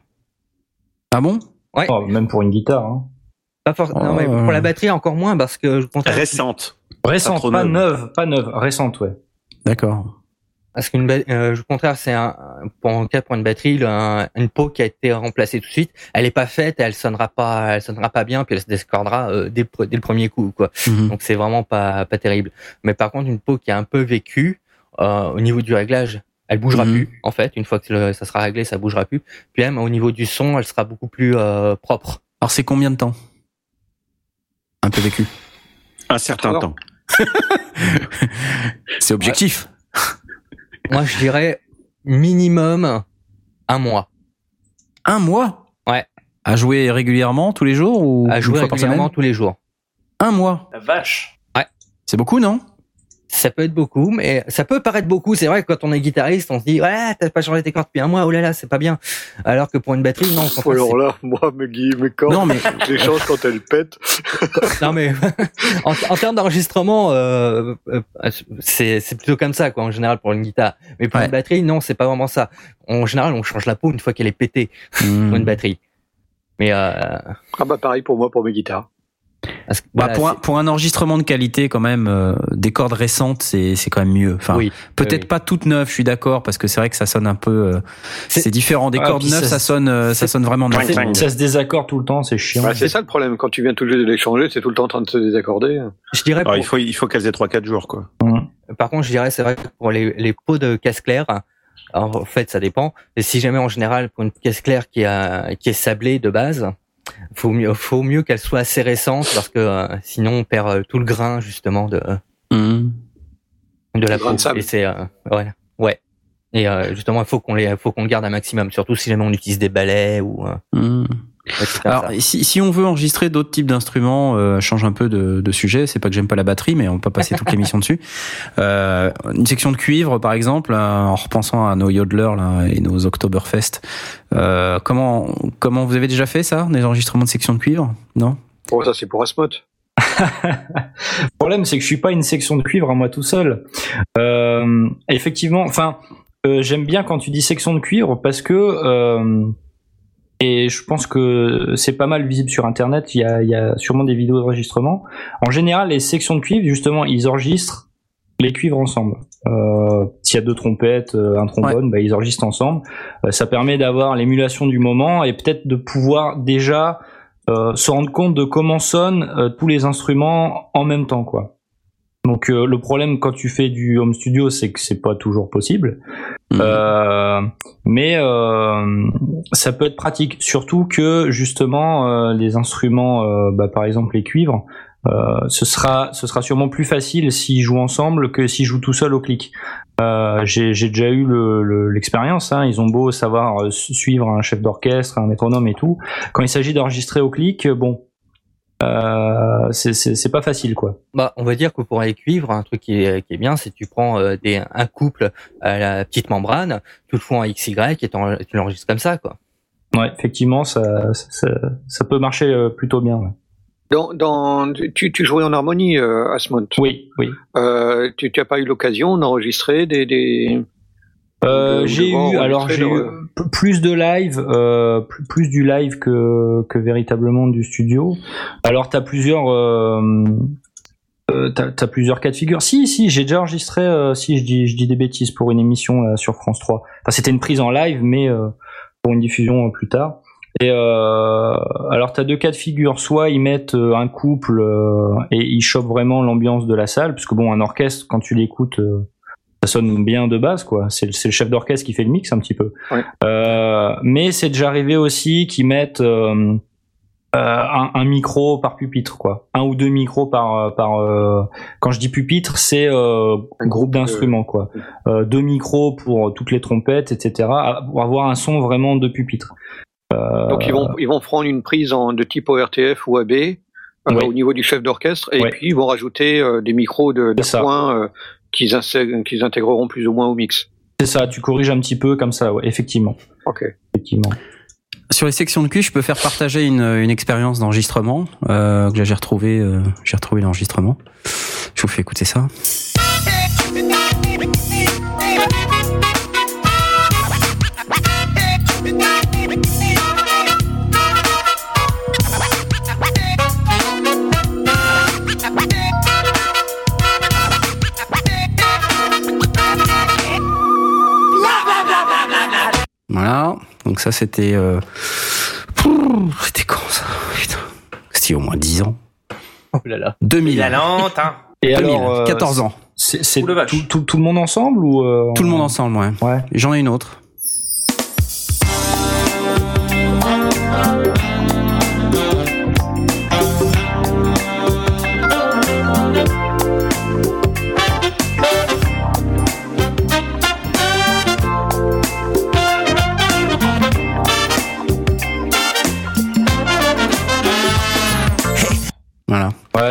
A: Ah bon?
H: Ouais.
B: Oh, même pour une guitare. Hein.
H: Pas forcément.
A: Oh.
H: mais pour la batterie encore moins parce que je compte
F: Récente.
B: Récente, pas,
F: neuve.
B: neuve, pas neuve, récente, ouais.
A: D'accord.
H: Parce qu'une euh, au contraire, c'est un pour en cas pour une batterie, le- un- une peau qui a été remplacée tout de suite, elle est pas faite, elle sonnera pas, elle sonnera pas bien, puis elle se décordera euh, dès, le pre- dès le premier coup, quoi.
A: Mhm.
H: Donc c'est vraiment pas pas terrible. Mais par contre, une peau qui a un peu vécu euh, au niveau du réglage, Elle bougera
A: Mhm.
H: plus, en fait. Une fois que le- ça sera réglé, ça bougera plus. Puis même au niveau du son, elle sera beaucoup plus euh, propre.
A: Alors c'est combien de temps? Un peu vécu.
F: Un certain
G: Alors.
F: temps.
A: C'est objectif.
H: Moi, je dirais minimum un mois.
A: Un mois?
H: Ouais.
A: À jouer régulièrement tous les jours ou
H: À jouer régulièrement tous les jours.
A: Un mois.
E: La vache.
A: C'est beaucoup, non?
H: Ça peut être beaucoup, mais ça peut paraître beaucoup. C'est vrai que quand on est guitariste, on se dit ouais, t'as pas changé tes cordes depuis un mois, oh là là, c'est pas bien. Alors que pour une batterie, non.
G: Oh, alors là, moi, mes, mes cordes,
A: Non, mais
G: je les change quand elles pètent.
H: non mais en, en termes d'enregistrement, euh, euh, c'est c'est plutôt comme ça quoi en général pour une guitare. Mais pour
A: Ouais.
H: une batterie, non, c'est pas vraiment ça. En général, on change la peau une fois qu'elle est pétée pour
A: Hmm.
H: une batterie. Mais euh,
G: Ah bah pareil pour moi, pour mes guitares.
H: Parce que,
A: Bah,
H: voilà,
A: pour, un, pour un enregistrement de qualité, quand même, euh, des cordes récentes, c'est c'est quand même mieux. Enfin,
H: oui,
A: peut-être
H: oui.
A: pas toutes neuves, je suis d'accord, parce que c'est vrai que ça sonne un peu. euh,
H: C'est-
A: différent. Des
B: Ah,
A: cordes neuves,
B: ça-
A: ça, sonne, euh, ça sonne vraiment
F: twang.
B: Ça se désaccorde tout le temps, c'est chiant.
G: Ouais, c'est ça le problème. Quand tu viens tout juste de les changer, c'est tout le temps en train de se désaccorder.
H: je dirais
F: Alors,
H: pour-
F: il faut, il faut qu'elles aient 3-4 jours, quoi.
H: Par contre, je dirais, c'est vrai que pour les, les pots de casse claire, alors, en fait, ça dépend. Et si jamais, en général, pour une caisse claire qui, a, qui est sablée de base, faut mieux, faut mieux qu'elle soit assez récente parce que euh, sinon, on perd euh, tout le grain, justement, de,
A: Hmm.
H: de la peau. Et c'est, euh, ouais, ouais. Et euh, justement, il faut qu'on les, faut qu'on le garde un maximum, surtout si jamais on utilise des balais ou. euh,
A: Alors, si, si on veut enregistrer d'autres types d'instruments, euh, change un peu de, de sujet. C'est pas que j'aime pas la batterie, mais on peut passer toute l'émission dessus. Euh, une section de cuivre, par exemple, euh, en repensant à nos yodelers là, et nos Oktoberfest. Euh, comment comment vous avez déjà fait ça, des enregistrements de section de cuivre? Non?
G: Bon, ça c'est pour Asmod.
B: Le problème, c'est que je suis pas une section de cuivre à moi tout seul. Euh, effectivement, enfin, euh, j'aime bien quand tu dis section de cuivre parce que euh, et je pense que c'est pas mal visible sur Internet. Il y a, il y a sûrement des vidéos d'enregistrement. En général, les sections de cuivre, justement, ils enregistrent les cuivres ensemble. Euh, S'il y a deux trompettes, euh, un trombone, bah, ils enregistrent ensemble. Euh, ça permet d'avoir l'émulation du moment et peut-être de pouvoir déjà euh, se rendre compte de comment sonnent euh, tous les instruments en même temps, quoi. Donc euh, le problème quand tu fais du home studio, c'est que c'est pas toujours possible.
A: Mhm.
B: Euh, mais euh, ça peut être pratique, surtout que justement euh, les instruments, euh, bah, par exemple les cuivres, euh, ce sera ce sera sûrement plus facile s'ils jouent ensemble que s'ils jouent tout seul au clic. Euh, J'ai déjà eu le- le- l'expérience. hein, ils ont beau savoir suivre un chef d'orchestre, un métronome et tout. Quand il s'agit d'enregistrer au clic, bon, euh, c'est- pas facile quoi.
H: Bah, on va dire que pour les cuivres, un truc qui est, qui est bien, c'est que tu prends euh, des, un couple à la petite membrane, tu le fous en XY et tu l'enregistres comme ça, quoi.
B: Ouais, effectivement, ça, ça, ça- ça peut marcher euh, plutôt bien. ouais.
G: Dans, dans, tu, tu jouais en harmonie, euh, Asmod.
B: Oui, oui.
G: Euh, tu n'as pas eu l'occasion d'enregistrer des, des...
B: Euh,
G: de-
B: j'ai eu, alors j'ai eu plus de live, euh, plus, du live que, que véritablement du studio. Alors t'as plusieurs, euh, euh, t'as, plusieurs cas de figure. Si, si, j'ai déjà enregistré. si je dis, des bêtises pour une émission sur France 3. Enfin, c'était une prise en live, mais pour une diffusion plus tard. Et euh, alors t'as deux cas de figure. Soit ils mettent un couple et ils chopent vraiment l'ambiance de la salle, puisque bon, un orchestre quand tu l'écoutes. Ça sonne bien de base, quoi. C'est le, chef d'orchestre qui fait le mix un petit peu. Euh, mais c'est déjà arrivé aussi qu'ils mettent euh, euh, un, un micro par pupitre, quoi. Un ou deux micros par par. euh, quand je dis pupitre, c'est groupe d'instruments, quoi. Deux micros pour toutes les trompettes, etc. Pour avoir un son vraiment de pupitre.
G: Donc ils vont, ils vont prendre une prise en, de type ORTF ou AB
B: Oui.
G: au niveau du chef d'orchestre et puis ils vont rajouter des micros de, de euh, qu'ils intégreront plus ou moins au mix.
B: C'est ça. Tu corriges un petit peu comme ça, ouais. Effectivement.
G: Ok.
B: Effectivement.
A: Sur les sections de cuivre, je peux faire partager une, une expérience d'enregistrement euh, que j'ai retrouvé. euh, j'ai retrouvé l'enregistrement. Je vous fais écouter ça. Voilà. Donc ça, c'était. Euh... C'était quand ça? Putain. C'était au moins 10 ans.
H: Oh là là.
A: 2000.
E: Il a lente, hein.
B: Et
A: 2000,
B: alors, euh,
A: 14 ans.
B: C'est
E: la
B: tout, tout, tout le monde ensemble ou euh,
A: Tout le monde ensemble, ouais.
B: Ouais.
A: J'en ai une autre.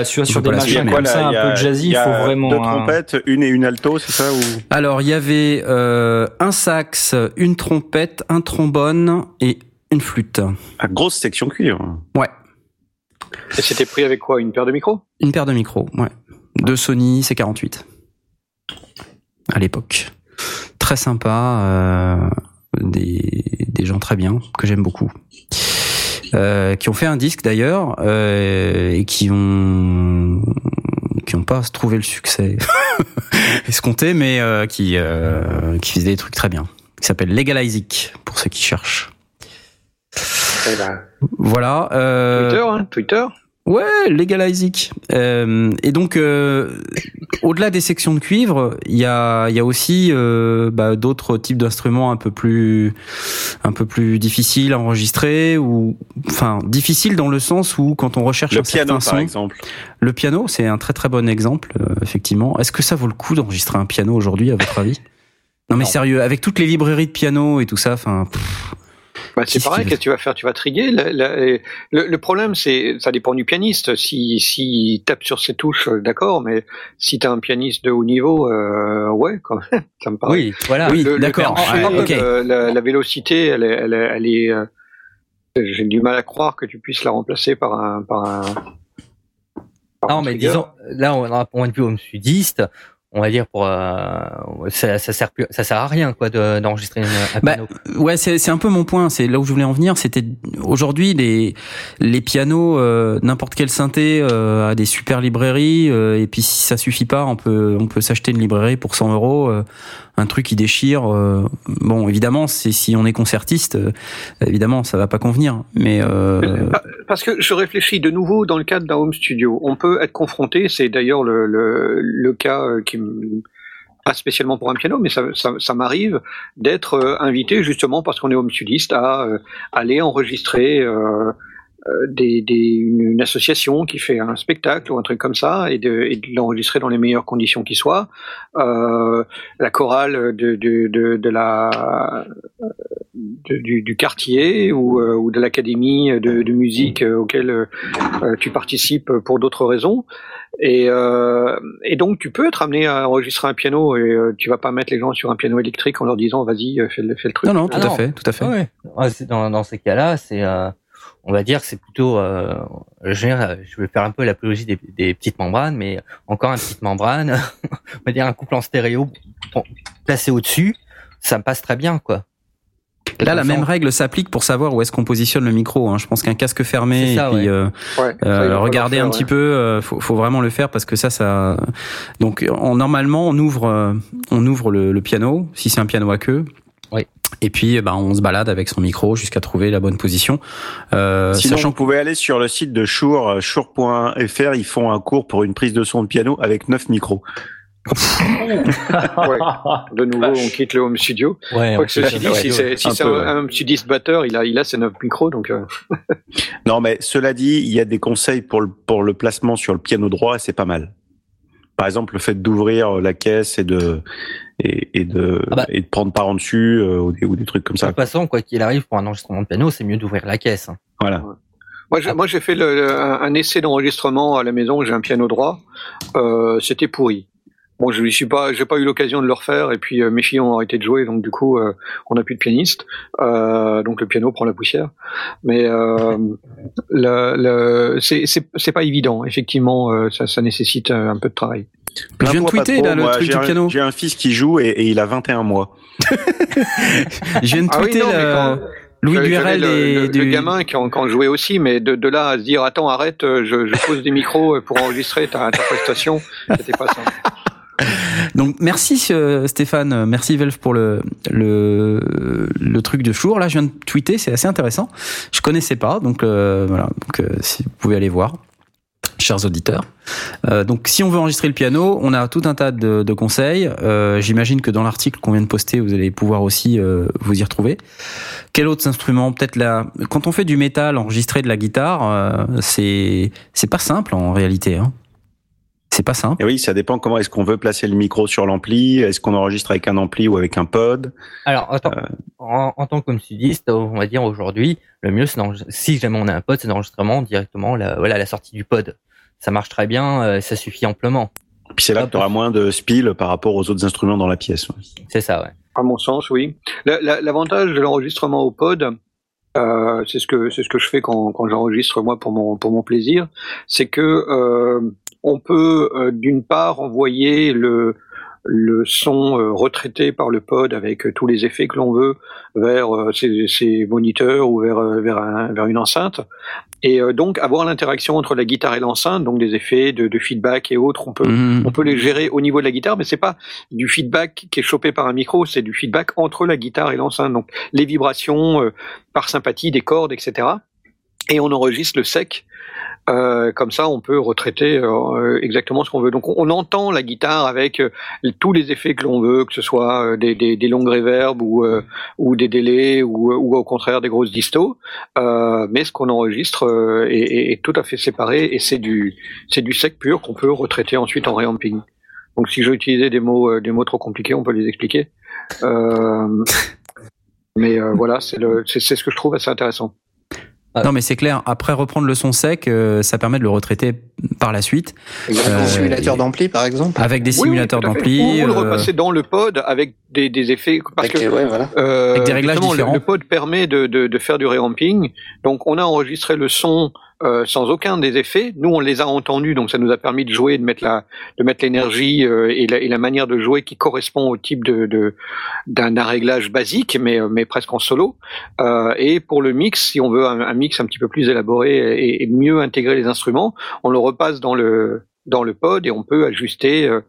B: Sur des machins comme ça,
F: il y
B: un
F: a-
B: peu jazzy,
F: il
B: faut vraiment.
F: Deux trompettes, une et une alto, c'est ça ou...
A: Alors, il y avait euh, un sax, une trompette, un trombone et une flûte.
F: Ah, grosse section cuivre.
A: Ouais.
G: Et c'était pris avec quoi? Une paire de micros?
A: Une paire de micros, ouais. De Sony C48. À l'époque. Très sympa. euh, des, des gens très bien, que j'aime beaucoup. Euh, qui ont fait un disque d'ailleurs, euh, et qui ont qui ont pas trouvé le succès escompté, mais euh, qui euh, qui faisaient des trucs très bien. Qui s'appelle Legalizic, pour ceux qui cherchent.
G: Eh ben,
A: Voilà. euh,
G: Twitter, hein Twitter
A: Ouais, Legalizic. Euh, et donc, euh, au-delà des sections de cuivre, il y a, il y a aussi euh, bah, d'autres types d'instruments un peu plus, un peu plus difficiles à enregistrer ou, enfin, difficiles dans le sens où quand on recherche
F: Le
A: un
F: piano,
A: certain
F: par
A: son,
F: exemple.
A: le piano, c'est un très très bon exemple, euh, effectivement. Est-ce que ça vaut le coup d'enregistrer un piano aujourd'hui, à votre avis? Non mais
H: Non.
A: sérieux, avec toutes les librairies de piano et tout ça, enfin,
G: Bah, c'est pareil, qu'est-ce que tu vas faire Tu vas triguer la- la- et le, le problème, c'est, ça dépend du pianiste. Si, si il tape sur ses touches, euh, d'accord, mais si t'as un pianiste de haut niveau, euh, ouais, quand même, ça me paraît.
H: Oui, voilà.
A: Oui, d'accord, ouais, ok.
G: le- la, la vélocité, elle est, elle elle est, euh, j'ai du mal à croire que tu puisses la remplacer par un, par un. par
H: Non,
G: un
H: mais
G: trigger.
H: disons, là, on a un point de vue homme sudiste. On va dire pour euh, ça, ça sert plus, ça sert à rien quoi de- d'enregistrer une- un
A: Bah,
H: piano.
A: Ouais, c'est c'est un peu mon point. C'est là où je voulais en venir. C'était aujourd'hui les les pianos, euh, n'importe quel synthé euh, a des super librairies. euh, et puis si ça suffit pas, on peut on peut s'acheter une librairie pour 100 euros, euh, un truc qui déchire. euh, bon, évidemment, c'est si on est concertiste, euh, évidemment, ça va pas convenir. Mais euh,
G: Parce que je réfléchis de nouveau dans le cadre d'un home studio. On peut être confronté, c'est d'ailleurs le, le, cas euh, qui pas spécialement pour un piano, mais ça, ça, m'arrive d'être euh, invité justement parce qu'on est home studiste à euh, aller enregistrer des, des, une, une association qui fait un spectacle ou un truc comme ça et de, et de l'enregistrer dans les meilleures conditions qui soient. Euh, la chorale de, de, de, de la de- du, du quartier ou, euh, ou de l'académie de, de musique euh, auquel euh, euh, tu participes pour d'autres raisons. Et, euh, et donc tu peux être amené à enregistrer un piano et euh, tu vas pas mettre les gens sur un piano électrique en leur disant vas-y euh, fais le, fais le truc.
A: non, non, tout
H: Ah
A: à
H: non.
A: fait, tout à fait.
H: Ouais. Dans, dans ces cas-là, c'est, euh, on va dire, que c'est plutôt, euh, je, vais faire un peu l'apologie des, des petites membranes, mais encore une petite membrane, on va dire un couple en stéréo placé au-dessus, ça me passe très bien, quoi.
A: Là, la même règle s'applique pour savoir où est-ce qu'on positionne le micro. Hein. Je pense qu'un casque fermé
H: C'est ça,
A: et puis
H: ouais.
A: euh,
G: Ouais,
A: Euh,
G: faire,
A: un
G: ouais.
A: petit peu, euh, faut, faut vraiment le faire parce que ça, ça. Donc, on, normalement, on ouvre, euh, on ouvre le, le piano si c'est un piano à queue. Et puis, ben, on se balade avec son micro jusqu'à trouver la bonne position. Euh,
F: Sinon,
A: sachant
F: vous pouvez aller sur le site de Shure, euh, shure.fr, ils font un cours pour une prise de son de piano avec neuf micros.
G: Ouais. De nouveau, on quitte le home studio.
H: Ouais,
G: Quoique ceci dit, si c'est si
F: Un ouais.
G: un home studiste batteur, il a, il a ses neuf micros, donc euh,
F: Non, mais cela dit, il y a des conseils pour le, pour le placement sur le piano droit et c'est pas mal. Par exemple, le fait d'ouvrir la caisse et de, et, et de,
H: Ah bah.
F: et de prendre par en dessus euh, ou, des, ou des trucs comme
H: De
F: ça.
H: toute façon, quoi qu'il arrive, pour un enregistrement de piano, c'est mieux d'ouvrir la caisse. hein.
F: Voilà.
G: Moi, j'ai, moi, j'ai fait le, le- un, un essai d'enregistrement à la maison. J'ai un piano droit. Euh, c'était pourri. Bon, je ne suis pas, j'ai pas eu l'occasion de le refaire. Et puis euh, mes filles ont arrêté de jouer, donc du coup, euh, on n'a plus de pianiste. Euh, donc le piano prend la poussière. Mais euh, le, le, c'est, c'est, c'est pas évident. Effectivement, euh, ça, ça nécessite un peu de travail.
A: je viens de tweeter
F: trop,
A: là, le
F: moi,
A: truc
F: j'ai
A: du
F: un-
A: piano.
F: J'ai un fils qui joue et, et il a 21 mois.
A: Je viens de
G: Ah oui,
A: tweeter
G: non,
A: la-
G: quand-
A: Louis
G: J'avais- j'avais
A: Duerel
G: le,
A: des,
G: le-
A: du-
G: le gamin qui en, qui en jouait aussi, mais de, de là à se dire attends arrête, euh, je, je pose des micros pour enregistrer ta, ta prestation, c'était pas ça.
A: Donc merci euh, Stéphane, merci Velf pour le le le truc de jour. Là, je viens de tweeter, c'est assez intéressant. Je connaissais pas, donc euh, voilà. Donc euh, si vous pouvez aller voir. chers auditeurs. Euh, donc, si on veut enregistrer le piano, on a tout un tas de, de conseils. Euh, J'imagine que dans l'article qu'on vient de poster, vous allez pouvoir aussi euh, vous y retrouver. Quel autre instrument? Peut-être la. Quand on fait du métal, enregistrer de la guitare, c'est c'est pas simple en réalité. Hein. C'est pas simple.
F: Et oui, ça dépend comment est-ce qu'on veut placer le micro sur l'ampli. Est-ce qu'on enregistre avec un ampli ou avec un pod
H: Alors, en, tant- en, en tant que sudiste, on va dire aujourd'hui, le mieux, c'est d'enregistrer- si jamais on a un pod, c'est d'enregistrement directement la, voilà, la sortie du pod. Ça marche très bien, euh, ça suffit amplement.
F: Puis c'est là que tu auras moins de spill par rapport aux autres instruments dans la pièce. ouais.
H: C'est ça, ouais.
G: À mon sens, oui. La- la- L'avantage de l'enregistrement au pod, euh, c'est ce que c'est ce que je fais quand, quand j'enregistre moi pour mon pour mon plaisir, c'est que euh, on peut euh, d'une part envoyer le le son euh, retraité par le pod avec euh, tous les effets que l'on veut vers euh, ses, ses moniteurs ou vers euh, vers, un- vers une enceinte et euh, donc avoir l'interaction entre la guitare et l'enceinte donc des effets de, de feedback et autres on peut
A: Mhm.
G: on peut les gérer au niveau de la guitare, mais c'est pas du feedback qui est chopé par un micro, c'est du feedback entre la guitare et l'enceinte. Donc les vibrations euh, par sympathie des cordes, etc. Et on enregistre le sec. Euh, comme ça, on peut retraiter euh, exactement ce qu'on veut. Donc, on, entend la guitare avec euh, tous les effets que l'on veut, que ce soit euh, des, des, des longues réverbes ou, euh, ou des délais ou, ou au contraire des grosses distos. Euh, mais ce qu'on enregistre euh, est, est- tout à fait séparé et c'est du c'est du sec pur qu'on peut retraiter ensuite en réamping. Donc si je veux utiliser des mots euh, des mots trop compliqués, on peut les expliquer. Euh, mais euh, voilà, c'est le c'est c'est ce que je trouve assez intéressant.
A: Non, mais c'est clair. Après reprendre le son sec, euh, ça permet de le retraiter par la suite
C: Exactement.
A: Euh,
C: simulateur
A: et-
C: d'ampli, par exemple.
A: avec des
G: Oui,
A: simulateurs d'ampli.
G: Ou, ou le
A: euh,
G: repasser dans le pod avec des, des effets parce
C: Avec-
G: que
C: ouais, voilà.
G: Euh,
A: Avec des réglages
G: justement, le-
A: différents.
G: Le, pod permet de, de, de faire du reamping. Donc, on a enregistré le son euh, sans aucun des effets. Nous, on les a entendus, donc ça nous a permis de jouer, de mettre la, de mettre l'énergie euh, et, la, et la manière de jouer qui correspond au type de d'un réglage basique, mais euh, mais presque en solo. Euh, et pour le mix, si on veut un, un mix un petit peu plus élaboré et, et mieux intégrer les instruments, on le repasse dans le dans le pod et on peut ajuster. euh,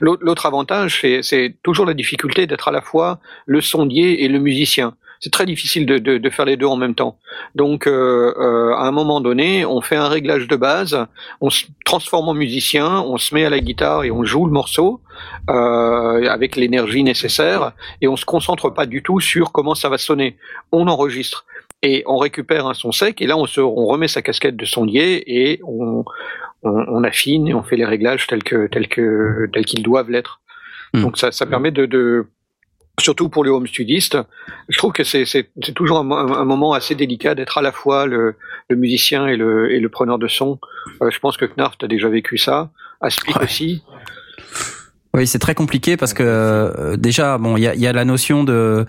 G: L'autre avantage, c'est toujours la difficulté d'être à la fois le sondier et le musicien. C'est très difficile de, de, de faire les deux en même temps. Donc, euh, euh, à un moment donné, on fait un réglage de base, on se transforme en musicien, on se met à la guitare et on joue le morceau euh, avec l'énergie nécessaire, et on se concentre pas du tout sur comment ça va sonner. On enregistre et on récupère un son sec, et là on, se, on remet sa casquette de sondier et on, on, on affine et on fait les réglages tels que tels que tels qu'ils doivent l'être.
A: Hmm.
G: Donc ça, ça permet de, de surtout pour les home studistes, je trouve que c'est c'est c'est toujours un, mo- un moment assez délicat d'être à la fois le, le musicien et le et le preneur de son. Euh, je pense que Knarf a déjà vécu ça, Aspic
A: Ouais.
G: aussi.
A: Oui, c'est très compliqué parce que euh, déjà, bon, il y a, y a la notion de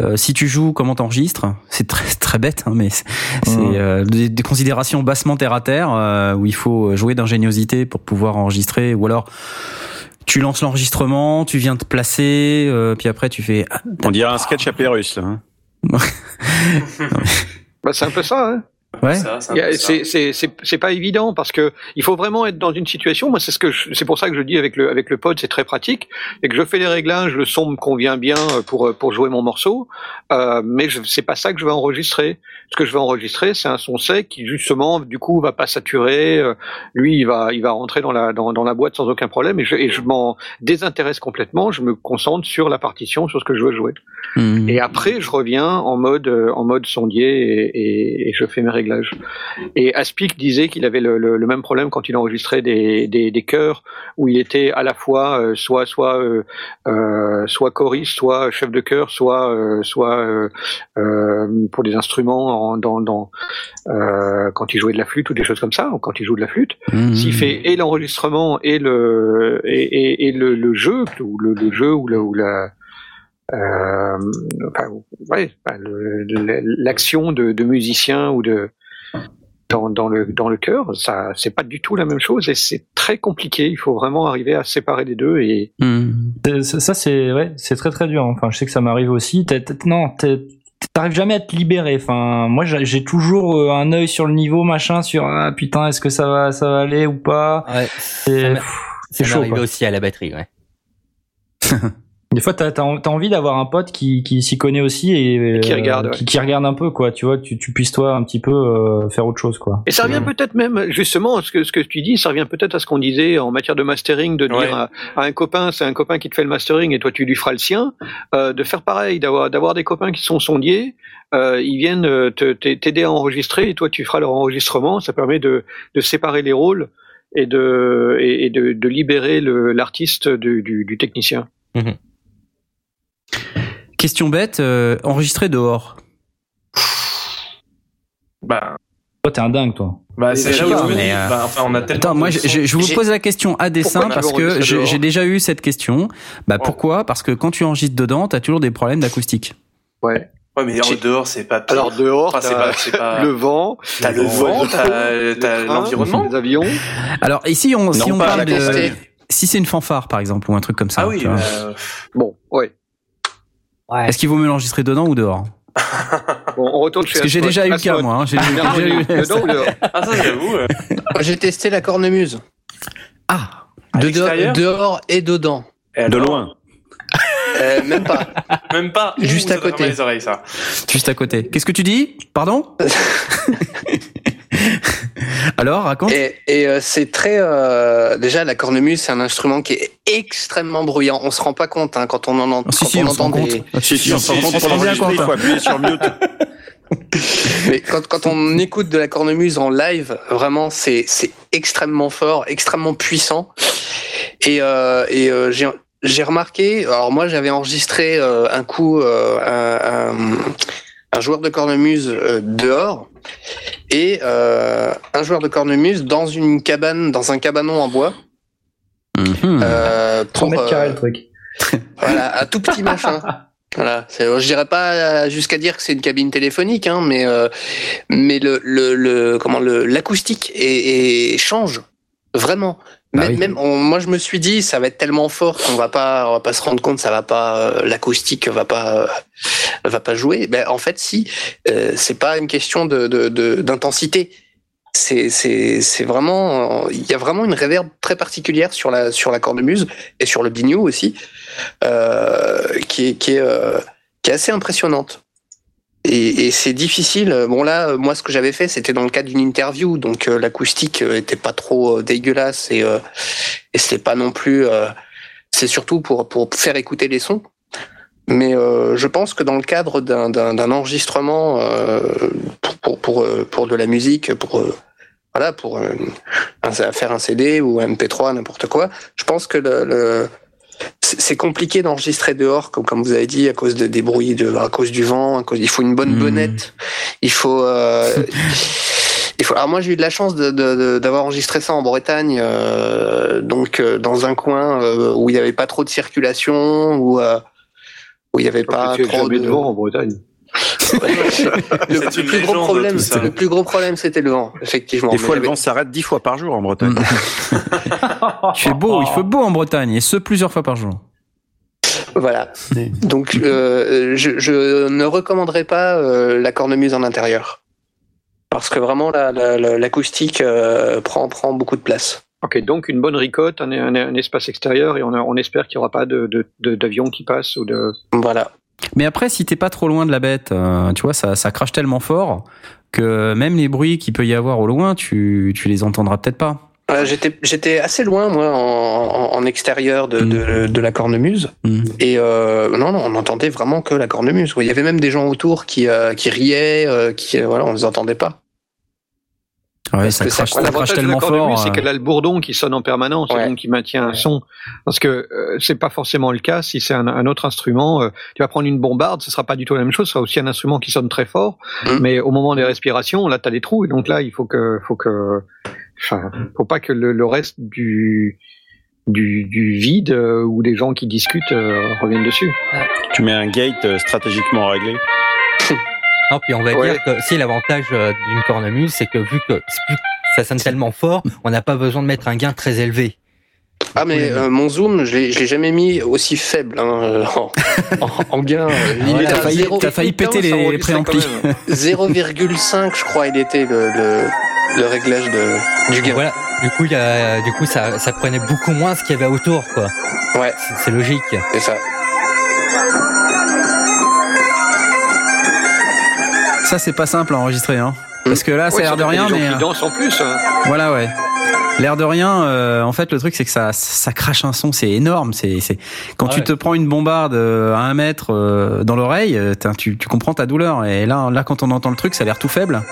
A: euh, si tu joues, comment t'enregistres? C'est très très bête, hein, mais c'est c'est,
B: Mhm.
A: euh, des, des considérations bassement terre à terre euh, où il faut jouer d'ingéniosité pour pouvoir enregistrer, ou alors tu lances l'enregistrement, tu viens te placer, euh, puis après tu fais. ah,
F: On dirait un sketch à Pérus, là. hein.
G: Bah, c'est un peu ça. Hein.
A: Ouais.
E: C'est
G: pas évident parce que il faut vraiment être dans une situation. Moi, c'est ce que je- c'est pour ça que je dis avec le avec le pod, c'est très pratique. Et que je fais les réglages, le son me convient bien euh, pour euh, pour jouer mon morceau. Euh, mais je c'est pas ça que je vais enregistrer. Ce que je vais enregistrer, c'est un son sec qui justement du coup va pas saturer. euh, lui, il va il va rentrer dans la dans dans la boîte sans aucun problème. Et je et je m'en désintéresse complètement. Je me concentre sur la partition, sur ce que je veux jouer.
A: Mhm.
G: Et après, je reviens en mode euh, en mode sondier et, et, et je fais mes réglages. Et Aspic disait qu'il avait le, le, le même problème quand il enregistrait des, des, des chœurs où il était à la fois euh, soit soit soit choriste, soit chef de chœur, soit soit pour des instruments en, dans, dans euh, quand il jouait de la flûte ou des choses comme ça, ou quand il joue de la flûte.
A: Mhm.
G: S'il fait et l'enregistrement et le et, et, et le, le jeu ou le, le jeu ou, le, ou la euh, enfin, ouais, enfin, le- le- l'action de, de musicien ou de dans, dans le dans le cœur, ça c'est pas du tout la même chose et c'est très compliqué. Il faut vraiment arriver à séparer les deux et
B: c'est- Ça, c'est ouais, c'est très très dur. Enfin, je sais que ça m'arrive aussi. T'es- t'es- non, t'es- t'arrives jamais à te libérer. Enfin, moi, j'ai toujours euh, un œil sur le niveau, machin, sur ah putain, est-ce que ça va, ça va aller ou pas?
H: Ouais,
B: C'est chaud.
H: arrivé
B: quoi.
H: aussi à la batterie, ouais.
B: Des fois, t'as as, envie d'avoir un pote qui, qui s'y connaît aussi et,
G: qui regarde,
B: euh, qui, qui, regarde un peu, quoi. Tu vois, tu, tu puisses toi un petit peu euh, faire autre chose, quoi.
G: Et ça revient peut-être même, justement, ce que ce que tu dis, ça revient peut-être à ce qu'on disait en matière de mastering, de dire à, un copain, c'est un copain qui te fait le mastering et toi tu lui feras le sien, euh, de faire pareil, d'avoir d'avoir des copains qui sont sondiers, euh, ils viennent euh, t'aider à enregistrer et toi tu feras leur enregistrement. Ça permet de de séparer les rôles et de et, de, de libérer l'artiste du, du, du technicien. Mmh.
A: Question bête, euh, enregistré dehors.
E: Bah.
B: Toi, t'es un dingue, toi.
E: Bah, c'est là
A: mais euh, bah, enfin, on a Attends, moi, je, je vous pose la question à dessein parce que j'ai déjà eu cette question. Bah, pourquoi? Parce que quand tu enregistres dedans, t'as toujours des problèmes d'acoustique.
G: Ouais.
E: Ouais, mais dehors, c'est pas pire.
G: Alors dehors, c'est pas,
E: pas,
G: le vent,
E: t'as le vent, t'as l'environnement,
G: les avions.
A: Alors ici, on, si on parle de, si c'est une fanfare par exemple ou un truc comme ça.
E: Ah oui. Euh...
G: Bon, ouais.
A: Ouais. Est-ce qu'il vaut mieux l'enregistrer dedans ou dehors
G: bon, on retourne chez
A: Parce que j'ai déjà eu le cas, moi. Hein. J'ai déjà
E: eu dedans ou dehors? Ah, ça, j'avoue.
C: J'ai testé la cornemuse.
A: Ah
C: de dehors, dehors et dedans.
F: Et de loin.
C: Euh, même pas.
E: Même pas?
C: Juste à côté.
E: Les oreilles, ça.
A: Juste à côté. Qu'est-ce que tu dis? Pardon? Alors, raconte.
C: Et, et euh, c'est très. Euh, déjà, la cornemuse, c'est un instrument qui est extrêmement bruyant. On se rend pas compte hein, quand on en entend.
A: Si, si, on,
C: entend
A: des...
F: Si, si, on s'en rend compte. Pour il faut appuyer sur mute.
C: Mais quand, quand on écoute de la cornemuse en live, vraiment, c'est c'est extrêmement fort, extrêmement puissant. Et, euh, et euh, j'ai j'ai remarqué. Alors moi, j'avais enregistré euh, un coup euh, un, un, un, joueur de cornemuse euh, dehors et euh, un joueur de cornemuse dans une cabane, dans un cabanon en bois.
A: Mmh.
C: Euh, pour,
B: 3 mètres carrés le truc.
C: Voilà, un tout petit machin. Voilà, je dirais pas jusqu'à dire que c'est une cabine téléphonique, hein, mais euh, mais le, le, le comment le l'acoustique et, et change vraiment.
A: Bah
C: même,
A: oui.
C: même on- moi je me suis dit ça va être tellement fort qu'on va pas on va pas se rendre compte ça va pas euh, l'acoustique va pas euh, va pas jouer. Ben en fait si euh, c'est pas une question de de- de- d'intensité. C'est c'est c'est vraiment il y a vraiment une réverb très particulière sur la sur la cornemuse et sur le biniou aussi euh, qui est qui est euh, qui est assez impressionnante. Et, et c'est difficile. Bon là, euh, moi, ce que j'avais fait, c'était dans le cadre d'une interview, donc euh, l'acoustique euh, était pas trop dégueulasse et euh, et c'était pas non plus. euh, c'est surtout pour pour faire écouter les sons. Mais je pense que dans le cadre d'un enregistrement pour pour pour, pour de la musique, pour voilà, pour un- faire un CD ou un MP3, n'importe quoi, je pense que le, le c'est compliqué d'enregistrer dehors, comme, comme vous avez dit, à cause de, des bruits, de, à cause du vent, à cause, il faut une bonne
A: Mhm.
C: bonnette, il faut, euh, il faut. Alors moi j'ai eu de la chance de- de- de- d'avoir enregistré ça en Bretagne, euh, donc euh, dans un coin euh, où il n'y avait pas trop de circulation, où euh, où il n'y avait pas trop
G: jamais
C: de.
G: devant en Bretagne.
C: Le, plus gros problème, le plus gros problème, c'était le vent, effectivement.
F: Des fois, le vent s'arrête dix fois par jour en Bretagne.
A: Il fait beau, il fait beau en Bretagne, et ce plusieurs fois par jour.
C: Voilà. Donc, euh, je, je ne recommanderais pas euh, la cornemuse en intérieur. Parce que vraiment, la- la- la- l'acoustique euh, prend, prend beaucoup de place.
G: Ok, donc une bonne ricotte, un, un- un espace extérieur et on, a- on espère qu'il n'y aura pas de, de, de- d'avion qui passe ou de.
C: Voilà.
A: Mais après, si t'es pas trop loin de la bête, euh, tu vois, ça, ça crache tellement fort que même les bruits qu'il peut y avoir au loin, tu, tu les entendras peut-être pas.
C: Euh, J'étais j'étais assez loin, moi, en, en, en extérieur de, de, de la cornemuse.
A: Mm.
C: Et euh, non, non, on entendait vraiment que la cornemuse. Il y avait même des gens autour qui, euh, qui riaient, qui, voilà, on les entendait pas.
A: Ouais, ça
C: ça-
A: crache, ça
G: L'avantage
A: crache tellement fort.
G: c'est qu'elle a le bourdon qui sonne en permanence
C: Ouais.
G: et donc qui maintient un son. Parce que euh, c'est pas forcément le cas si c'est un, un autre instrument. euh, tu vas prendre une bombarde, ce sera pas du tout la même chose. Ce sera aussi un instrument qui sonne très fort,
C: Mm.
G: mais au moment des respirations, là, t'as des trous et donc là, il faut que, faut que, enfin, faut pas que le, le reste du du, du vide euh, ou des gens qui discutent euh, reviennent dessus.
F: tu mets un gate euh, stratégiquement réglé.
H: Non, puis on va
G: Ouais.
H: dire que si l'avantage euh, d'une cornemuse, c'est que vu que ça sonne tellement fort, on n'a pas besoin de mettre un gain très élevé.
C: Ah mais euh, mon zoom, je l'ai je l'ai jamais mis aussi faible hein, euh, en, en, gain. euh, il
A: ouais,
C: était
A: t'as failli- t'as failli péter les préamplis.
G: même.
C: 0,5 je crois il était le, le, le réglage de, du gain.
H: Voilà. Du coup, il y a, du coup, ça, ça prenait beaucoup moins ce qu'il y avait autour, quoi.
C: Ouais.
H: C'est- C'est logique.
C: C'est ça.
A: Ça, c'est pas simple à enregistrer, hein. Parce que là, ça a l'air de rien, mais.
G: Qui dansent en plus. hein.
A: Voilà, ouais. L'air de rien, euh, en fait, le truc, c'est que ça, ça crache un son, c'est énorme. C'est, c'est quand
B: Ah
A: tu
B: ouais.
A: te prends une bombarde euh, à un mètre euh, dans l'oreille, euh, tu, tu comprends ta douleur. Et là, là, quand on entend le truc, ça a l'air tout faible.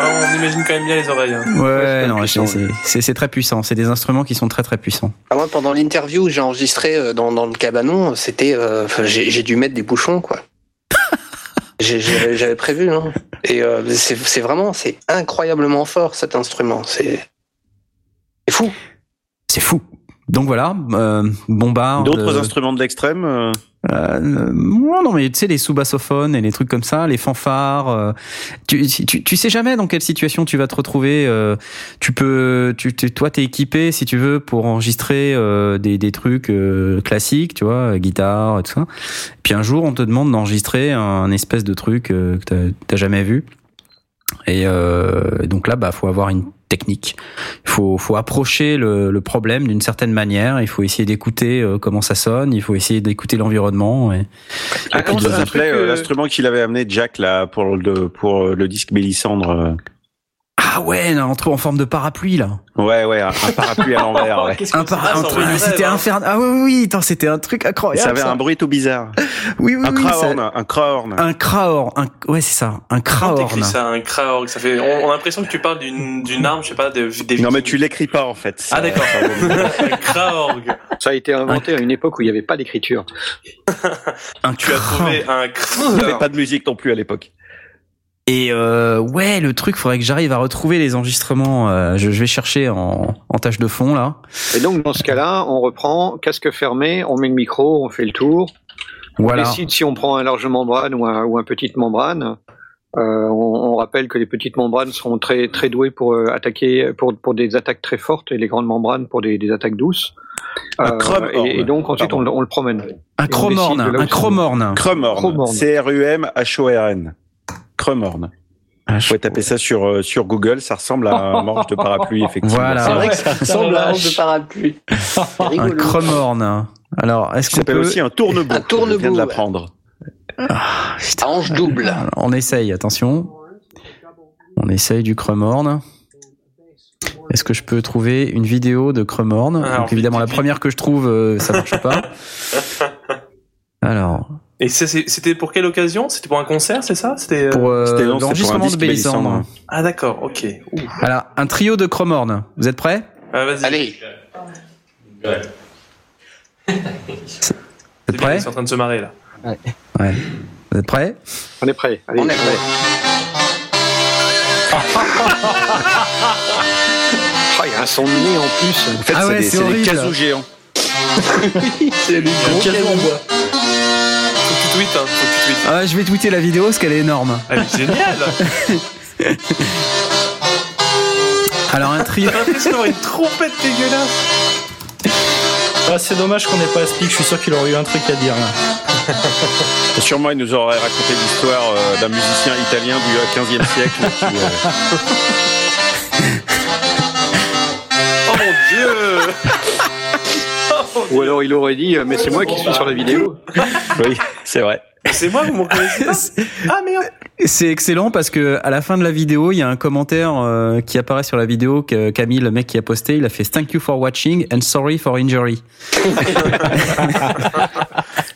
E: Ah, on imagine quand même bien les oreilles. hein.
A: Ouais,
C: c'est
A: non,
C: puissant,
A: c'est, c'est, c'est- c'est très puissant. C'est des instruments qui sont très très puissants.
C: Ah, moi, pendant l'interview j'ai enregistré euh, dans, dans le cabanon, c'était, euh, j'ai dû mettre des bouchons, quoi. J'avais prévu, hein. Et euh, c'est vraiment, c'est incroyablement fort cet instrument. C'est fou.
A: C'est fou. Donc voilà, euh, bombarde.
F: D'autres
A: euh,
F: instruments de l'extrême euh,
A: Euh, non, non, mais tu sais, les sous-bassophones et les trucs comme ça, les fanfares. euh, tu, tu, tu sais jamais dans quelle situation tu vas te retrouver. euh, tu peux, tu, tu- toi, t'es équipé si tu veux pour enregistrer euh, des, des trucs euh, classiques, tu vois, guitare, et tout ça. Puis un jour, on te demande d'enregistrer un, espèce de truc euh, que t'as- t'as jamais vu. Et euh, donc là, bah, faut avoir une technique. Il faut, faut approcher le, le problème d'une certaine manière. Il faut essayer d'écouter euh, comment ça sonne. Il faut essayer d'écouter l'environnement. Et...
F: Ah, comment ça s'appelait euh, l'instrument qu'il avait amené Jack là pour le pour euh, le disque Mélissandre euh.
A: Ah ouais, non, en, en forme de parapluie là.
F: Ouais, ouais, un, un parapluie à l'envers. Ouais.
A: Un para- un truc- c'était infernal. Ah oui, oui, oui, attends, c'était un truc incroyable.
F: Ça avait
A: ça.
F: un bruit tout bizarre.
A: Oui, oui,
F: un
A: oui,
F: crahorn,
A: ça-
F: un crahorn.
A: Un crahorn, un... ouais, c'est ça, un crahorn.
E: ça, un kraorg Ça fait. On, on a l'impression que tu parles d'une d'une arme, je sais pas, de, des.
F: Non mais tu l'écris pas en fait.
E: Ah d'accord. un kraorg.
G: Ça a été inventé à une époque où il n'y avait pas d'écriture.
A: Un
E: Tu as trouvé un
F: Il n'y avait pas de musique non plus à l'époque.
A: Et euh, ouais, le truc, faudrait que j'arrive à retrouver les enregistrements. euh, je, je vais chercher en, en tâche de fond là.
G: Et donc, dans ce cas-là, on reprend, casque fermé, on met le micro, on fait le tour.
A: Voilà.
G: On décide si on prend un large membrane ou un, ou un petite membrane. Euh, on, on rappelle que les petites membranes sont très très douées pour euh, attaquer pour pour des attaques très fortes et les grandes membranes pour des, des attaques douces.
F: Un
G: Euh,
F: chrome
G: et, et donc ensuite on, le- on le promène.
A: Un
G: Et on
A: chromorne,
G: décide de là où
A: un
G: c'est.
A: chromorne.
F: Crumhorn.
G: Crumhorn.
F: C-R-U-M-H-O-R-N. Crumhorn.
A: Ah,
F: Vous
A: je-
F: pouvez taper ça sur, euh, sur Google, ça ressemble à un manche de parapluie, effectivement.
A: Voilà.
C: C'est vrai que ça ressemble à un
B: vache.
C: de parapluie. C'est
A: Un chromorne. Alors, est-ce
F: Ça
A: qu'on
F: s'appelle
A: peut
F: aussi un tournebout.
C: Un tournebout,
F: Je viens de l'apprendre.
A: Ah, putain.
C: À hanche double.
A: On essaye, attention. On essaye du Crumorne. Est-ce que je peux trouver une vidéo de Crumorne
E: Alors,
A: Donc évidemment, la première que je trouve, euh, ça marche pas. Alors,
E: Et c'était pour quelle occasion? C'était pour un concert, c'est ça? C'était. euh,
A: pour euh,
F: C'était pour un
A: l'enregistrement de Bélissandre.
E: Ah d'accord, ok. Ouh.
A: Alors, un trio de Crumorne. Vous êtes prêts?
E: Ah, vas-y.
C: Allez,
A: Vous êtes prêts?
E: ils sont en train de se marrer là.
A: Ouais. Vous êtes prêts?
G: On est prêt. Allez,
C: on est prêt.
G: Ah, il y a un son de nez en plus.
F: En fait,
A: Ah
F: c'est
A: ouais,
F: des,
A: c'est
F: des
A: horrible.
F: casous géants.
C: C'est le gros
B: Quel
C: canon.
B: bois.
E: Tu tweets, hein. Faut que tu tweets.
A: ah, Je vais tweeter la vidéo parce qu'elle est énorme.
E: Elle est géniale
A: Alors, un trio.
E: T'as l'impression d'avoir une trompette dégueulasse
B: Ah, c'est dommage qu'on n'ait pas Speak, je suis sûr qu'il aurait eu un truc à dire là.
F: Sûrement, il nous aurait raconté l'histoire euh, d'un musicien italien du 15e siècle. qui, euh,
E: Oh mon dieu
G: Ou alors il aurait dit, euh, mais c'est moi qui suis sur la vidéo.
F: Oui, c'est vrai.
E: C'est moi, vous m'en connaissez pas Ah merde
A: C'est excellent parce que à la fin de la vidéo, il y a un commentaire euh, qui apparaît sur la vidéo que Camille, le mec qui a posté, il a fait Thank you for watching and sorry for injury.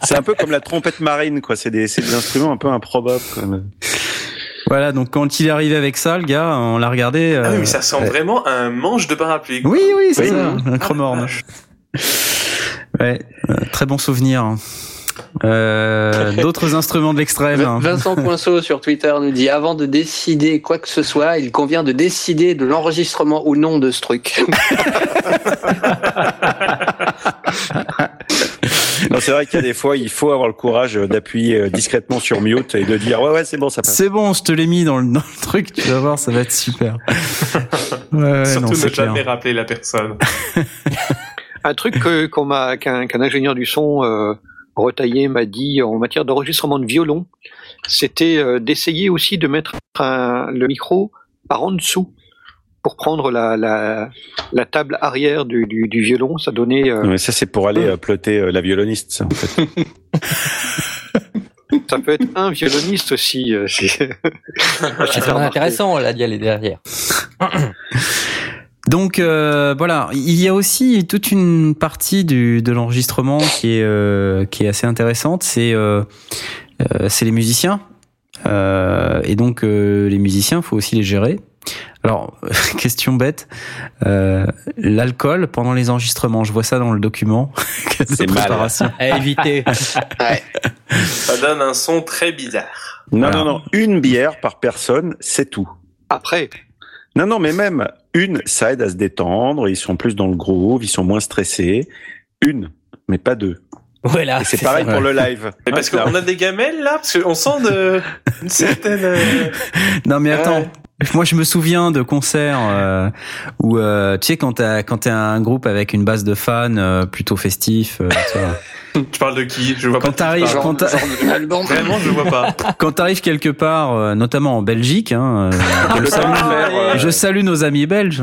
F: C'est un peu comme la trompette marine, quoi. C'est des, c'est des instruments un peu improbables. quoi.
A: Voilà, donc quand il est arrivé avec ça, le gars, on l'a regardé.
E: Ah
A: euh,
E: oui, mais ça ressemble
A: euh,
E: vraiment un manche de parapluie. quoi.
A: Oui, oui, c'est
F: Oui.
A: ça, un cromorne. Ouais, euh, très bon souvenir. Euh, D'autres instruments de l'extrême. hein.
C: Vincent Coinceau sur Twitter nous dit avant de décider quoi que ce soit, il convient de décider de l'enregistrement ou non de ce truc.
F: Non, c'est vrai qu'il y a des fois, il faut avoir le courage d'appuyer euh, discrètement sur mute et de dire ouais, ouais, c'est bon, ça passe.
A: C'est bon, je te l'ai mis dans le, dans le truc, tu vas voir, ça va être super. Ouais,
E: Surtout
A: non,
E: ne
A: c'est clair.
E: jamais rappeler la personne.
G: Un truc que- qu'on m'a, qu'un, qu'un ingénieur du son euh, retaillé m'a dit en matière d'enregistrement de violon, c'était euh, d'essayer aussi de mettre un- le micro par en dessous pour prendre la, la, la table arrière du, du, du violon, ça donnait. euh,
F: Mais ça, c'est pour aller euh, plotter euh, la violoniste, ça, en fait.
G: ça peut être un violoniste aussi. euh, c'est-
H: intéressant là d'y aller derrière.
A: Donc euh, voilà, il y a aussi toute une partie du, de l'enregistrement qui est euh, qui est assez intéressante. C'est euh, c'est les musiciens Euh, et donc euh, les musiciens, faut aussi les gérer. Alors question bête, euh, l'alcool pendant les enregistrements, je vois ça dans le document.
F: C'est mal.
A: préparation.
H: À éviter.
E: Ça donne un son très bizarre.
F: Non,
A: Voilà.
F: non, non. Une bière par personne, c'est tout.
G: Après,
F: Non, non, mais même une, ça aide à se détendre. Ils sont plus dans le groove, ils sont moins stressés. Une, mais pas deux.
H: Voilà.
F: Et c'est pareil
A: ça.
F: pour le live.
E: Mais parce qu'on a des gamelles là, parce qu'on sent de, une certaine. euh,
A: Non mais attends.
E: Ouais.
A: Moi, je me souviens de concerts euh, où, euh, tu sais, quand t'as quand t'es un groupe avec une base de fans euh, plutôt festif, euh, tu
E: parles de qui? Je vois
A: Quand
E: pas.
A: quand.
E: Vraiment, je vois pas.
A: quand t'arrives quelque part, euh, notamment en Belgique, hein, euh, je, salue,
F: faire, euh,
A: je salue nos amis belges.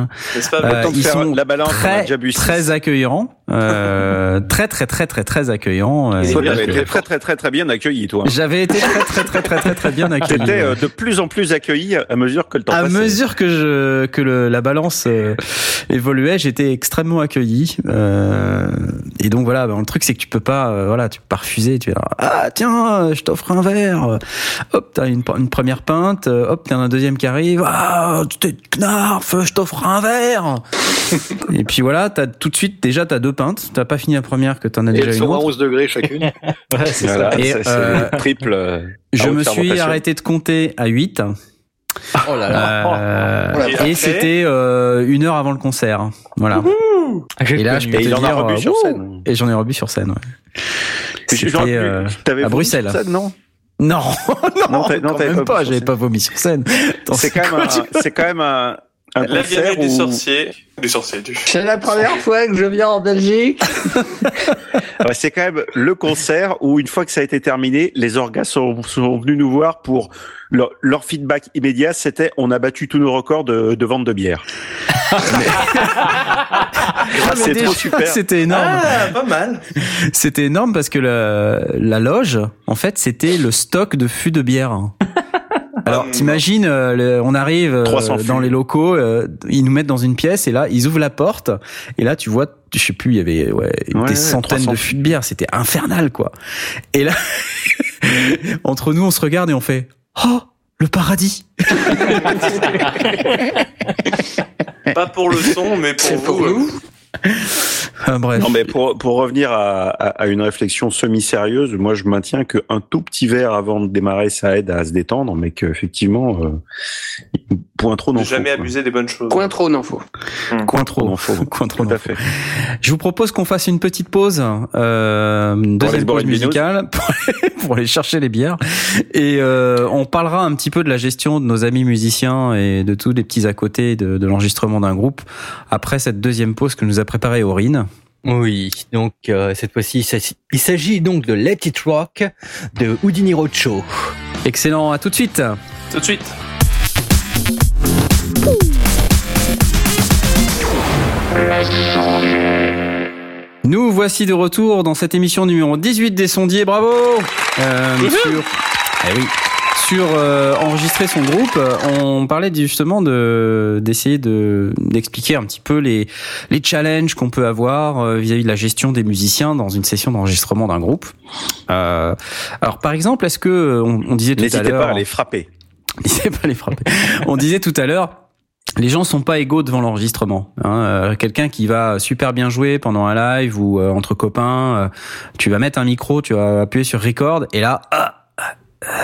E: Pas?
A: Euh, ils sont
F: la balance,
A: très très accueillants, euh, très très très très très accueillants. euh,
F: Toi,
E: fait.
F: été très, très, très, très bien accueilli, toi.
A: J'avais été très très très très très très bien accueilli.
F: T'étais euh, de plus en plus accueilli à mesure que le temps
A: à
F: passait.
A: mesure que je que le, la balance euh, évoluait, j'étais extrêmement accueilli. Euh, et donc voilà, ben, le truc c'est que tu peux pas, euh, voilà, tu peux pas refuser. Tu vas ah tiens, euh, je t'offre un verre. Hop, t'as une, une première pinte. euh, Hop, t'as un deuxième qui arrive. Ah, t'es knarf, je t'offre un verre. et puis voilà, t'as tout de suite déjà t'as deux pintes. T'as pas fini la première que t'en as
G: et
A: déjà
G: elles
A: une
G: sont à
A: autre.
G: 11 degrés chacune.
F: Voilà,
A: Et,
F: ça, c'est
A: euh,
F: le triple. euh,
A: Je me suis arrêté de compter à 8.
H: Oh là là.
A: Euh,
E: Et après
A: et c'était euh, une heure avant le concert. Voilà.
H: J'ai
A: Et là, je peux
F: Et
A: te
F: en
A: dire,
F: rebu
A: euh,
F: sur scène.
A: Et j'en ai rebu sur scène. Ouais. C'était euh, à
F: vomi
A: Bruxelles.
F: sur scène, non
A: non, non,
F: Non, non,
A: quand même
F: pas
A: pas.
F: vomi sur
A: J'avais
F: scène.
A: pas vomi sur scène.
F: C'est quand même c'est quand même un, un
E: La
F: concert
E: gamelle du sorcier. Du sorcier, du.
C: C'est la première fois que je viens en Belgique.
F: Ouais, c'est quand même le concert où une fois que ça a été terminé, les orgas sont, sont venus nous voir pour leur, leur feedback immédiat, c'était on a battu tous nos records de, de vente de bière.
A: Ah, mais
F: c'est trop super.
A: C'était énorme.
E: Ah, pas mal.
A: C'était énorme parce que la, la loge, en fait, c'était le stock de fûts de bière. Alors, t'imagines, euh, le- on arrive euh,
F: 300
A: dans les locaux, euh, ils nous mettent dans une pièce et là, ils ouvrent la porte et là, tu vois, je sais plus, il y avait ouais,
F: Ouais,
A: des centaines
F: 300
A: de fûts de bière, c'était infernal quoi. Et là, entre nous, on se regarde et on fait, oh, le paradis.
E: Pas pour le son, mais pour
C: C'est
E: vous.
C: pour
E: euh,
C: nous.
A: Enfin, bref.
F: Non, mais pour, pour revenir à, à, à une réflexion semi-sérieuse, moi je maintiens qu'un tout petit verre avant de démarrer, ça aide à se détendre, mais qu'effectivement, euh, point trop non
E: Ne jamais abuser des bonnes choses.
C: Point trop, non faut.
A: Coin trop,
F: Non, faut.
A: coin trop.
F: Tout
A: non.
F: à fait.
A: Je vous propose qu'on fasse une petite pause, euh, une deuxième pause musicale pour aller, pour aller chercher les bières et euh, on parlera un petit peu de la gestion de nos amis musiciens et de tous les petits à côté de, de l'enregistrement d'un groupe après cette deuxième pause que nous a préparée Aurine.
H: Oui, donc euh, cette fois-ci, il s'agit- il s'agit donc de Let It Rock de Houdini Roadshow.
A: Excellent, à tout de suite.
E: Tout de suite.
A: Nous voici de retour dans cette émission numéro 18 des sondiers, bravo euh, Sur, eh oui, sur euh, enregistrer son groupe, euh, on parlait justement de d'essayer de d'expliquer un petit peu les les challenges qu'on peut avoir euh, vis-à-vis de la gestion des musiciens dans une session d'enregistrement d'un groupe. Euh, alors par exemple, est-ce que on, on disait tout à
F: N'hésitez
A: l'heure
F: pas à les frapper.
A: N'hésitez pas à les frapper. On disait tout à l'heure, les gens sont pas égaux devant l'enregistrement. Hein. Euh, Quelqu'un qui va super bien jouer pendant un live ou euh, entre copains, euh, tu vas mettre un micro, tu vas appuyer sur record et là, ah, euh,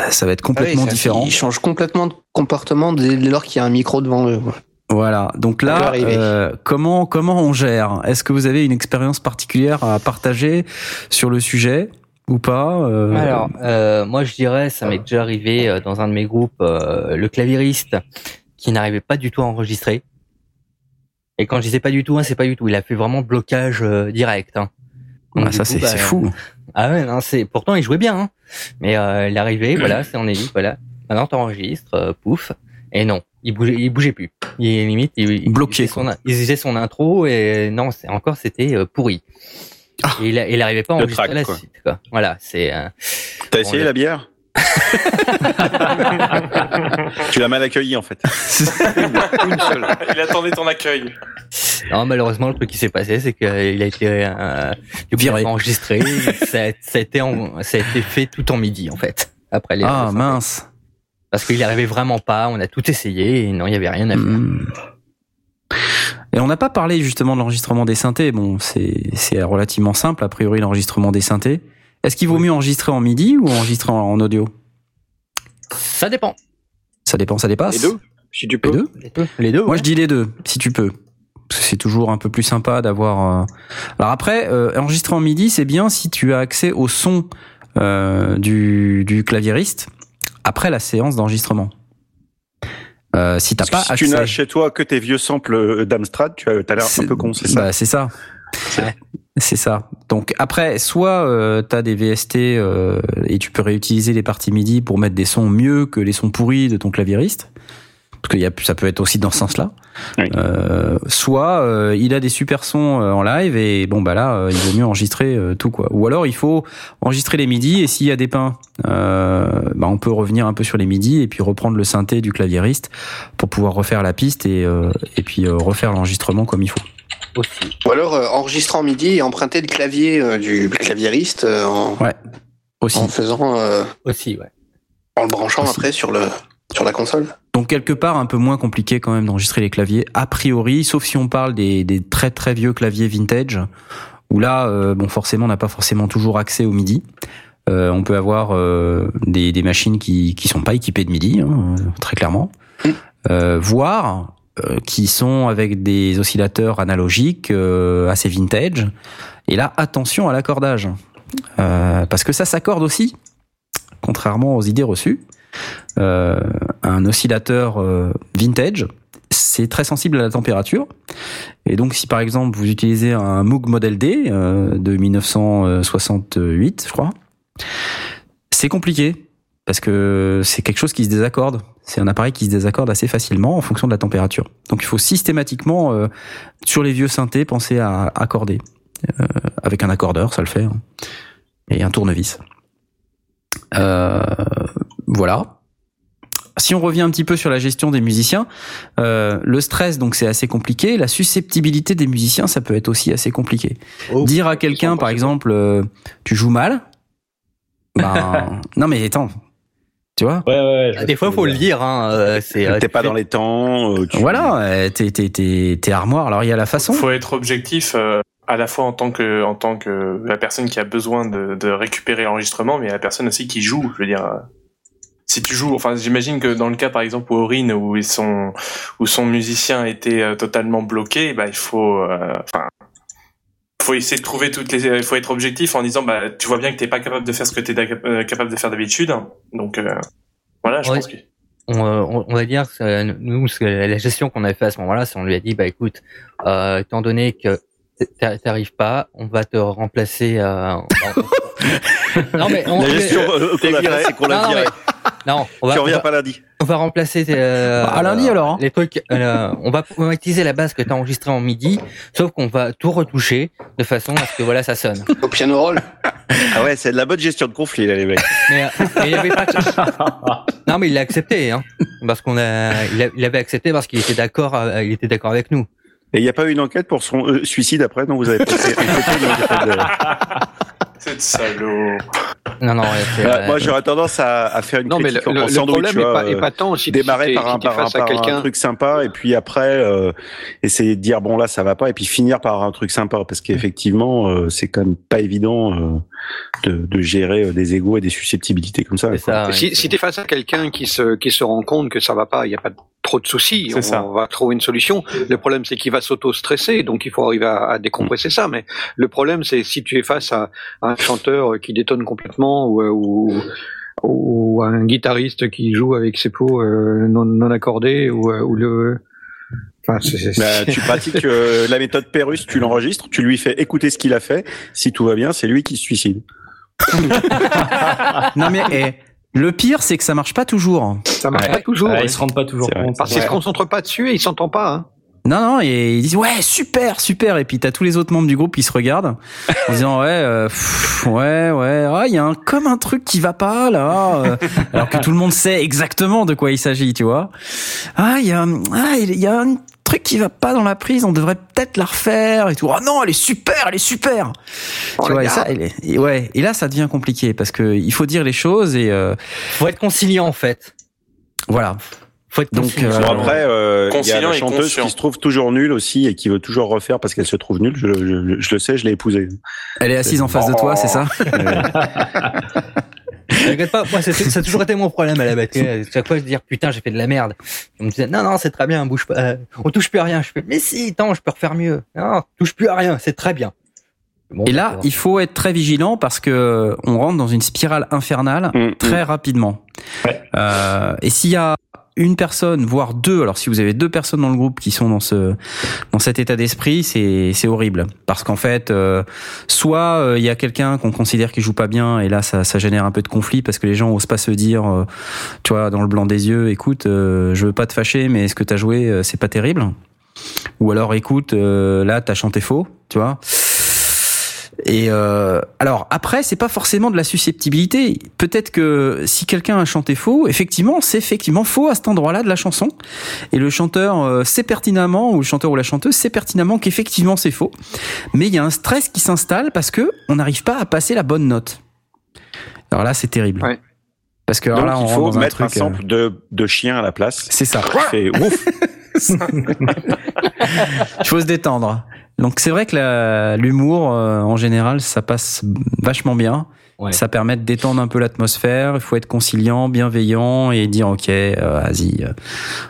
A: ça va être complètement
C: Ah oui,
A: différent.
C: Ils changent complètement de comportement dès lors qu'il y a un micro devant eux.
A: Voilà. Donc là, euh, comment comment on gère? Est-ce que vous avez une expérience particulière à partager sur le sujet ou pas Euh,
H: Alors, euh, moi je dirais, ça m'est déjà arrivé euh, dans un de mes groupes, euh, le claviériste qui n'arrivait pas du tout à enregistrer. Et quand je disais pas du tout, hein, c'est pas du tout. Il a fait vraiment blocage euh, direct. Hein. Donc,
A: ah, ça c'est
H: bah,
A: c'est fou.
H: Ah ouais, non, c'est pourtant il jouait bien, hein. mais euh, il est arrivé, voilà, c'est on est dit, voilà, maintenant t'enregistres, euh, pouf, et non, il bougeait, il bougeait plus. Il limite, il,
A: bloqué.
H: Il faisait, son, il faisait son intro et non, c'est encore c'était euh, pourri.
A: Ah.
H: Et il, il arrivait pas à enregistrer
F: track,
H: la
F: quoi.
H: suite. Quoi. Voilà, c'est. euh,
F: T'as essayé
H: le-
F: la bière? Tu l'as mal accueilli en fait.
G: Une seule.
E: Il attendait ton accueil.
H: Non, malheureusement, le truc qui s'est passé, c'est qu'il a été euh,
A: Viré.
H: il a enregistré. ça, a, ça, a été en- ça a été fait tout en midi, en fait. Après les
A: Ah mince.
H: Parce qu'il arrivait vraiment pas. On a tout essayé et non, il y avait rien à faire.
A: Hmm. Et on n'a pas parlé justement de l'enregistrement des synthés. Bon, c'est c'est relativement simple a priori l'enregistrement des synthés. Est-ce qu'il vaut mieux enregistrer en MIDI ou enregistrer en, en audio?
H: Ça dépend.
A: Ça dépend, ça dépasse.
G: Les deux, si tu
A: Les
G: peux.
A: deux?
H: Les deux. Les deux
A: Moi,
H: ouais.
A: je dis les deux, si tu peux. C'est toujours un peu plus sympa d'avoir. euh, Alors après, euh, enregistrer en MIDI, c'est bien si tu as accès au son euh, du, du claviériste après la séance d'enregistrement. Euh, si t'as pas
F: si
A: accès,
F: tu n'as chez toi que tes vieux samples d'Amstrad, tu as t'as l'air un peu con, c'est ça
A: Bah, c'est ça. C'est ça. Donc après, soit euh, t'as des VST euh, et tu peux réutiliser les parties MIDI pour mettre des sons mieux que les sons pourris de ton claviériste, parce que y a, ça peut être aussi dans ce sens-là.
F: Oui.
A: Euh, soit euh, il a des super sons euh, en live et bon bah là, euh, il vaut mieux enregistrer euh, tout quoi. Ou alors il faut enregistrer les MIDI et s'il y a des pins, euh, bah, on peut revenir un peu sur les MIDI et puis reprendre le synthé du claviériste pour pouvoir refaire la piste et euh, et puis euh, refaire l'enregistrement comme il faut.
H: Aussi.
C: Ou alors euh, enregistrer en MIDI et emprunter le clavier euh, du claviériste euh, en,
A: Aussi.
C: en faisant, euh,
H: Aussi, ouais.
C: en le branchant
A: Aussi.
C: après sur le sur la console?
A: Donc quelque part un peu moins compliqué quand même d'enregistrer les claviers a priori, sauf si on parle des, très très vieux claviers vintage où là euh, bon forcément on n'a pas forcément toujours accès au MIDI. Euh, on peut avoir euh, des, machines qui qui sont pas équipées de MIDI hein, très clairement, voire qui sont avec des oscillateurs analogiques assez vintage. Et là attention à l'accordage parce que ça s'accorde aussi, contrairement aux idées reçues un oscillateur euh, vintage, c'est très sensible à la température. Et donc, si par exemple vous utilisez un Moog Model D euh, de 1968, je crois, c'est compliqué parce que c'est quelque chose qui se désaccorde. C'est un appareil qui se désaccorde assez facilement en fonction de la température. Donc, il faut systématiquement euh, sur les vieux synthés penser à accorder Euh, avec un accordeur, ça le fait, hein. et un tournevis. Voilà. Si on revient un petit peu sur la gestion des musiciens, euh, le stress donc c'est assez compliqué. La susceptibilité des musiciens, ça peut être aussi assez compliqué. Dire à quelqu'un, par exemple, euh, tu joues mal, ben non mais attends, tu vois.
B: Ouais, ouais, je
H: Ah, Des fois, faut le dire. Hein, euh, euh,
F: T'es pas
H: fais-
F: dans les temps. euh, tu-
A: Voilà, t'es t'es t'es t'es armoire. Alors il y a la façon.
E: faut être objectif euh, à la fois en tant que en tant que la personne qui a besoin de, de récupérer l'enregistrement, mais la personne aussi qui joue. Je veux dire, si tu joues, enfin, j'imagine que dans le cas par exemple où Aurine où ils sont où son musicien était euh, totalement bloqué, bah il faut, euh, enfin. faut essayer de trouver toutes les, il faut être objectif en disant, bah, tu vois bien que t'es pas capable de faire ce que t'es euh, capable de faire d'habitude, donc euh, voilà, je
H: Ouais.
E: pense que
H: on, euh, on- on va dire que euh, nous la gestion qu'on avait fait à ce moment-là, c'est on lui a dit bah écoute, euh, étant donné que t'a- t'arrives pas, on va te remplacer. Euh, en- non mais on,
F: La gestion euh, qu'on a c'est qu'on l'a
H: Non, on va,
F: Tu
H: on
F: reviens
H: va,
F: pas lundi.
H: on va remplacer euh,
A: à lundi, alors, hein.
H: les trucs. euh, on va utiliser la base que t'as enregistrée en midi, sauf qu'on va tout retoucher de façon à ce que voilà ça sonne.
C: Au piano roll.
F: Ah ouais, c'est de la bonne gestion de conflit, là, les mecs.
H: Mais, euh, mais il avait pas. non, mais il l'a accepté, hein, parce qu'on a, il, a- il avait accepté parce qu'il était d'accord, euh, il était d'accord avec nous.
F: Et il n'y a pas eu une enquête pour son euh, suicide après, non Vous avez passé y de-
E: c'est salaud.
H: Non, non, ouais, c'est,
F: Ah,
H: euh,
F: Moi, j'aurais tendance à, à faire une
G: Non, mais le,
F: critique en,
G: le-
F: en
G: le
F: sandwich,
G: problème
F: tu vois,
G: pas, est pas tant si
F: démarrer par, un, par, un,
G: face à
F: par un
G: quelqu'un.
F: truc sympa et puis après euh, essayer de dire bon là ça va pas et puis finir par un truc sympa parce qu'effectivement euh, c'est quand même pas évident euh, de, de gérer euh, des égos et des susceptibilités comme ça.
H: ouais.
G: Si, si tu es face à quelqu'un qui se, qui se rend compte que ça va pas, il n'y a pas trop de soucis,
E: C'est
G: on,
E: ça.
G: va trouver une solution. Le problème, c'est qu'il va s'auto-stresser, donc il faut arriver à, à décompresser ça. Mais le problème, c'est si tu es face à, à un chanteur qui détonne complètement ou, ou, ou à un guitariste qui joue avec ses pots euh, non, non accordés ou, euh, ou le... Enfin,
F: Bah, tu pratiques euh, la méthode Pérus, tu l'enregistres, tu lui fais écouter ce qu'il a fait. Si tout va bien, c'est lui qui se suicide.
A: Non mais eh, Le pire, c'est que ça marche pas toujours.
G: Ça marche
F: Ouais.
G: pas toujours.
B: Ouais,
G: ouais.
B: ils se rendent pas toujours compte.
G: Parce qu'ils se concentrent pas dessus et ils s'entendent pas. Hein.
A: Non, non, et ils disent ouais, super, super. Et puis t'as tous les autres membres du groupe qui se regardent en disant ouais, euh, pff, ouais, ouais, ah, il y a un, comme un truc qui va pas là. euh, alors que tout le monde sait exactement de quoi il s'agit, tu vois. Ah, il y a, un- ah, il y a un truc qui va pas dans la prise. On devrait peut-être la refaire et tout. Ah non, elle est super, elle est super. Tu
G: la
A: vois, et ça, elle est- et ouais. Et là, ça devient compliqué parce que il faut dire les choses et euh,
H: Faut être conciliant en fait.
A: voilà.
H: Faut être
A: Donc, euh,
F: Bon, après, euh, il y a
E: Conciliant
F: la
E: et
F: chanteuse
E: conscient.
F: qui se trouve toujours nulle aussi et qui veut toujours refaire parce qu'elle se trouve nulle. Je, je- je le sais, je l'ai épousée.
A: Elle est assise en face de toi, c'est ça
H: T'inquiète pas, moi, ça a toujours été mon problème à la batterie. Chaque fois, je dis, putain, j'ai fait de la merde. On me disait, non, non, c'est très bien, bouge pas, euh, on touche plus à rien. Je fais, mais si, attends, je peux refaire mieux. Non, touche plus à rien, c'est très bien. Bon,
A: Et là, il faut être très vigilant parce que on rentre dans une spirale infernale
F: Mm,
A: très rapidement. Euh, et s'il y a une personne, voire deux, alors si vous avez deux personnes dans le groupe qui sont dans ce dans cet état d'esprit, c'est c'est horrible parce qu'en fait, euh, soit euh, il y a quelqu'un qu'on considère qui joue pas bien et là ça ça génère un peu de conflit parce que les gens osent pas se dire, euh, tu vois, dans le blanc des yeux, écoute, euh, je veux pas te fâcher, mais ce que t'as joué, euh, c'est pas terrible. Ou alors, écoute, euh, là t'as chanté faux, tu vois. Et euh, alors après, c'est pas forcément de la susceptibilité. Peut-être que si quelqu'un a chanté faux, effectivement, c'est effectivement faux à cet endroit-là de la chanson. Et le chanteur euh, sait pertinemment, ou le chanteur ou la chanteuse sait pertinemment qu'effectivement c'est faux. Mais il y a un stress qui s'installe parce que on n'arrive pas à passer la bonne note. Alors là, c'est terrible.
G: Ouais.
A: Parce que alors là, on
F: il faut mettre un,
A: truc, euh,
F: sample de, de chien à la place.
A: C'est ça.
F: Fait ouf.
A: Il faut se détendre. Donc c'est vrai que l'humour, euh, en général, ça passe vachement bien.
H: Ouais.
A: Ça permet de détendre un peu l'atmosphère. Il faut être conciliant, bienveillant et dire ok, euh, vas-y, euh,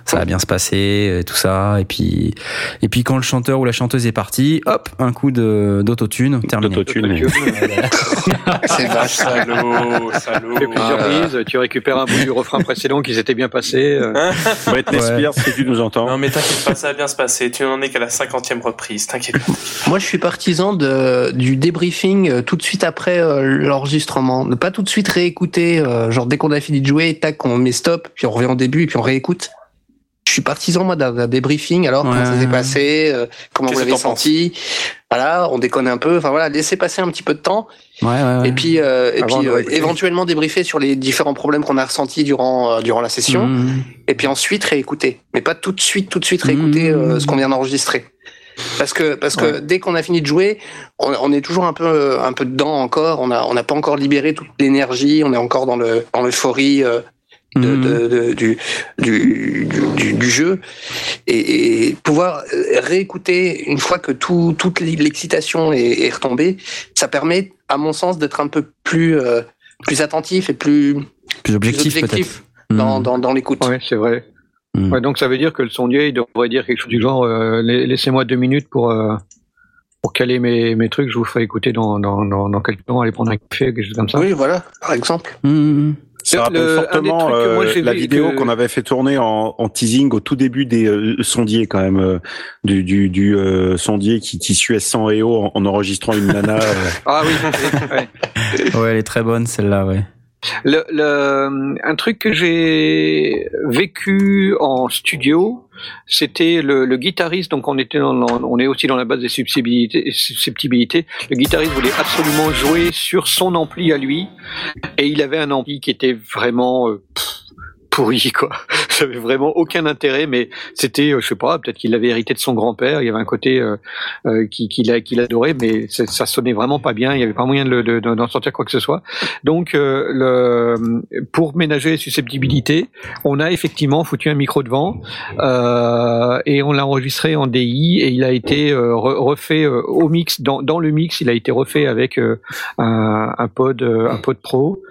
A: ça va bien se passer, euh, tout ça. Et puis, et puis quand le chanteur ou la chanteuse est parti, hop, un coup de d'autotune, terminé.
F: D'autotune.
C: C'est vache.
E: Salaud, salaud.
G: Tu fais plusieurs
A: Ah.
G: tu récupères un bout du refrain précédent qui s'était bien passé.
F: Britney
A: Ouais.
F: Spears, si tu nous entends.
E: Non mais t'inquiète pas, ça va bien se passer. Tu n'en es qu'à la cinquantième reprise. T'inquiète pas.
C: Moi, je suis partisan de, du débriefing tout de suite après euh, l'enregistrement. Ne pas tout de suite réécouter, euh, genre dès qu'on a fini de jouer, tac, on met stop, puis on revient au début et puis on réécoute. Je suis partisan moi d'un débriefing. Alors comment ça s'est passé, euh, comment vous l'avez senti? Voilà, on déconne un peu. Enfin voilà, laisser passer un petit peu de temps
A: Ouais, ouais, ouais.
C: et puis euh, et
G: Avant
C: puis
G: de
C: euh,
G: réécouter.
C: éventuellement débriefer sur les différents problèmes qu'on a ressentis durant euh, durant la session.
A: Mmh.
C: et puis ensuite réécouter. Mais pas tout de suite, tout de suite réécouter
A: Mmh.
C: euh, ce qu'on vient d'enregistrer. Parce que parce que dès qu'on a fini de jouer, on, on est toujours un peu un peu dedans encore. On a on n'a pas encore libéré toute l'énergie. On est encore dans le dans l'euphorie euh, de, de- de- du, du, du, du- du jeu et, et pouvoir réécouter une fois que tout toute l'excitation est, est retombée, ça permet, à mon sens, d'être un peu plus euh, plus attentif et plus,
A: Plus
C: plus
A: objectif,
C: dans,
A: Mmh.
C: dans, dans l'écoute.
G: Ouais, c'est vrai.
A: Mm.
G: Ouais, donc ça veut dire que le sondier, il devrait dire quelque chose du genre euh, la- laissez-moi deux minutes pour euh, pour caler mes, mes trucs, je vous ferai écouter dans dans dans, dans quelques temps, aller prendre un café, quelque chose comme ça.
C: Oui, voilà, par exemple.
A: Mmh.
F: Ça
G: Le-
F: rappelle
G: un des
F: fortement
G: trucs que moi,
F: euh, la vidéo qu'on avait fait tourner en, en teasing au tout début des euh, sondiers quand même euh, du du, du euh, sondier qui, qui suait 100 EO en, en enregistrant une nana. euh.
G: Ah oui. ouais.
A: Ouais, elle est très bonne celle-là, ouais.
G: Le, le, un truc que j'ai vécu en studio, c'était le, le guitariste. Donc on était dans, on est aussi dans la base des susceptibilités. Le guitariste voulait absolument jouer sur son ampli à lui, et il avait un ampli qui était vraiment euh, pourri quoi. Ça avait vraiment aucun intérêt, mais c'était, euh, je sais pas, peut-être qu'il l'avait hérité de son grand-père. Il y avait un côté euh, euh, qu'il a- qu'il adorait, mais ça sonnait vraiment pas bien. Il y avait pas moyen de le- de- de- d'en sortir quoi que ce soit. Donc, euh, le, pour ménager les susceptibilités, on a effectivement foutu un micro devant euh, et on l'a enregistré en DI et il a été euh, re- refait au mix. Dans, dans le mix, il a été refait avec un, un pod, un pod pro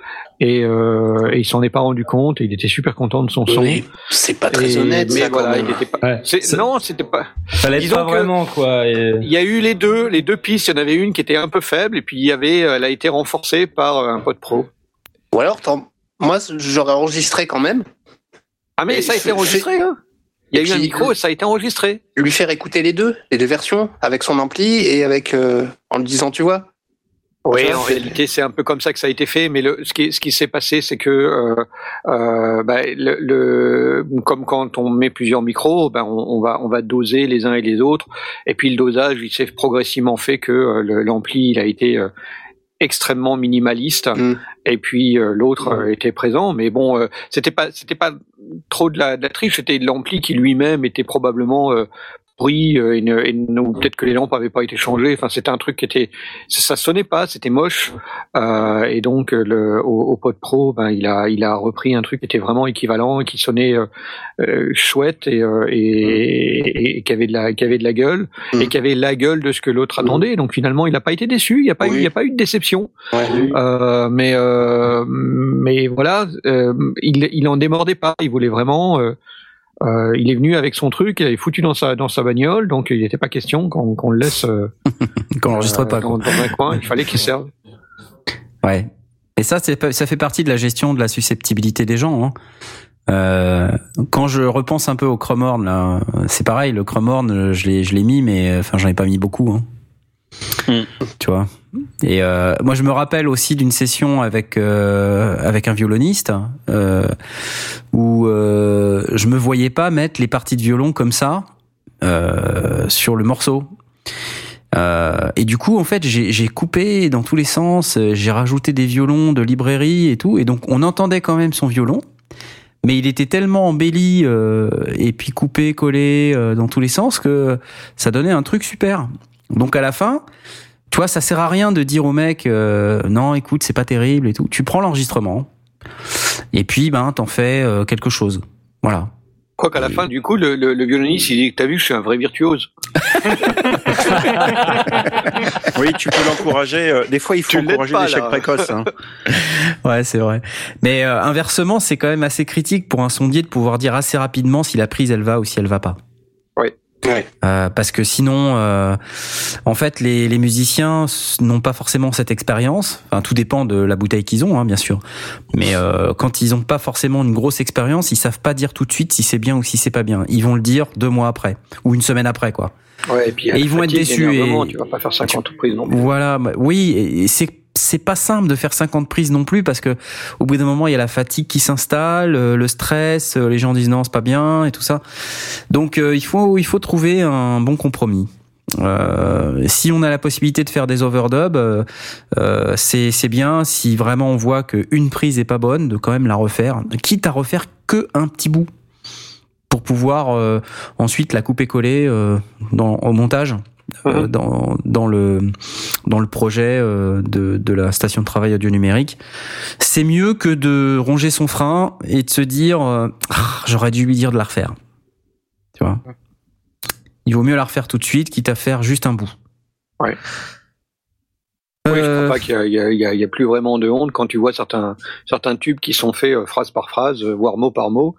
G: et, euh, et il s'en est pas rendu compte. Et il était super content de son son.
C: Oui, c'est pas très
G: Et-
C: honnête,
G: mais
C: ça, quand
G: voilà,
C: même.
G: il était pas.
B: Ouais.
G: c'est-
B: Ça-
G: non, c'était pas.
B: Ça l'aide
G: Disons
B: pas
G: que-
B: vraiment, quoi. et-
G: Il y a eu les deux, les deux pistes. Il y en avait une qui était un peu faible et puis il y avait, elle a été renforcée par euh, un pod pro.
C: Ou alors, moi, j'aurais enregistré quand même.
G: Ah mais ça a été enregistré. Hein il y a eu un micro et ça a été enregistré.
C: Lui faire écouter les deux, les deux versions, avec son ampli et avec euh, en lui disant, tu vois.
G: Oui, en réalité, c'est un peu comme ça que ça a été fait. Mais le, ce qui, ce qui s'est passé, c'est que euh, euh, bah, le, le, comme quand on met plusieurs micros, ben on, on, va on va doser les uns et les autres. Et puis le dosage, il s'est progressivement fait que euh, l'ampli, il a été euh, extrêmement minimaliste.
C: Mm.
G: Et puis euh, l'autre euh, était présent, mais bon, euh, c'était pas c'était pas trop de la, de la triche. C'était l'ampli qui lui-même était probablement euh, bruit euh, et, ne- et ne- ou peut-être que les lampes avaient pas été changées. Enfin, c'était un truc qui était, ça, ça sonnait pas, c'était moche. Euh, et donc euh, le, au, au Pod Pro, ben il a, il a repris un truc qui était vraiment équivalent qui sonnait euh, euh, chouette et, euh, et, et, et qui avait de la, qui avait de la gueule
C: Mm.
G: et qui avait la gueule de ce que l'autre attendait. Donc finalement, il n'a pas été déçu. Il n'y a pas eu,
C: Oui.
G: il y a pas eu de déception.
C: Ouais.
G: Euh, mais euh, mais voilà, euh, il, il en démordait pas. Il voulait vraiment. Euh, euh, il est venu avec son truc, il avait foutu dans sa dans sa bagnole, donc il n'était pas question qu'on le laisse euh,
A: Qu'on n'enregistre
G: euh,
A: pas.
G: dans,
A: Quoi.
G: dans un coin. Il fallait qu'il serve.
A: Ouais. Et ça, ça fait partie de la gestion de la susceptibilité des gens. Hein. Euh, quand je repense un peu au Chromorn, là, c'est pareil. Le Chromorn, je l'ai, je l'ai mis, mais enfin, j'en ai pas mis beaucoup. Hein.
F: Mm.
A: Tu vois. Et euh, moi, je me rappelle aussi d'une session avec euh, avec un violoniste euh, où je me voyais pas mettre les parties de violon comme ça sur le morceau. Et du coup, en fait, j'ai coupé dans tous les sens. J'ai rajouté des violons de librairie et tout, et donc on entendait quand même son violon, mais il était tellement embelli et puis coupé, collé dans tous les sens que ça donnait un truc super. Donc à la fin, tu vois, ça sert à rien de dire au mec euh, non, écoute, c'est pas terrible et tout. Tu prends l'enregistrement et puis ben t'en fais euh, quelque chose. Voilà.
G: Quoi qu'à la fin, du coup, le, le, le violoniste, il dit T'as vu, je suis un vrai virtuose.
F: Oui, tu peux l'encourager. euh, Des fois, il faut
G: Tu
F: encourager l'échec précoce. Hein.
A: Ouais, c'est vrai. Mais euh, inversement, c'est quand même assez critique pour un sondier de pouvoir dire assez rapidement si la prise elle va ou si elle va pas.
C: Ouais.
A: Euh, parce que sinon, euh, en fait, les, les musiciens n'ont pas forcément cette expérience. Enfin, tout dépend de la bouteille qu'ils ont, hein, bien sûr. Mais euh, quand ils n'ont pas forcément une grosse expérience, ils savent pas dire tout de suite si c'est bien ou si c'est pas bien. Ils vont le dire deux mois après ou une semaine après, quoi.
G: Ouais, et puis,
A: Et ils vont être déçus, et-
G: Tu vas pas faire 50 prises non plus.
A: Voilà, bah, oui, et c'est c'est pas simple de faire 50 prises non plus parce que au bout d'un moment il y a la fatigue qui s'installe, euh, le stress, euh, les gens disent non c'est pas bien et tout ça. Donc euh, il faut il faut trouver un bon compromis. Si on a la possibilité de faire des overdubs, c'est bien. Si vraiment on voit qu'une prise est pas bonne, de quand même la refaire, quitte à refaire que un petit bout pour pouvoir ensuite la couper coller dans au montage euh, dans dans le dans le projet euh, de de la station de travail audio numérique. C'est mieux que de ronger son frein et de se dire euh, Ah, j'aurais dû lui dire de la refaire. Tu vois? Il vaut mieux la refaire tout de suite, quitte à faire juste un bout.
G: Ouais. Oui, je crois pas qu'il y, y a- y plus vraiment de honte quand tu vois certains, certains tubes qui sont faits phrase par phrase, voire mot par mot.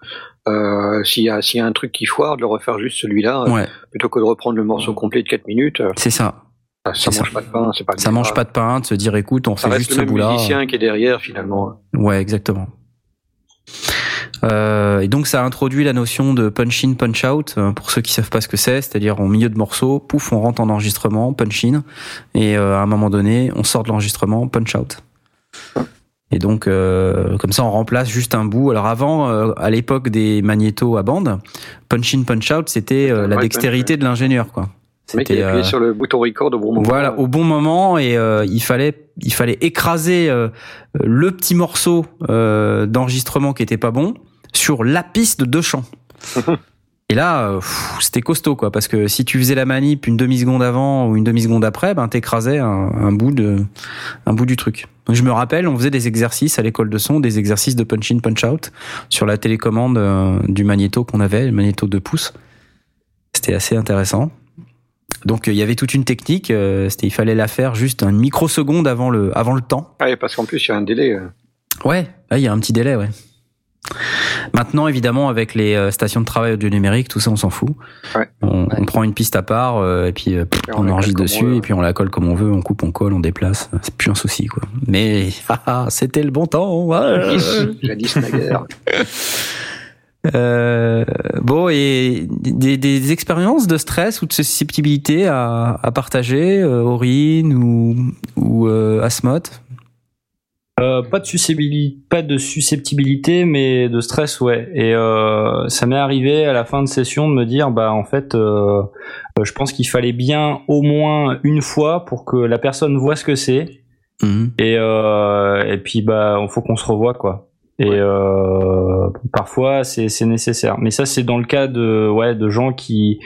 G: Euh, S'il y, a- s'il y a un truc qui foire, de le refaire juste celui-là, euh,
A: Ouais,
G: plutôt que de reprendre le morceau complet de 4 minutes. euh,
A: c'est ça.
G: ça
A: C'est
G: mange
A: ça.
G: pas de pain, c'est pas
A: Ça mange pas de pain, de se dire écoute, on
G: Ça
A: fait
G: reste
A: juste
G: le
A: ce bout-là.
G: musicien qui est derrière finalement.
A: Ouais, exactement. Euh, et donc ça introduit la notion de punch in, punch out pour ceux qui savent pas ce que c'est, c'est-à-dire au milieu de morceaux, pouf, on rentre en enregistrement, punch in, et euh, à un moment donné, on sort de l'enregistrement, punch out. Et donc euh, comme ça, on remplace juste un bout. Alors avant, euh, à l'époque des magnétos à bande, punch in, punch out, c'était euh, la
G: Ouais,
A: dextérité de l'ingénieur, quoi. C'était,
G: appuyé
A: euh,
G: sur le bouton record au bon moment.
A: voilà, au bon moment et euh, il fallait il fallait écraser euh, le petit morceau euh, d'enregistrement qui était pas bon sur la piste de deux champs. Et là, euh, c'était costaud quoi, parce que si tu faisais la manip une demi seconde avant ou une demi seconde après, ben t'écrasais un, un bout de un bout du truc. Donc, je me rappelle, on faisait des exercices à l'école de son, des exercices de punch in punch out sur la télécommande euh, du magnéto qu'on avait, le magnéto 2 pouces. C'était assez intéressant. Donc euh, il y avait toute une technique, euh, c'était il fallait la faire juste une microseconde avant le avant le temps.
G: Ouais, parce qu'en plus il y a un délai.
A: Ouais, là il y a un petit délai, ouais. Maintenant évidemment avec les euh, stations de travail audio numérique, tout ça on s'en fout.
G: Ouais.
A: On, on prend une piste à part euh, et puis euh,
G: Et on
A: enregistre dessus
G: veut,
A: et puis on la colle comme on veut, on coupe, on colle, on déplace, c'est plus un souci quoi. Mais ah, ah, c'était le bon temps. ouais.
G: Jadis.
A: Euh, bon, et des, des, expériences de stress ou de susceptibilité à, à partager, euh, Aurine ou, ou euh, Asmot
B: euh, pas de susceptibilité, pas de susceptibilité, mais de stress, ouais. Et euh, ça m'est arrivé à la fin de session de me dire, bah en fait, euh, je pense qu'il fallait bien au moins une fois pour que la personne voit ce que c'est.
A: Mhm.
B: Et euh, et puis bah, il faut qu'on se revoie quoi. Et euh, parfois c'est c'est nécessaire. Mais ça c'est dans le cas de ouais de gens qui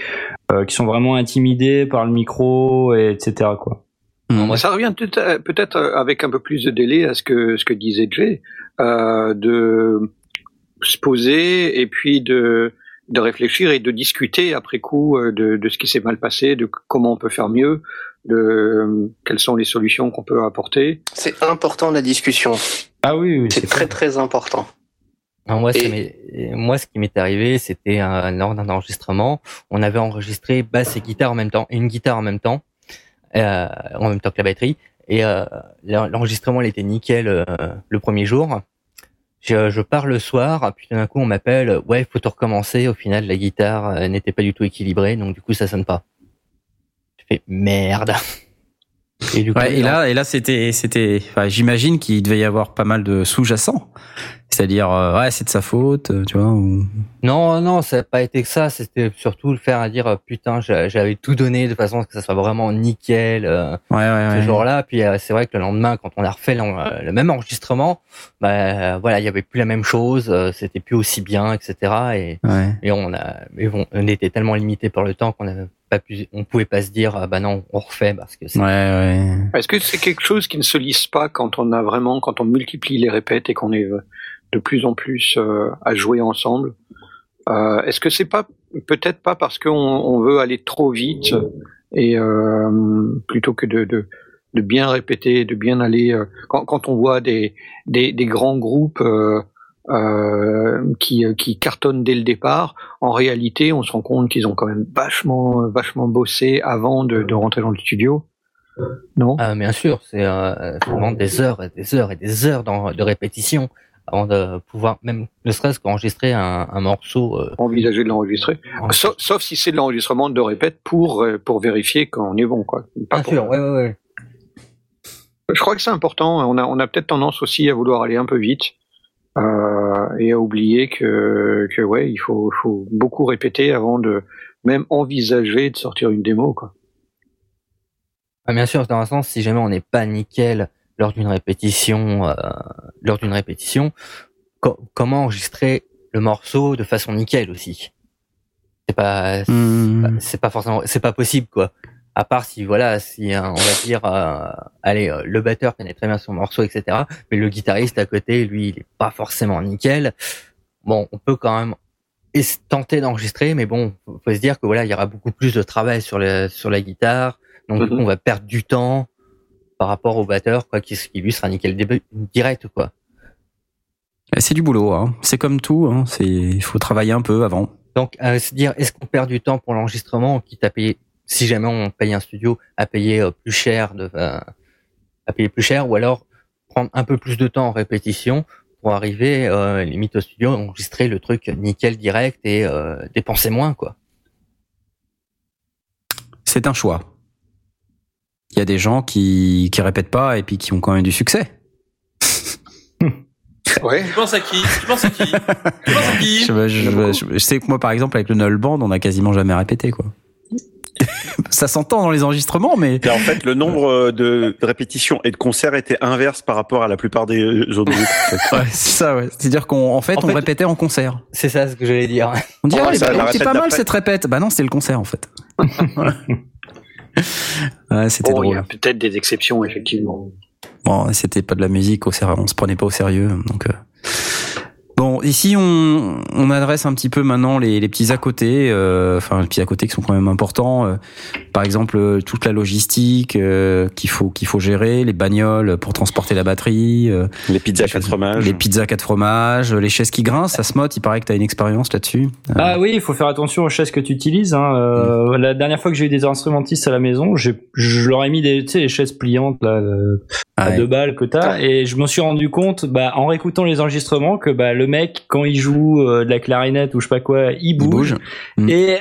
B: euh, qui sont vraiment intimidés par le micro et etc quoi.
A: Mhm.
G: Ça revient peut-être peut-être avec un peu plus de délai à ce que ce que disait Jay, euh, de se poser et puis de de réfléchir et de discuter après coup euh, de, de ce qui s'est mal passé, de comment on peut faire mieux, de euh, quelles sont les solutions qu'on peut apporter.
C: C'est important la discussion.
B: Ah oui, oui
C: C'est très très important.
H: Alors moi,
C: Et-
H: ce qui m'est arrivé, c'était un, lors d'un enregistrement. On avait enregistré basse et guitare en même temps, et une guitare en même temps, euh, en même temps que la batterie. Et euh, l'en- l'enregistrement, était nickel euh, le premier jour. Je, pars le soir, puis d'un coup, on m'appelle. Ouais, faut tout recommencer. Au final, la guitare euh, n'était pas du tout équilibrée, donc du coup, ça sonne pas. Je fais merde. Et du coup,
A: Ouais, et là, et là, c'était, c'était. Enfin, j'imagine qu'il devait y avoir pas mal de sous-jacents. C'est-à-dire, euh, ouais, c'est de sa faute, euh, tu vois. Ou...
H: Non, non, ça n'a pas été que ça. C'était surtout le faire à dire euh, putain, j'a- j'avais tout donné de façon à ce que ça soit vraiment nickel euh,
A: Ouais, ouais,
H: ce jour-là. Puis euh, c'est vrai que le lendemain, quand on a refait le même enregistrement, bah voilà, il y avait plus la même chose, c'était plus aussi bien, etc. Et, on a, mais bon, on était tellement limité par le temps qu'on n'avait pas pu, on pouvait pas se dire ah, bah non, on refait parce que c'est
A: Ouais, ouais.
G: Est-ce que c'est quelque chose qui ne se lisse pas quand on a vraiment, quand on multiplie les répètes et qu'on est euh, de plus en plus euh, à jouer ensemble euh, Est-ce que c'est pas peut-être pas parce qu'on on veut aller trop vite et euh, plutôt que de, de, de bien répéter, de bien aller euh, quand, quand on voit des, des, des grands groupes euh, euh, qui, qui cartonnent dès le départ, en réalité, on se rend compte qu'ils ont quand même vachement, vachement bossé avant de, de rentrer dans le studio. Non?
H: Ah, bien sûr, c'est euh, des heures et des heures et des heures de répétition avant de pouvoir, même ne serait-ce qu'enregistrer un, un morceau. euh,
G: envisager de l'enregistrer.
H: en-
G: Sauf, sauf si c'est de l'enregistrement de répète pour, pour vérifier qu'on est bon. Quoi. Pas
H: Bien
G: pour-
H: sûr, ouais, ouais, ouais.
G: Je crois que c'est important. On a, on a peut-être tendance aussi à vouloir aller un peu vite euh, et à oublier que, que ouais, il faut, faut beaucoup répéter avant de même envisager de sortir une démo. Quoi.
H: Ah, bien sûr, dans un sens, si jamais on n'est pas nickel lors d'une répétition, euh, lors d'une répétition, co- comment enregistrer le morceau de façon nickel aussi? C'est pas, c'est
A: Hmm.
H: pas- c'est pas forcément, c'est pas possible quoi. À part si voilà, si euh, on va dire, euh, allez, euh, le batteur connaît très bien son morceau, etc. Mais le guitariste à côté, lui, il est pas forcément nickel. Bon, on peut quand même tenter d'enregistrer, mais bon, faut faut se dire que voilà, il y aura beaucoup plus de travail sur le sur la guitare, donc du
G: Mhm.
H: coup, on va perdre du temps par rapport au batteur, quoi, qui, qui lui sera nickel direct, quoi.
A: C'est du boulot, hein. C'est comme tout, hein. C'est, il faut travailler un peu avant.
H: Donc, à se dire, est-ce qu'on perd du temps pour l'enregistrement, quitte à payer, si jamais on paye un studio, à payer euh, plus cher, de, euh, à payer plus cher, ou alors prendre un peu plus de temps en répétition pour arriver, euh, limite au studio, enregistrer le truc nickel direct et euh, dépenser moins, quoi.
A: C'est un choix. Il y a des gens qui, qui répètent pas et puis qui ont quand même du succès.
G: Ouais.
E: Tu penses à qui? Tu penses à qui? Tu penses à qui?
A: Je, je- je- je sais que moi, par exemple, avec le Null Band, on a quasiment jamais répété, quoi. Ça s'entend dans les enregistrements, mais
F: Et en fait, le nombre euh, de répétitions et de concerts était inverse par rapport à la plupart des euh, autres groupes. en fait.
A: ouais, c'est ça, ouais. C'est-à-dire qu'en en fait,
H: En
A: on
H: fait-
A: répétait en concert.
H: C'est ça ce que j'allais dire.
A: On dit,
F: Oh,
A: bah, c'est pas mal cette répète. Bah non, c'était le concert, en fait. ouais, c'était
G: Bon, il y
A: drôle.
G: a peut-être des exceptions, effectivement.
A: Bon, c'était pas de la musique au sérieux, on se prenait pas au sérieux, donc. euh. Bon, ici on, on adresse un petit peu maintenant les, les petits à côté, euh, enfin les petits à côté qui sont quand même importants. euh, par exemple, euh, toute la logistique euh, qu'il faut qu'il faut gérer, les bagnoles pour transporter la batterie, euh,
F: Les pizzas quatre fromages.
A: les pizzas quatre fromages, les chaises qui grincent. Ça se motte. Il paraît que tu as une expérience là-dessus. Euh,
B: Ah oui, il faut faire attention aux chaises que tu utilises. Hein. Euh, La dernière fois que j'ai eu des instrumentistes à la maison, j'ai- je leur ai mis des, tu sais, les chaises pliantes là. euh, à deux balles que t'as et je me suis rendu compte bah en réécoutant les enregistrements que bah le mec quand il joue euh, de la clarinette ou je sais pas quoi il bouge,
A: Mm.
B: et euh,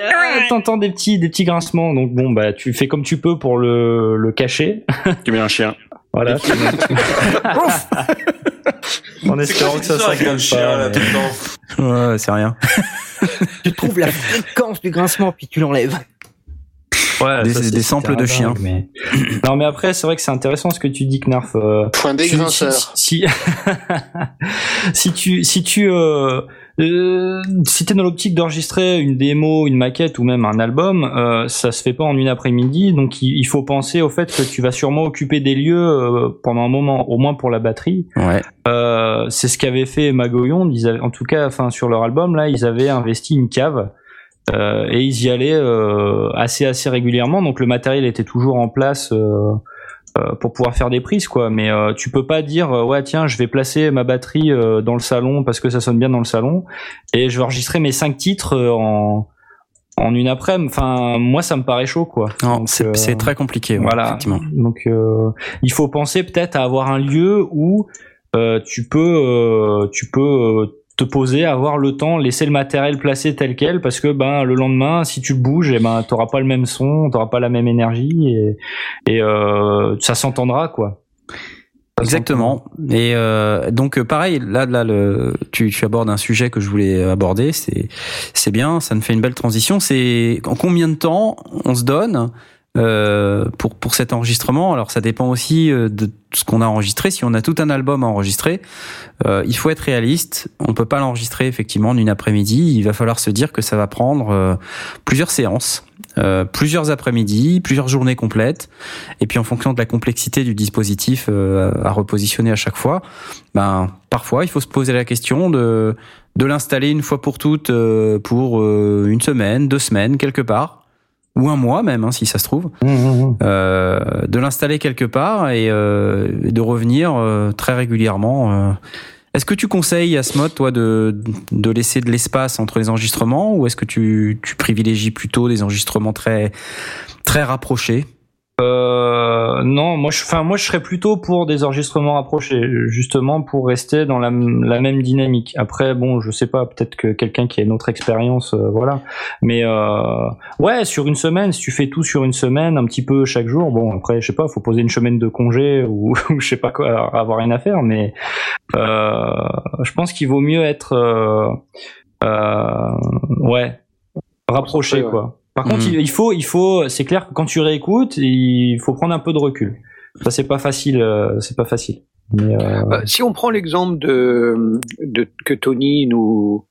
B: t'entends des petits des petits grincements donc bon bah tu fais comme tu peux pour le le cacher
F: Tu mets un chien.
B: voilà en espérant que ça
E: chien
B: pas, mais-.
A: Ouais, c'est rien.
H: Tu trouves la fréquence du grincement puis tu l'enlèves.
B: Ouais,
A: Des-
B: ça,
A: des samples de chiens.
B: mais... non, mais après, c'est vrai que c'est intéressant ce que tu dis, Knarf. Euh,
C: Point des
B: si, si, si tu, si tu, euh, euh, si t'es dans l'optique d'enregistrer une démo, une maquette ou même un album, euh, ça se fait pas en une après-midi. Donc, il, il faut penser au fait que tu vas sûrement occuper des lieux euh, pendant un moment, au moins pour la batterie.
A: Ouais.
B: Euh, c'est ce qu'avait fait Magoyonde. Ils avaient, en tout cas, enfin sur leur album là, ils avaient investi une cave euh, et ils y allaient euh, assez assez régulièrement. Donc le matériel était toujours en place euh, euh, pour pouvoir faire des prises quoi. Mais euh, tu peux pas dire euh, ouais tiens je vais placer ma batterie euh, dans le salon parce que ça sonne bien dans le salon et je vais enregistrer mes cinq titres euh, en en une après-midi. Enfin moi ça me paraît chaud quoi.
A: C'est
B: euh,
A: très compliqué. ouais,
B: voilà.
A: Effectivement.
B: Donc euh, il faut penser peut-être à avoir un lieu où euh, tu peux euh, tu peux euh, te poser, avoir le temps, laisser le matériel placé tel quel, parce que ben le lendemain, si tu bouges, et ben t'auras pas le même son, t'auras pas la même énergie et, euh, ça s'entendra quoi.
A: Exactement. Et euh, donc euh, pareil, là, là, le, tu, tu abordes un sujet que je voulais aborder. C'est, c'est bien, ça me fait une belle transition. C'est en combien de temps on se donne pour pour cet enregistrement Alors ça dépend aussi euh, de ce qu'on a enregistré. Si on a tout un album à enregistrer, euh, il faut être réaliste. On peut pas l'enregistrer effectivement en une après-midi. Il va falloir se dire que ça va prendre euh, plusieurs séances. Euh, plusieurs après-midi, plusieurs journées complètes, et puis en fonction de la complexité du dispositif euh, à repositionner à chaque fois, ben parfois il faut se poser la question de de l'installer une fois pour toutes euh, pour euh, une semaine, deux semaines quelque part, ou un mois même hein, si ça se trouve, euh, de l'installer quelque part et, euh, et de revenir euh, très régulièrement. Est-ce que tu conseilles Asmod toi de de laisser de l'espace entre les enregistrements ou est-ce que tu tu privilégies plutôt des enregistrements très très rapprochés?
B: Euh, non, moi je, enfin moi je serais plutôt pour des enregistrements rapprochés, justement pour rester dans la, la même dynamique. Après, bon, je sais pas, peut-être que quelqu'un qui a une autre expérience, euh, voilà. Mais euh, ouais, sur une semaine, si tu fais tout sur une semaine, un petit peu chaque jour, bon, après, je sais pas, faut poser une semaine de congé ou, ou je sais pas quoi, avoir rien à faire, mais euh, je pense qu'il vaut mieux être, euh, euh, ouais, rapproché quoi. Par contre,
A: Mhm.
B: il, il faut, il faut, c'est clair que quand tu réécoutes, il faut prendre un peu de recul. Ça, c'est pas facile, euh, c'est pas facile. Mais, euh,
G: Bah, si on prend l'exemple de, de que Tony nous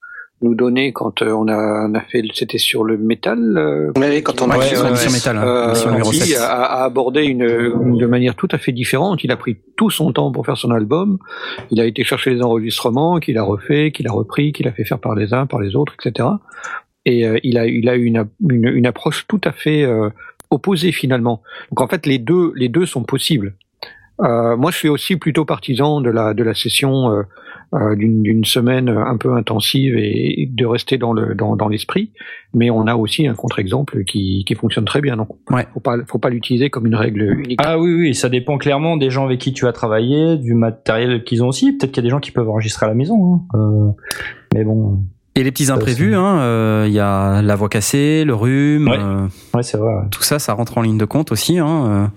G: nous donnait quand euh, on a, on a fait, c'était sur le métal. euh,
C: Oui, quand on a
A: Ouais,
C: fait
A: sur l'émission
C: test.
A: métal, hein,
G: euh,
A: l'émission numéro
G: qui
A: 7.
G: a, a abordé une, une- de manière tout à fait différente. Il a pris tout son temps pour faire son album. Il a été chercher les enregistrements, qu'il a refait, qu'il a repris, qu'il a fait faire par les uns, par les autres, etc. Et euh, il a, il a eu une, une, une approche tout à fait euh, opposée finalement. Donc en fait, les deux, les deux sont possibles. Euh, moi, je suis aussi plutôt partisan de la de la session d'une semaine un peu intensive et de rester dans le dans, dans l'esprit. Mais on a aussi un contre-exemple qui qui fonctionne très bien. Donc,
A: Ouais.
G: faut pas faut pas l'utiliser comme une règle unique.
B: Ah oui, oui, ça dépend clairement des gens avec qui tu as travaillé, du matériel qu'ils ont aussi. Peut-être qu'il y a des gens qui peuvent enregistrer à la maison. hein. Euh, mais bon,
A: Et les petits imprévus,
B: c'est-
A: hein, euh, il y a la voix cassée, le rhume,
B: Ouais.
A: euh,
B: ouais, c'est vrai. ouais.
A: tout ça, ça rentre en ligne de compte aussi. Hein, euh,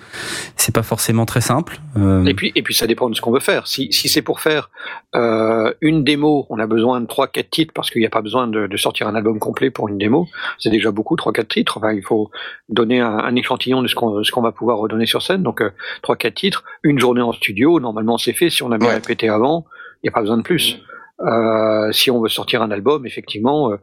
A: c'est pas forcément très simple. Euh,
G: Et puis, et puis ça dépend de ce qu'on veut faire. Si, si c'est pour faire euh, une démo, on a besoin de trois, quatre titres parce qu'il n'y a pas besoin de, de sortir un album complet pour une démo. C'est déjà beaucoup, trois, quatre titres. Enfin, il faut donner un, un échantillon de ce qu'on ce qu'on va pouvoir redonner sur scène. Donc euh, trois, quatre titres, une journée en studio. Normalement, c'est fait. Si on a bien
C: Ouais.
G: répété avant, il n'y a pas besoin de plus. Euh, si on veut sortir un album, effectivement, euh,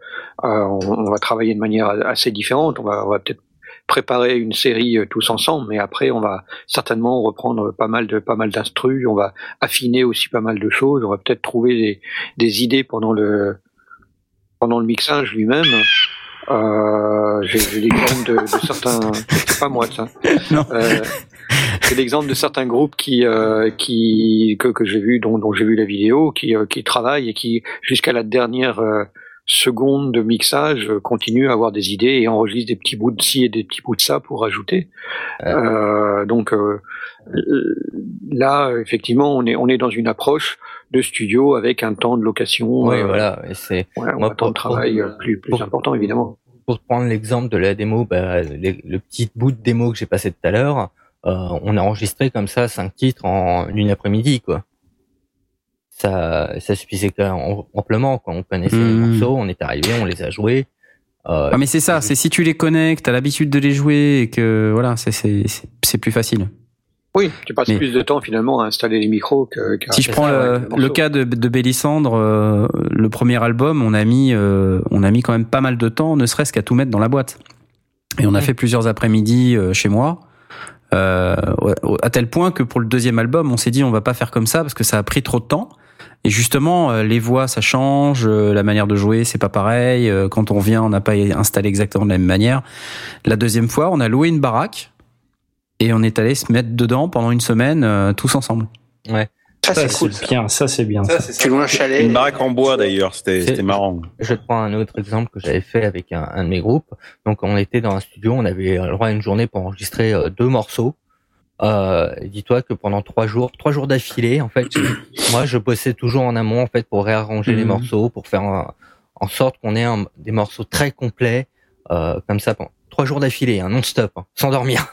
G: euh, on, on va travailler de manière assez différente. On va, on va peut-être préparer une série euh, tous ensemble, mais après on va certainement reprendre pas mal de pas mal d'instrus, on va affiner aussi pas mal de choses, on va peut-être trouver des, des idées pendant le pendant le mixage lui-même. Euh, j'ai j'ai l'exemple de, de certains, c'est pas moi ça.
A: Non.
G: Euh, j'ai l'exemple de certains groupes qui euh, qui que, que j'ai vu dont, dont j'ai vu la vidéo qui euh, qui travaillent et qui jusqu'à la dernière euh, secondes de mixage euh, continue à avoir des idées et enregistre des petits bouts de ci et des petits bouts de ça pour rajouter. Euh, donc euh, là, effectivement, on est on est dans une approche de studio avec un temps de location.
H: Oui, voilà. Et c'est
G: ouais, un temps de travail
H: pour-
G: plus plus
H: pour-
G: important évidemment.
H: pour prendre l'exemple de la démo, bah, les- le petit bout de démo que j'ai passé tout à l'heure, on a enregistré comme ça cinq titres en une après-midi, quoi. Ça, ça suffisait quand même amplement, quoi. On connaissait les
A: Hmm.
H: morceaux, on est arrivé, on les a joués. Euh,
A: Ah mais c'est ça, c'est si tu les connais, que t'as l'habitude de les jouer et que voilà, c'est c'est c'est- c'est plus facile.
G: Oui, tu passes
A: Mais-
G: plus de temps finalement à installer les micros que. qu'à-
A: Si je prends le, cas de, de Bélissandre, euh, le premier album, on a mis euh, on a mis quand même pas mal de temps, ne serait-ce qu'à tout mettre dans la boîte. Et on a
H: Ouais.
A: fait plusieurs après-midi euh, chez moi. Euh, à tel point que pour le deuxième album, on s'est dit on va pas faire comme ça parce que ça a pris trop de temps. Et justement, euh, les voix ça change, euh, la manière de jouer c'est pas pareil. euh, Quand on vient, on n'a pas installé exactement de la même manière. La deuxième fois, on a loué une baraque et on est allé se mettre dedans pendant une semaine tous ensemble.
C: Ça,
B: Ça,
C: c'est cool.
B: bien, ça c'est bien.
E: Ça,
C: Tu loues un chalet.
F: Une baraque en bois d'ailleurs, c'était marrant.
H: Je te prends un autre exemple que j'avais fait avec un, un de mes groupes. Donc, on était dans un studio, on avait le droit à une journée pour enregistrer euh, deux morceaux. Euh, Dis-toi que pendant trois jours, trois jours d'affilée, en fait, moi, je bossais toujours en amont, en fait, pour réarranger les
A: Mhm.
H: morceaux, pour faire un- en sorte qu'on ait un- des morceaux très complets, euh, comme ça, pendant trois jours d'affilée, hein, non-stop, hein, sans dormir,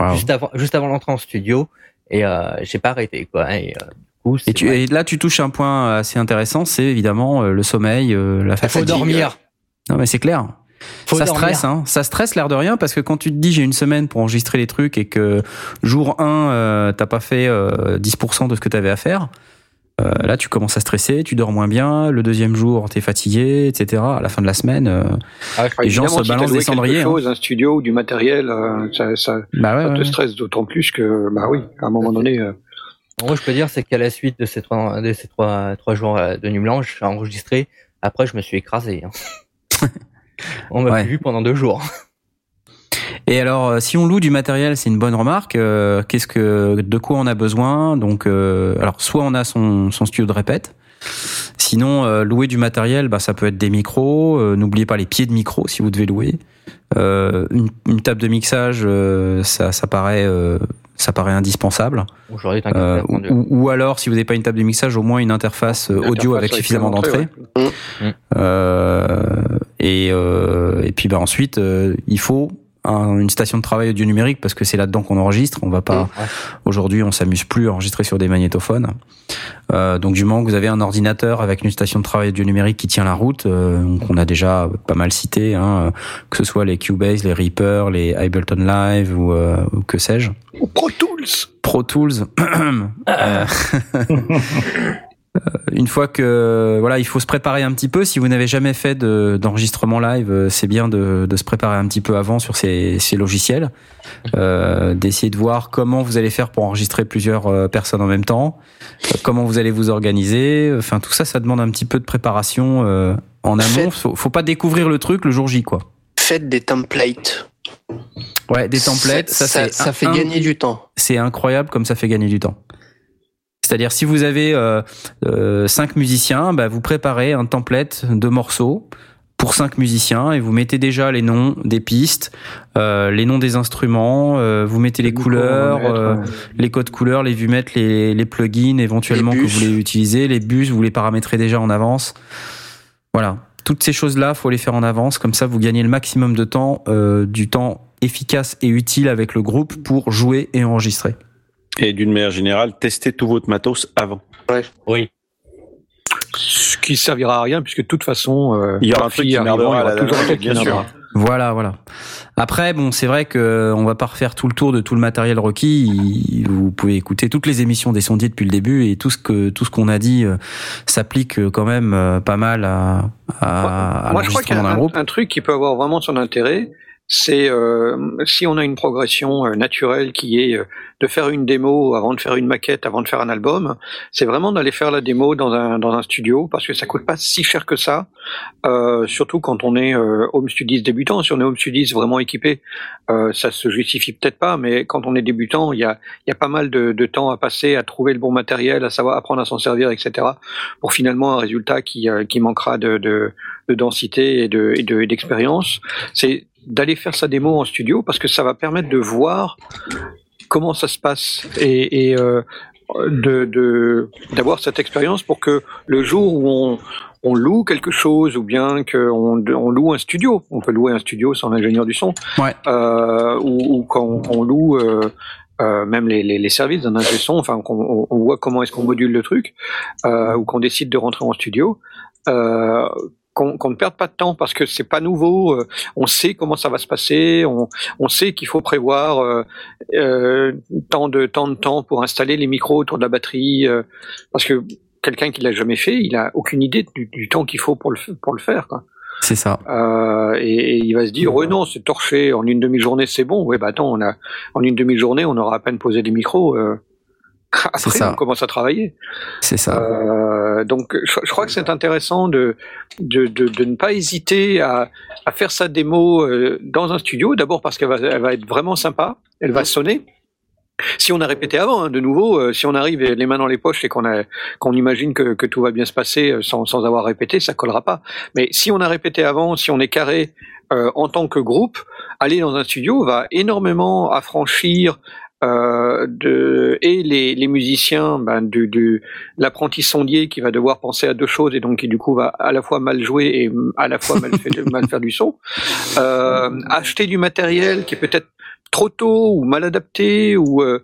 A: Wow.
H: juste avant, juste avant l'entrée en studio. Et euh, j'ai pas arrêté, quoi. Et, euh, du coup,
A: Et, tu, et là, tu touches un point assez intéressant, c'est évidemment euh, le sommeil, euh, la
H: faut
A: fatigue.
H: dormir.
A: Non, mais c'est clair.
H: Faut
A: ça
H: dormir.
A: stresse, hein. Ça stresse l'air de rien parce que quand tu te dis j'ai une semaine pour enregistrer les trucs et que jour 1, euh, t'as pas fait euh, 10% de ce que t'avais à faire, euh, là tu commences à stresser, tu dors moins bien. Le deuxième jour, t'es fatigué, etc. À la fin de la semaine, euh,
G: Ah,
A: les gens se
G: si
A: balancent des cendriers, hein.
G: un studio ou du matériel, euh, ça, ça,
A: bah ouais,
G: ça
A: ouais,
G: te
A: ouais.
G: stresse d'autant plus que, bah oui, à un moment donné. euh,
H: Moi, je peux dire, c'est qu'à la suite de ces trois, de ces trois, trois jours euh, de nuit blanche, j'ai enregistré. Après, je me suis écrasé. hein. On m'a
A: Ouais.
H: plus vu pendant deux jours.
A: Et alors, euh, si on loue du matériel, c'est une bonne remarque. Euh, Qu'est-ce que, de quoi on a besoin? Donc, euh, alors, soit on a son, son studio de répète. Sinon, euh, louer du matériel, bah, ça peut être des micros. Euh, N'oubliez pas les pieds de micro si vous devez louer. Euh, une, une table de mixage, euh, ça, ça paraît, euh, ça paraît indispensable. Ou, ou alors, si vous n'avez pas une table de mixage, au moins une interface
G: une
A: audio
G: interface
A: avec suffisamment
G: une entrée,
A: d'entrée.
G: ouais.
A: Euh, et, euh, et puis bah ensuite, euh, il faut un- une station de travail audio numérique parce que c'est là-dedans qu'on enregistre. On va pas.
H: Ouais.
A: Aujourd'hui, on s'amuse plus à enregistrer sur des magnétophones. Euh, donc du moment que vous avez un ordinateur avec une station de travail audio numérique qui tient la route, euh, donc on a déjà pas mal cité, hein, que ce soit les Cubase, les Reaper, les Ableton Live ou, euh, ou que sais-je.
G: Ou Pro Tools.
A: Pro Tools. Euh, une fois que voilà, il faut se préparer un petit peu. Si vous n'avez jamais fait de- d'enregistrement live, euh, c'est bien de, de se préparer un petit peu avant sur ces, ces logiciels, euh, d'essayer de voir comment vous allez faire pour enregistrer plusieurs personnes en même temps, comment vous allez vous organiser. Enfin, tout ça, ça demande un petit peu de préparation euh, en amont. Faut, faut pas découvrir le truc le jour J, quoi.
C: Faites des templates.
A: Ouais, des templates, ça,
C: fait
A: un-
C: gagner du temps.
A: c'est incroyable comme ça fait gagner du temps. C'est-à-dire si vous avez euh, euh, cinq musiciens, bah, vous préparez un template de morceaux pour cinq musiciens et vous mettez déjà les noms des pistes, euh, les noms des instruments, euh, vous mettez les couleurs, euh, les codes couleurs, les vumètres, les, les plugins éventuellement
C: Les
A: que vous voulez utiliser, les bus, vous les paramétrez déjà en avance. Voilà, toutes ces choses-là, faut les faire en avance, comme ça vous gagnez le maximum de temps, euh, du temps efficace et utile avec le groupe pour jouer et enregistrer.
F: Et d'une manière générale, testez tout votre matos avant.
H: Oui.
G: Ce qui servira à rien puisque de toute façon, euh,
F: Il y aura un truc qui merdera
G: il y toujours un truc qui.
A: Voilà, voilà. Après, bon, c'est vrai que on va pas refaire tout le tour de tout le matériel requis. Vous pouvez écouter toutes les émissions des sondiers depuis le début et tout ce que tout ce qu'on a dit euh, s'applique euh, quand même euh, pas mal à, à, à
G: Moi, je crois qu'il y a
A: d'un
G: un,
A: groupe.
G: un truc qui peut avoir vraiment son intérêt, c'est euh, si on a une progression euh, naturelle qui est euh, de faire une démo avant de faire une maquette, avant de faire un album, c'est vraiment d'aller faire la démo dans un, dans un studio parce que ça coûte pas si cher que ça, euh, surtout quand on est euh, home studiste débutant. Si on est home studiste vraiment équipé, euh, ça se justifie peut-être pas, mais quand on est débutant, il y a, y a pas mal de, de temps à passer à trouver le bon matériel, à savoir apprendre à s'en servir, etc. pour finalement un résultat qui, qui manquera de, de, de densité et de et de- d'expérience. c'est d'aller faire sa démo en studio parce que ça va permettre de voir comment ça se passe et, et euh, de de- d'avoir cette expérience pour que le jour où on on loue quelque chose ou bien qu'on on loue un studio, on peut louer un studio sans l'ingénieur du son,
A: Ouais.
G: euh, ou, ou quand on, on loue euh, euh, même les, les, les services d'un ingé son, enfin qu'on on, on voit comment est-ce qu'on module le truc, euh, ou qu'on décide de rentrer en studio, euh, qu'on ne perde pas de temps parce que c'est pas nouveau, euh, on sait comment ça va se passer, on, on sait qu'il faut prévoir euh, euh, tant de tant de temps pour installer les micros autour de la batterie, euh, parce que quelqu'un qui l'a jamais fait, il a aucune idée du, du temps qu'il faut pour le pour le faire. Quoi.
A: C'est ça.
G: Euh, et, et il va se dire, ouais non, c'est torché, en une demi-journée c'est bon. Ouais, bah attends, on a, en une demi-journée, on aura à peine posé des micros. Après,
A: ça.
G: on commence à travailler.
A: C'est ça.
G: Euh, donc, je, je crois que c'est intéressant de, de, de, de ne pas hésiter à, à faire sa démo euh, dans un studio. D'abord parce qu'elle va, elle va être vraiment sympa, elle va sonner. Si on a répété avant, hein, de nouveau, euh, si on arrive les mains dans les poches et qu'on a qu'on imagine que, que tout va bien se passer euh, sans, sans avoir répété, ça collera pas. Mais si on a répété avant, si on est carré euh, en tant que groupe, aller dans un studio va énormément affranchir euh, de, et les, les musiciens ben, du, du l'apprenti sondier qui va devoir penser à deux choses et donc qui du coup va à la fois mal jouer et à la fois mal, fait- mal faire du son. Euh, acheter du matériel qui est peut-être trop tôt ou mal adapté ou euh,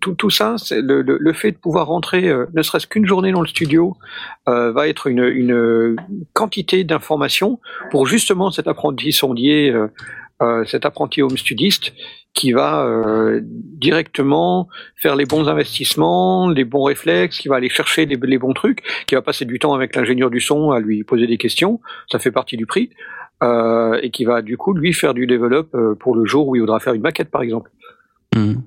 G: tout, tout ça, c'est le, le, le fait de pouvoir rentrer, euh, ne serait-ce qu'une journée dans le studio, euh, va être une, une quantité d'informations pour justement cet apprenti sondier, euh, euh, cet apprenti home studiste, qui va euh, directement faire les bons investissements, les bons réflexes, qui va aller chercher les, les bons trucs, qui va passer du temps avec l'ingénieur du son à lui poser des questions, ça fait partie du prix, euh, et qui va du coup lui faire du develop euh, pour le jour où il voudra faire une maquette par exemple.
A: Mhm.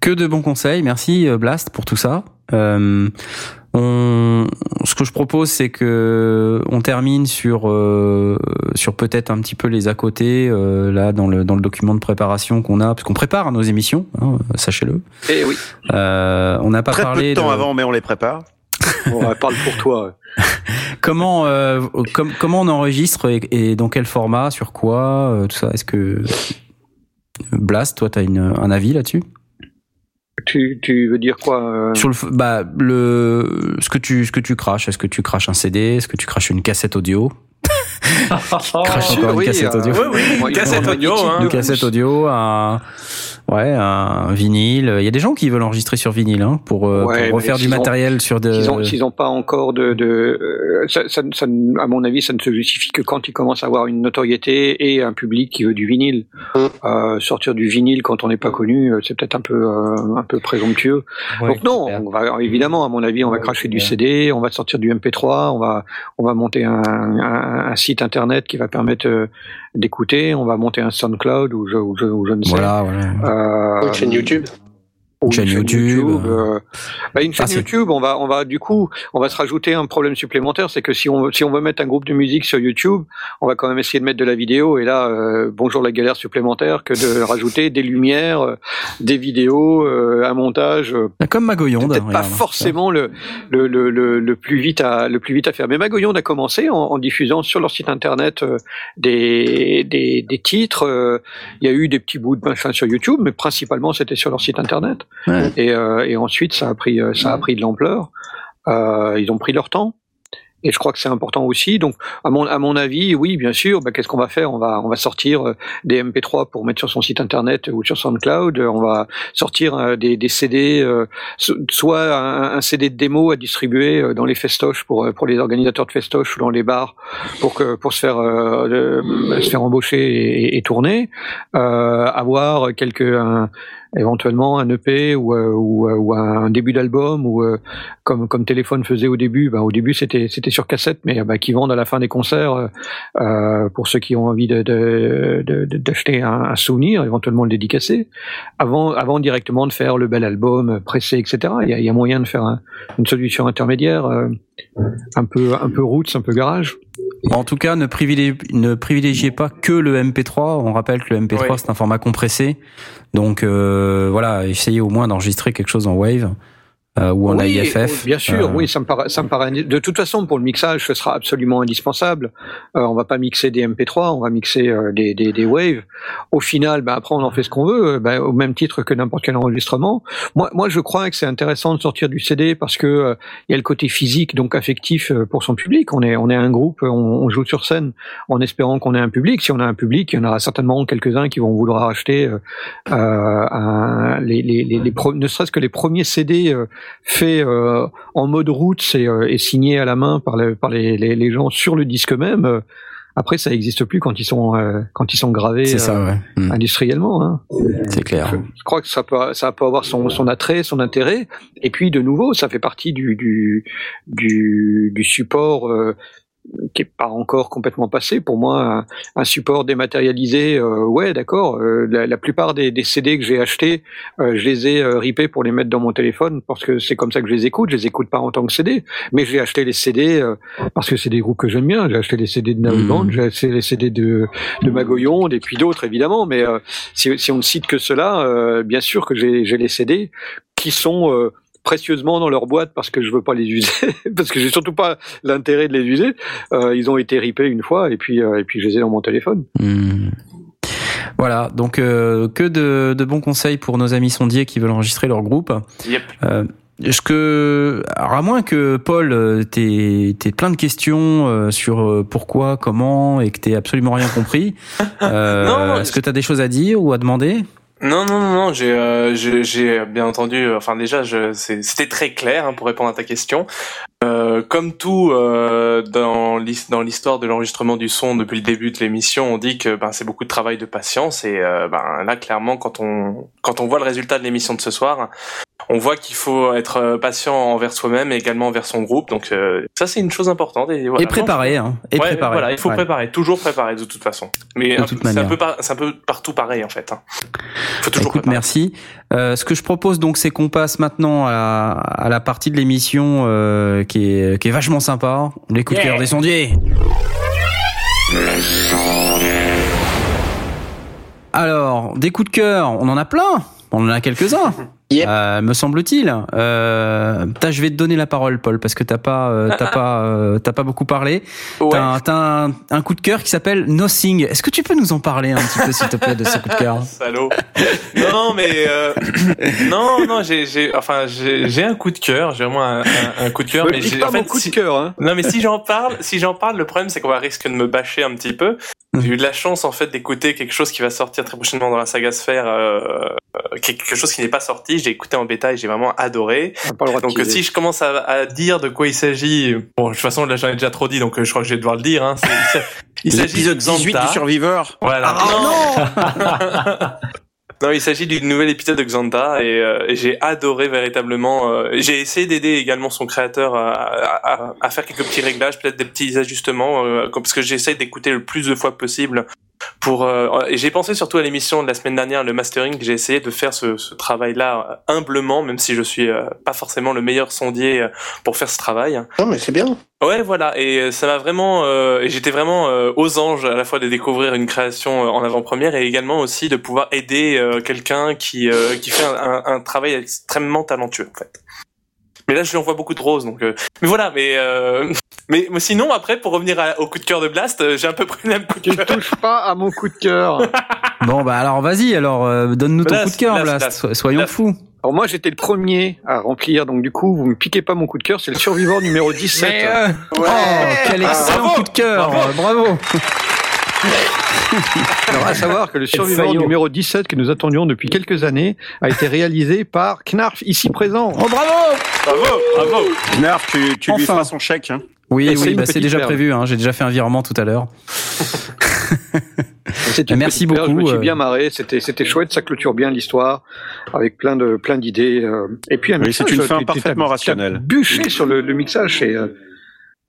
A: Que de bons conseils. Merci Blast pour tout ça. Euh, on, ce que je propose, c'est que on termine sur euh, sur peut-être un petit peu les à côté euh, là dans le dans le document de préparation qu'on a, parce qu'on prépare nos émissions, hein, sachez-le.
G: Et oui,
A: Euh, on n'a pas
F: Très peu
A: parlé
F: de temps avant, mais on les prépare.
G: on parle pour toi.
A: comment euh, com- comment on enregistre et, et dans quel format, sur quoi, euh, tout ça? Est-ce que Blast, toi, t'as une un avis là-dessus?
G: Tu, tu veux dire quoi euh,
A: Sur le, bah, le, ce que tu, ce que tu craches, est-ce que tu craches un CD, est-ce que tu craches une cassette audio, crache encore une
G: oui,
A: cassette
G: euh,
A: audio,
E: Oui, oui,
G: Moi,
E: une cassette audio. Hein.
G: de-
A: une cassette audio, un, ouais, un vinyle. Il y a des gens qui veulent enregistrer sur vinyle, hein, pour, euh,
G: Ouais,
A: pour refaire du
G: ont-
A: matériel sur de.
G: S'ils ont, s'ils ont pas encore de, de euh, ça, ça, ça, à mon avis, ça ne se justifie que quand ils commencent à avoir une notoriété et un public qui veut du vinyle. Euh, sortir du vinyle quand on n'est pas connu, euh, c'est peut-être un peu euh, un peu présomptueux.
H: Ouais,
G: Donc non,
H: super.
G: on va évidemment, à mon avis, on va cracher du CD, on va sortir du MP3, on va on va monter un, un, un site internet qui va permettre euh, d'écouter, on va monter un SoundCloud ou je, ou je, ou je ne sais.
A: Voilà, voilà.
G: Euh,
C: Une chaîne YouTube.
A: Une chaîne YouTube.
G: euh, bah, une chaîne
A: Ah, c'est-
G: YouTube, on va, on va du coup, on va se rajouter un problème supplémentaire, c'est que si on, si on veut mettre un groupe de musique sur YouTube, on va quand même essayer de mettre de la vidéo. Et là, euh, bonjour la galère supplémentaire que de rajouter des lumières, euh, des vidéos, euh, un montage. euh,
A: Comme Magoyonde.
G: peut-être pas
A: regarde.
G: forcément le, le, le, le, le plus vite à le plus vite à faire. Mais Magoyonde a commencé en, en diffusant sur leur site internet euh, des, des, des titres. euh, Il y a eu des petits bouts de machin sur YouTube, mais principalement c'était sur leur site internet.
A: Ouais.
G: Et, euh, et ensuite ça a pris euh, ça a pris de l'ampleur. Euh, ils ont pris leur temps. Et je crois que c'est important aussi. Donc, à mon, à mon avis, oui, bien sûr. Bah, Qu'est-ce qu'on va faire? On va, on va sortir des MP3 pour mettre sur son site internet ou sur SoundCloud. On va sortir des, des CD, euh, so- soit un, un CD de démo à distribuer dans les festoches pour pour les organisateurs de festoches ou dans les bars pour que pour se faire euh, se faire embaucher et, et tourner. Euh, avoir quelques un, éventuellement un EP ou, euh, ou, euh, ou un début d'album ou euh, comme comme téléphone faisait au début. Ben, au début c'était c'était sur cassette, mais ben, qui vendent à la fin des concerts euh, pour ceux qui ont envie de d'acheter un, souvenir, éventuellement le dédicacer, avant avant directement de faire le bel album pressé, etc. Il y a, il y a moyen de faire un, une solution intermédiaire, un peu un peu roots, un peu garage.
A: En tout cas, ne privilégiez, ne privilégiez pas que le MP3. On rappelle que le MP3 c'est un format compressé, donc euh, voilà, essayez au moins d'enregistrer quelque chose en Wave euh, ou en
G: oui,
A: AIFF.
G: Bien sûr, euh... oui, ça me paraît, ça me paraît. De toute façon, pour le mixage, ce sera absolument indispensable. Euh, on va pas mixer des MP3, on va mixer euh, des, des, des, waves. Au final, ben, après, on en fait ce qu'on veut, ben, au même titre que n'importe quel enregistrement. Moi, moi, je crois que c'est intéressant de sortir du CD parce que il y a le côté physique, donc affectif pour son public. On est, on est un groupe, on, on joue sur scène en espérant qu'on ait un public. Si on a un public, il y en aura certainement quelques-uns qui vont vouloir acheter un, les, les, les, les ne serait-ce que les premiers CD fait euh, en mode route et, euh, et, signé à la main par, le, par les, les, les, gens sur le disque même. Euh, après, ça n'existe plus quand ils sont quand ils sont gravés
A: ça, ouais.
G: mmh. industriellement. Hein.
A: C'est clair.
G: Je, je, crois que ça peut ça peut avoir son, son attrait, son intérêt. Et puis de nouveau, ça fait partie du du du, du support qui est pas encore complètement passé. Pour moi, un, un support dématérialisé, euh, ouais, d'accord. Euh, la, la, plupart des, des CD que j'ai achetés, euh, je les ai ripés pour les mettre dans mon téléphone parce que c'est comme ça que je les écoute. Je les écoute pas en tant que CD, mais j'ai acheté les CD parce que c'est des groupes que j'aime bien. J'ai acheté les CD de Naouband, mmh. j'ai acheté les CD de, de Magoyonde et puis d'autres évidemment. Mais si, si, on ne cite que cela, bien sûr que j'ai les CD qui sont précieusement dans leur boîte parce que je veux pas les user, parce que j'ai surtout pas l'intérêt de les user. Euh, ils ont été ripés une fois et puis euh, et puis je les ai dans mon téléphone.
A: Mmh. Voilà, donc euh, que de, de, bons conseils pour nos amis sondiers qui veulent enregistrer leur groupe.
E: Yep.
A: Est-ce que, alors à moins que Paul t'aies plein de questions sur pourquoi, comment et que t'aies absolument rien compris, est-ce que tu as des choses à dire ou à demander?
E: Non, non, non, non j'ai, euh, j'ai bien entendu. Enfin, déjà, c'était très clair hein, pour répondre à ta question. Euh, comme tout euh, dans l'histoire de l'enregistrement du son depuis le début de l'émission, on dit que ben, c'est beaucoup de travail de patience et euh, ben, là clairement quand on quand on voit le résultat de l'émission de ce soir, on voit qu'il faut être patient envers soi-même et également envers son groupe. Donc euh, ça c'est une chose importante et, voilà.
A: et préparer hein. Et
E: ouais,
A: préparer.
E: Voilà, il faut
A: ouais.
E: préparer, toujours préparer de toute façon. Mais c'est un peu c'est un peu partout pareil en fait. Hein. Faut toujours
A: Écoute,
E: préparer.
A: merci. Euh, ce que je propose donc, c'est qu'on passe maintenant à la, à la partie de l'émission euh, qui, est, qui est vachement sympa. Les coups de cœur des sondiers. Alors, des coups de cœur, on en a plein. On en a quelques-uns.
C: Yep.
A: Euh, me semble-t-il. Euh, je vais te donner la parole, Paul, parce que t'as pas, euh, t'as pas, euh, t'as pas beaucoup parlé.
E: Ouais.
A: T'as, un, un, un, coup de cœur qui s'appelle Nothing. Est-ce que tu peux nous en parler un petit peu, s'il te plaît, de ce coup de cœur?
E: Salaud. Non, mais euh, non, non, j'ai, j'ai, enfin, j'ai, j'ai un coup de cœur. J'ai vraiment un, un, un coup de cœur.
G: mais j'ai
E: en
G: fait, coup
E: si,
G: de cœur. Hein.
E: Non, mais si j'en parle, si j'en parle, le problème c'est qu'on va risquer de me bâcher un petit peu. J'ai eu de la chance en fait d'écouter quelque chose qui va sortir très prochainement dans la saga Sphère, euh, quelque chose qui n'est pas sorti. J'ai écouté en bêta et j'ai vraiment adoré. Donc si je commence à, à, dire de quoi il s'agit, bon de toute façon là j'en ai déjà trop dit, donc je crois que je vais devoir le dire. Hein.
F: il s'agit de 18 du Survivor.
E: Voilà.
F: Ah,
E: non. Non, il s'agit du nouvel épisode de Xanta et, euh, et j'ai adoré véritablement. Euh, j'ai essayé d'aider également son créateur à, à, à, faire quelques petits réglages, peut-être des petits ajustements, euh, parce que j'essaie d'écouter le plus de fois possible. Pour euh, et j'ai pensé surtout à l'émission de la semaine dernière, le mastering. J'ai essayé de faire ce, ce travail-là humblement, même si je suis euh, pas forcément le meilleur sondier pour faire ce travail.
C: Non, mais c'est bien.
E: Ouais, voilà, et ça m'a vraiment, euh, et j'étais vraiment euh, aux anges à la fois de découvrir une création en avant-première et également aussi de pouvoir aider euh, quelqu'un qui qui fait un, un, travail extrêmement talentueux en fait. Mais là, je lui envoie beaucoup de roses, donc. mais voilà, mais, mais mais sinon après, pour revenir à, au coup de cœur de Blast, j'ai un peu pris le même coup de
G: cœur. Tu touches pas à mon coup de cœur.
A: bon bah alors vas-y, alors donne-nous ton coup de cœur, Blast. Blast. Soyons
E: Blast.
A: fous.
G: Alors moi j'étais le premier à remplir, donc du coup vous me piquez pas mon coup de cœur, c'est le survivant numéro 17.
A: Mais euh... ouais. Oh quel excellent ah, coup de cœur, bravo. bravo.
G: Alors à savoir que le survivant numéro 17 que nous attendions depuis quelques années a été réalisé par Knarf ici présent.
A: Oh bravo
E: Bravo Bravo
F: Knarf, tu, tu enfin. lui feras son chèque. Hein.
A: Oui, oui, bah, c'est déjà perle. prévu. Hein, J'ai déjà fait un virement tout à l'heure. Merci beaucoup,
G: Je me suis
A: euh.
G: bien marré. C'était c'était chouette. Ça clôture bien l'histoire avec plein de plein d'idées. euh. Et puis un
F: Oui,
G: mixage,
F: c'est une
G: euh,
F: fin
G: tu-
F: parfaitement rationnelle.
G: Bûché sur le, le mixage. C'est euh,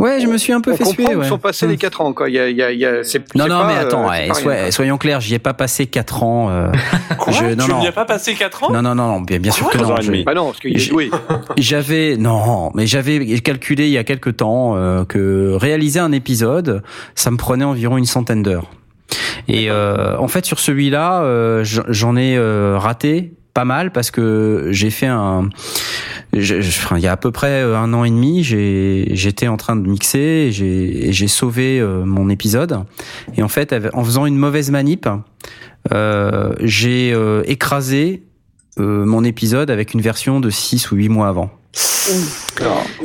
A: Ouais, je me suis un peu
G: on
A: fait suer. ouais.
G: sont passés les quatre ans. Quoi. Il y a, il y a, il y a, c'est,
A: Non, non,
G: pas,
A: mais attends,
G: euh, c'est
A: ouais,
G: rien.
A: soyons clairs, j'y ai pas passé 4 ans. euh,
E: Quoi
A: je- non,
E: Tu n'y as pas passé 4 ans
A: non, non, non, non, bien, bien sûr que non. je-.
G: Bah non, parce qu'il.
A: J'avais non, mais j'avais calculé il y a quelque temps euh, que réaliser un épisode, ça me prenait environ une centaine d'heures. Et euh, en fait, sur celui-là, euh, j'en ai euh, raté pas mal parce que j'ai fait un. Je- je- il y a à peu près euh, un an et demi, j'étais en train de mixer, j'ai sauvé euh, mon épisode. Et en fait, en faisant une mauvaise manip, euh, j'ai euh, écrasé euh, mon épisode avec une version de 6 ou 8 mois avant.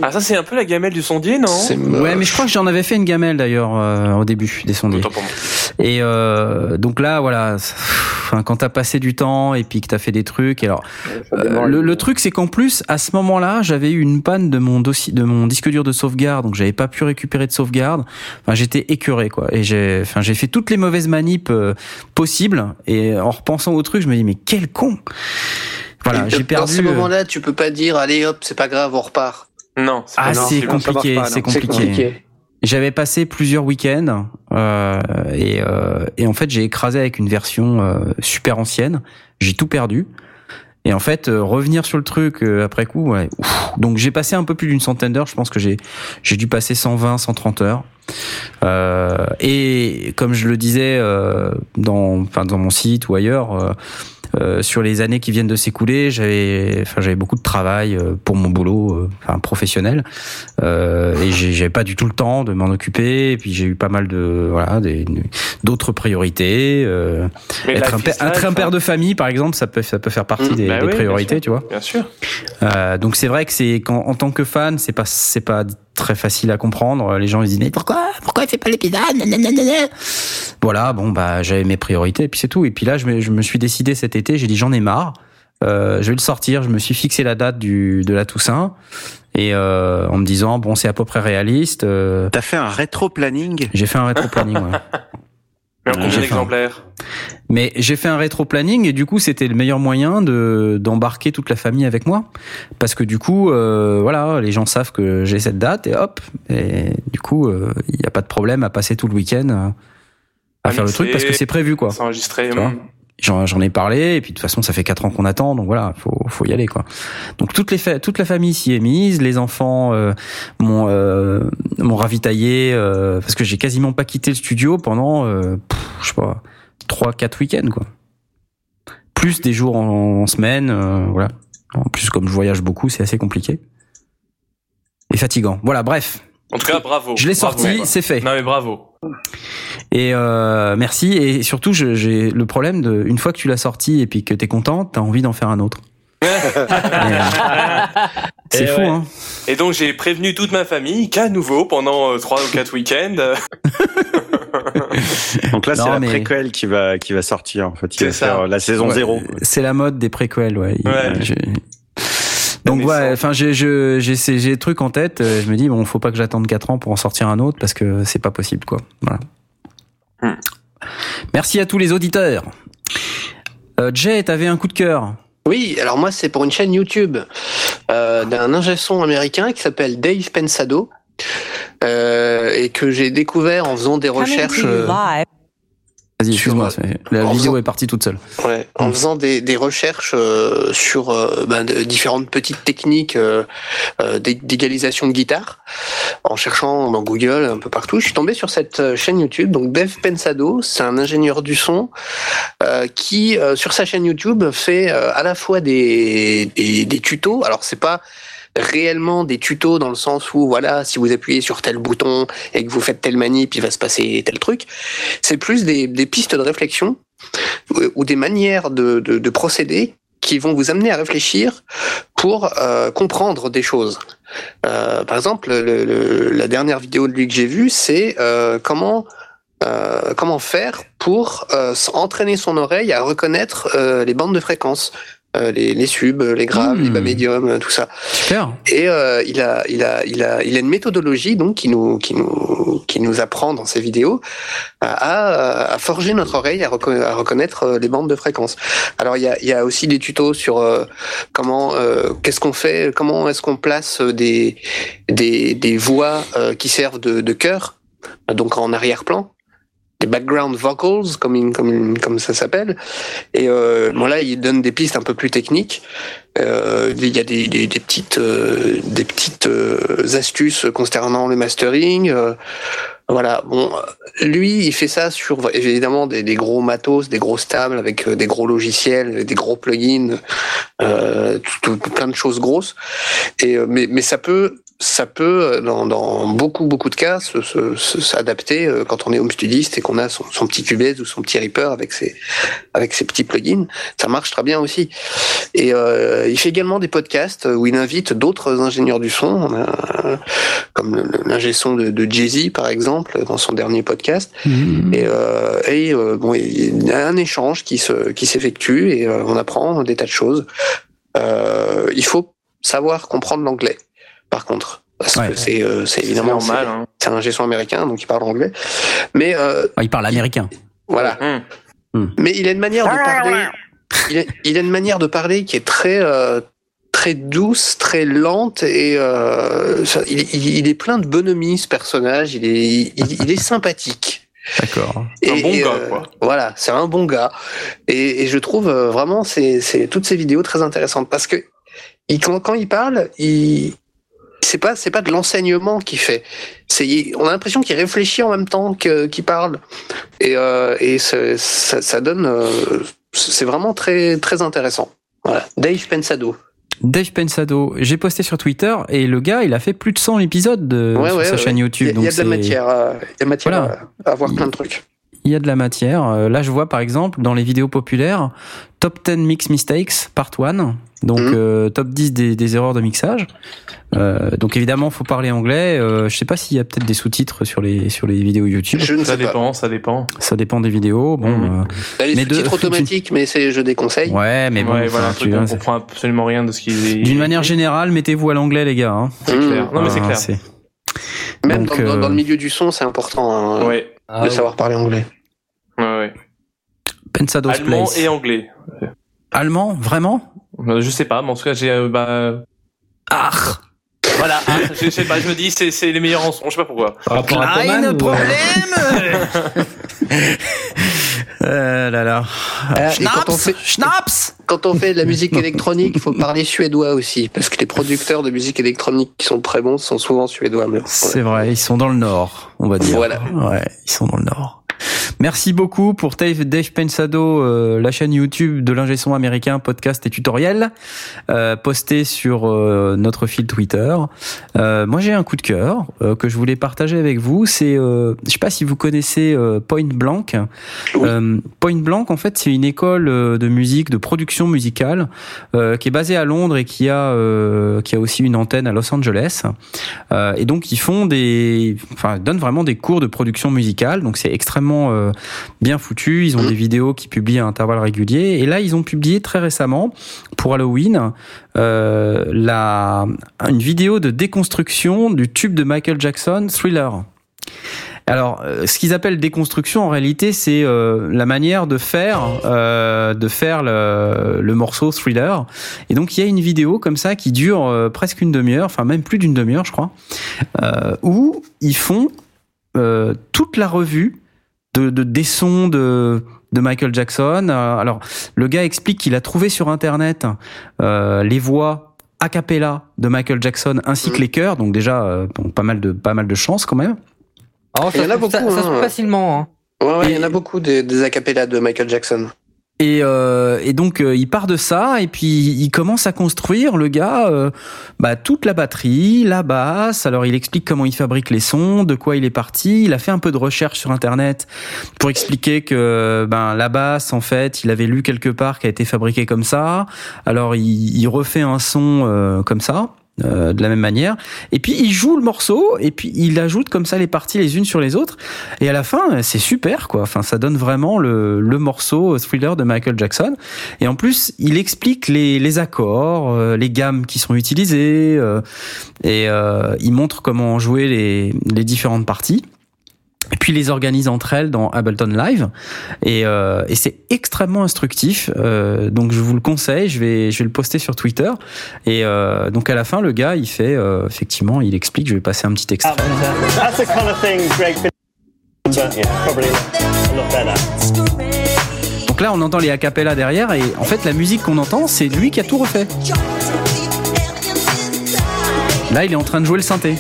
E: Ah, ça, c'est un peu la gamelle du sondier, non
C: C'est
A: Ouais, mais je crois que j'en avais fait une gamelle d'ailleurs euh, au début des sondiers.
E: Autant pour moi.
A: Et euh, donc là, voilà, enfin, quand t'as passé du temps et puis que t'as fait des trucs, et alors euh, le, le truc c'est qu'en plus à ce moment-là, j'avais eu une panne de mon dossier, de mon disque dur de sauvegarde, donc j'avais pas pu récupérer de sauvegarde. Enfin, j'étais écœuré quoi, et j'ai, enfin, j'ai fait toutes les mauvaises manips euh, possibles. Et en repensant au truc, je me dis mais quel con. Voilà, j'ai
C: Dans
A: perdu.
C: ces
A: euh,
C: moments-là, tu peux pas dire, allez hop, c'est pas grave, on repart.
E: Non, c'est
A: Ah, c'est compliqué, c'est compliqué.
C: compliqué.
A: J'avais passé plusieurs week-ends euh, et, euh, et en fait j'ai écrasé avec une version euh, super ancienne. J'ai tout perdu. Et en fait, euh, revenir sur le truc euh, après coup, ouais. ouf. Donc j'ai passé un peu plus d'une centaine d'heures. Je pense que j'ai j'ai dû passer 120, 130 heures. Euh, et comme je le disais euh, dans enfin dans mon site ou ailleurs. Euh, sur les années qui viennent de s'écouler, j'avais, enfin, j'avais beaucoup de travail euh, pour mon boulot, euh, enfin professionnel, euh, et j'avais pas du tout le temps de m'en occuper. Et puis j'ai eu pas mal de, voilà, des- d'autres priorités. euh, être un, père, être un père de famille, par exemple, ça peut, ça peut faire partie
E: Mm,
A: des,
E: bah
A: des
E: oui, bien
A: priorités, tu vois.
E: Bien sûr.
A: Donc c'est vrai que c'est quand, en tant que fan, c'est pas, c'est pas très facile à comprendre. Les gens ils disent mais pourquoi, pourquoi il fait pas l'épisode? Voilà, bon bah j'avais mes priorités et puis c'est tout. Et puis là je me, je me suis décidé cet été, j'ai dit j'en ai marre. Euh, je vais le sortir. Je me suis fixé la date du de la Toussaint et euh, en me disant bon c'est à peu près réaliste. euh,
F: T'as fait un rétro planning
A: j'ai fait un rétro planning. ouais.
E: Mais en combien
A: j'ai
E: d'exemplaires
A: Mais j'ai fait un rétro planning et du coup c'était le meilleur moyen de d'embarquer toute la famille avec moi parce que du coup euh, voilà les gens savent que j'ai cette date et hop et du coup euh, il n'y a pas de problème à passer tout le week-end à
E: À
A: faire le truc parce que c'est prévu quoi.
E: C'est
A: J'en ai parlé et puis de toute façon ça fait quatre ans qu'on attend donc voilà faut faut y aller quoi. Donc toute les toute la famille s'y est mise, les enfants euh, m'ont euh, m'ont ravitaillé euh, parce que j'ai quasiment pas quitté le studio pendant euh, pff, je sais pas trois quatre week-ends quoi. Plus des jours en, en semaine euh, voilà. En plus comme je voyage beaucoup c'est assez compliqué et fatigant. Voilà bref
E: En tout cas, bravo.
A: je l'ai sorti c'est fait.
E: Non mais bravo.
A: Et euh, merci. Et surtout, j'ai le problème de une fois que tu l'as sorti et puis que t'es content, t'as envie d'en faire un autre. Et, euh, c'est fou,
H: ouais.
A: hein.
E: Et donc j'ai prévenu toute ma famille qu'à nouveau pendant euh, trois ou quatre week-ends. euh,
F: Donc là, c'est la
A: mais-
F: préquelle qui va, qui va sortir, en fait. Il
E: C'est
F: va
E: ça.
F: faire la saison
A: Ouais,
F: 0.
A: C'est la mode des préquels, ouais. Il-
E: Ouais.
A: Donc ouais, enfin j'ai je- j'ai ces j'ai des trucs en tête. euh, Je me dis bon, faut pas que j'attende 4 ans pour en sortir un autre parce que c'est pas possible quoi. Voilà.
E: Hmm.
A: Merci à tous les auditeurs. Euh, Jay, t'avais un coup de cœur.
C: Oui, alors moi c'est pour une chaîne YouTube euh, d'un ingé son américain qui s'appelle Dave Pensado euh, et que j'ai découvert en faisant des recherches. euh,
A: Vas-y, excuse-moi, la vidéo
C: faisant-
A: est partie toute seule.
C: Ouais, en faisant des, des recherches euh, sur euh, ben, de- différentes petites techniques euh, euh, d'é- d'égalisation de guitare, en cherchant dans Google un peu partout, je suis tombé sur cette euh, chaîne YouTube. Donc Dave Pensado, c'est un ingénieur du son euh, qui euh, sur sa chaîne YouTube fait euh, à la fois des, des, des tutos. Alors c'est pas réellement des tutos dans le sens où voilà si vous appuyez sur tel bouton et que vous faites telle manip il va se passer tel truc c'est plus des, pistes de réflexion ou, des manières de, de, de procéder qui vont vous amener à réfléchir pour euh, comprendre des choses. Euh, par exemple, le- le- la dernière vidéo de lui que j'ai vue, c'est euh, comment comment faire pour entraîner son oreille à reconnaître les bandes de fréquences. Euh, les, les subs, les graves, les
A: Hmm.
C: bas médiums, tout ça.
A: Super.
C: Et euh, il a, il a, il a, il a une méthodologie donc qui nous, qui nous, qui nous apprend dans ses vidéos à, à forger notre oreille, à, reco- à reconnaître euh, les bandes de fréquences. Alors il y a, il y a aussi des tutos sur euh, comment, euh, qu'est-ce qu'on fait, comment est-ce qu'on place des, des, des voix qui servent de, de chœur, donc en arrière-plan. Des background vocals, comme, il- comme, il- comme ça s'appelle. Et euh, bon il donne des pistes un peu plus techniques. Euh, il y a des, des, des petites, euh, des petites euh, astuces concernant le mastering. euh, voilà. Bon, lui, il fait ça sur évidemment des, des gros matos, des grosses tables avec euh, des gros logiciels, des gros plugins, tout, tout- plein de choses grosses. Et mais, mais ça peut, ça peut dans, dans beaucoup beaucoup de cas se- se- se- s'adapter euh, quand on est home studiste et qu'on a son, son petit Cubase ou son petit Reaper avec ses avec ses petits plugins. Ça marche très bien aussi. Et euh, il fait également des podcasts où il invite d'autres ingénieurs du son, On a, euh, comme l'ingé son de, de Jay-Z par exemple dans son dernier podcast.
A: Mhm.
C: Et, euh, et euh, bon, il y a un échange qui se qui s'effectue et euh, on apprend des tas de choses. Euh, il faut savoir comprendre l'anglais, par contre, parce
A: Ouais.
C: que c'est euh, évidemment
E: normal. Hein.
C: c'est un gestion américain donc il parle anglais. Mais euh,
A: Ah, il parle américain.
C: voilà.
E: Hum.
C: Mais il a une manière de parler. Il a, il a une manière de parler qui est très euh, très douce, très lente et euh, ça- il, il- il est plein de bonhomie ce personnage. Il est il, il est sympathique.
A: D'accord.
C: Et,
E: Un bon
C: et,
E: gars,
C: euh,
E: quoi.
C: Voilà, c'est un bon gars. Et, et je trouve euh, vraiment c'est c'est toutes ces vidéos très intéressantes parce que il, quand, quand il parle, il c'est pas c'est pas de l'enseignement qu'il fait. C'est on a l'impression qu'il réfléchit en même temps qu'il parle. Et euh, et ça, ça donne euh, c'est vraiment très très intéressant. Voilà, Dave Pensado.
A: Dave Pensado, j'ai posté sur Twitter et le gars, il a fait plus de 100 épisodes de,
C: Ouais,
A: sur
C: ouais,
A: sa
C: ouais.
A: chaîne YouTube.
C: a, il y a de la matière, euh, il y a matière
A: Voilà.
C: à, à voir plein de trucs.
A: Il y a de la matière. Euh, Là, je vois par exemple dans les vidéos populaires, Top 10 Mix Mistakes, Part 1. Donc,
C: Mhm.
A: euh, top 10 des, des erreurs de mixage. Euh, donc, évidemment, faut parler anglais. Euh, je sais pas s'il y a peut-être des sous-titres sur les, sur les vidéos YouTube.
C: Je ne
E: Ça
C: sais pas.
E: dépend, ça dépend.
A: Ça dépend des vidéos. Bon,
E: Mhm.
A: euh,
C: a les sous-titres automatiques, mais c'est je déconseille.
A: ouais, mais bon,
E: ouais, voilà, un truc on comprend absolument rien de ce qu'il
A: d'une manière générale, mettez-vous à l'anglais, les gars. Hein.
E: C'est
C: Mmh.
E: clair. Non, mais c'est
A: Ah,
E: clair.
C: Même
A: Donc,
C: dans, dans- dans le milieu du son, c'est important hein,
E: Ouais,
H: Ah,
C: de
H: ouais.
C: savoir parler anglais.
E: ouais, ouais.
A: Pensado's
E: Allemand
A: Place.
E: et anglais.
A: Allemand, vraiment?
E: Euh, Je sais pas, mais en tout cas, j'ai. euh, bah,
A: Ah
E: Voilà, hein, je sais pas, je me dis, c'est c'est les meilleurs en son, je sais pas pourquoi.
B: Par rapport à ou-
A: problème Euh là là.
C: Ah, et quand on
A: Schnaps
C: fait-
A: Schnaps
C: Quand on fait de la musique électronique, il faut parler suédois aussi, parce que les producteurs de musique électronique qui sont très bons sont souvent suédois. mais-
A: C'est vrai, ils sont dans le nord, on va dire.
C: Voilà.
A: Ouais, ils sont dans le nord. Merci beaucoup pour Dave, Dave Pensado, euh, la chaîne YouTube de l'ingé son américain, podcast et tutoriel, euh, posté sur euh, notre fil Twitter. Euh, moi, j'ai un coup de cœur que je voulais partager avec vous. C'est, je sais pas si vous connaissez Point Blank.
C: Oui.
A: Point Blank, en fait, c'est une école de musique, de production musicale, qui est basée à Londres et qui a, qui a aussi une antenne à Los Angeles. Et donc ils font des, enfin donnent vraiment des cours de production musicale. Donc c'est extrêmement euh, bien foutu. Ils ont des vidéos qui publient à intervalles réguliers. Et là ils ont publié très récemment pour Halloween euh, la une vidéo de déconstruction du tube de Michael Jackson Thriller. Alors, euh, ce qu'ils appellent déconstruction, en réalité, c'est euh, la manière de faire, euh, de faire le, le morceau Thriller. Et donc, il y a une vidéo comme ça qui dure euh, presque une demi-heure, enfin même plus d'une demi-heure, je crois, où ils font toute la revue de, de des sons de de Michael Jackson. Euh, alors, le gars explique qu'il a trouvé sur Internet euh, les voix a cappella de Michael Jackson ainsi que les chœurs. Donc déjà, euh, bon, pas mal de pas mal de chance quand même.
H: Oh,
C: Il y en a
H: trouve- ça-
C: beaucoup,
H: ça se trouve
C: hein.
H: facilement. Hein.
C: Ouais, ouais, il y en a beaucoup des, des acapellas de Michael Jackson.
A: Et, euh, donc euh, il part de ça et puis il commence à construire le gars euh, bah, toute la batterie, la basse. Alors il explique comment il fabrique les sons, de quoi il est parti. Il a fait un peu de recherche sur internet pour expliquer que ben la basse en fait il avait lu quelque part qu'elle a été fabriquée comme ça. Alors il, il refait un son euh, comme ça. Euh, de la même manière. Et puis il joue le morceau et puis il ajoute comme ça les parties les unes sur les autres. Et à la fin, c'est super quoi. Enfin, ça donne vraiment le, le morceau Thriller de Michael Jackson. Et en plus, il explique les, les accords, euh, les gammes qui sont utilisées euh, et il montre comment jouer les, les différentes parties puis les organise entre elles dans Ableton Live. Et, euh, et c'est extrêmement instructif. Euh, donc je vous le conseille. Je vais je vais le poster sur Twitter. Et euh, donc à la fin le gars il fait effectivement il explique. Je vais passer un petit extrait.
J: That's the kind of thing Greg but yeah, probably a lot better.
A: donc là on entend les a cappella derrière. Et en fait la musique qu'on entend c'est lui qui a tout refait. Là il est en train de jouer le synthé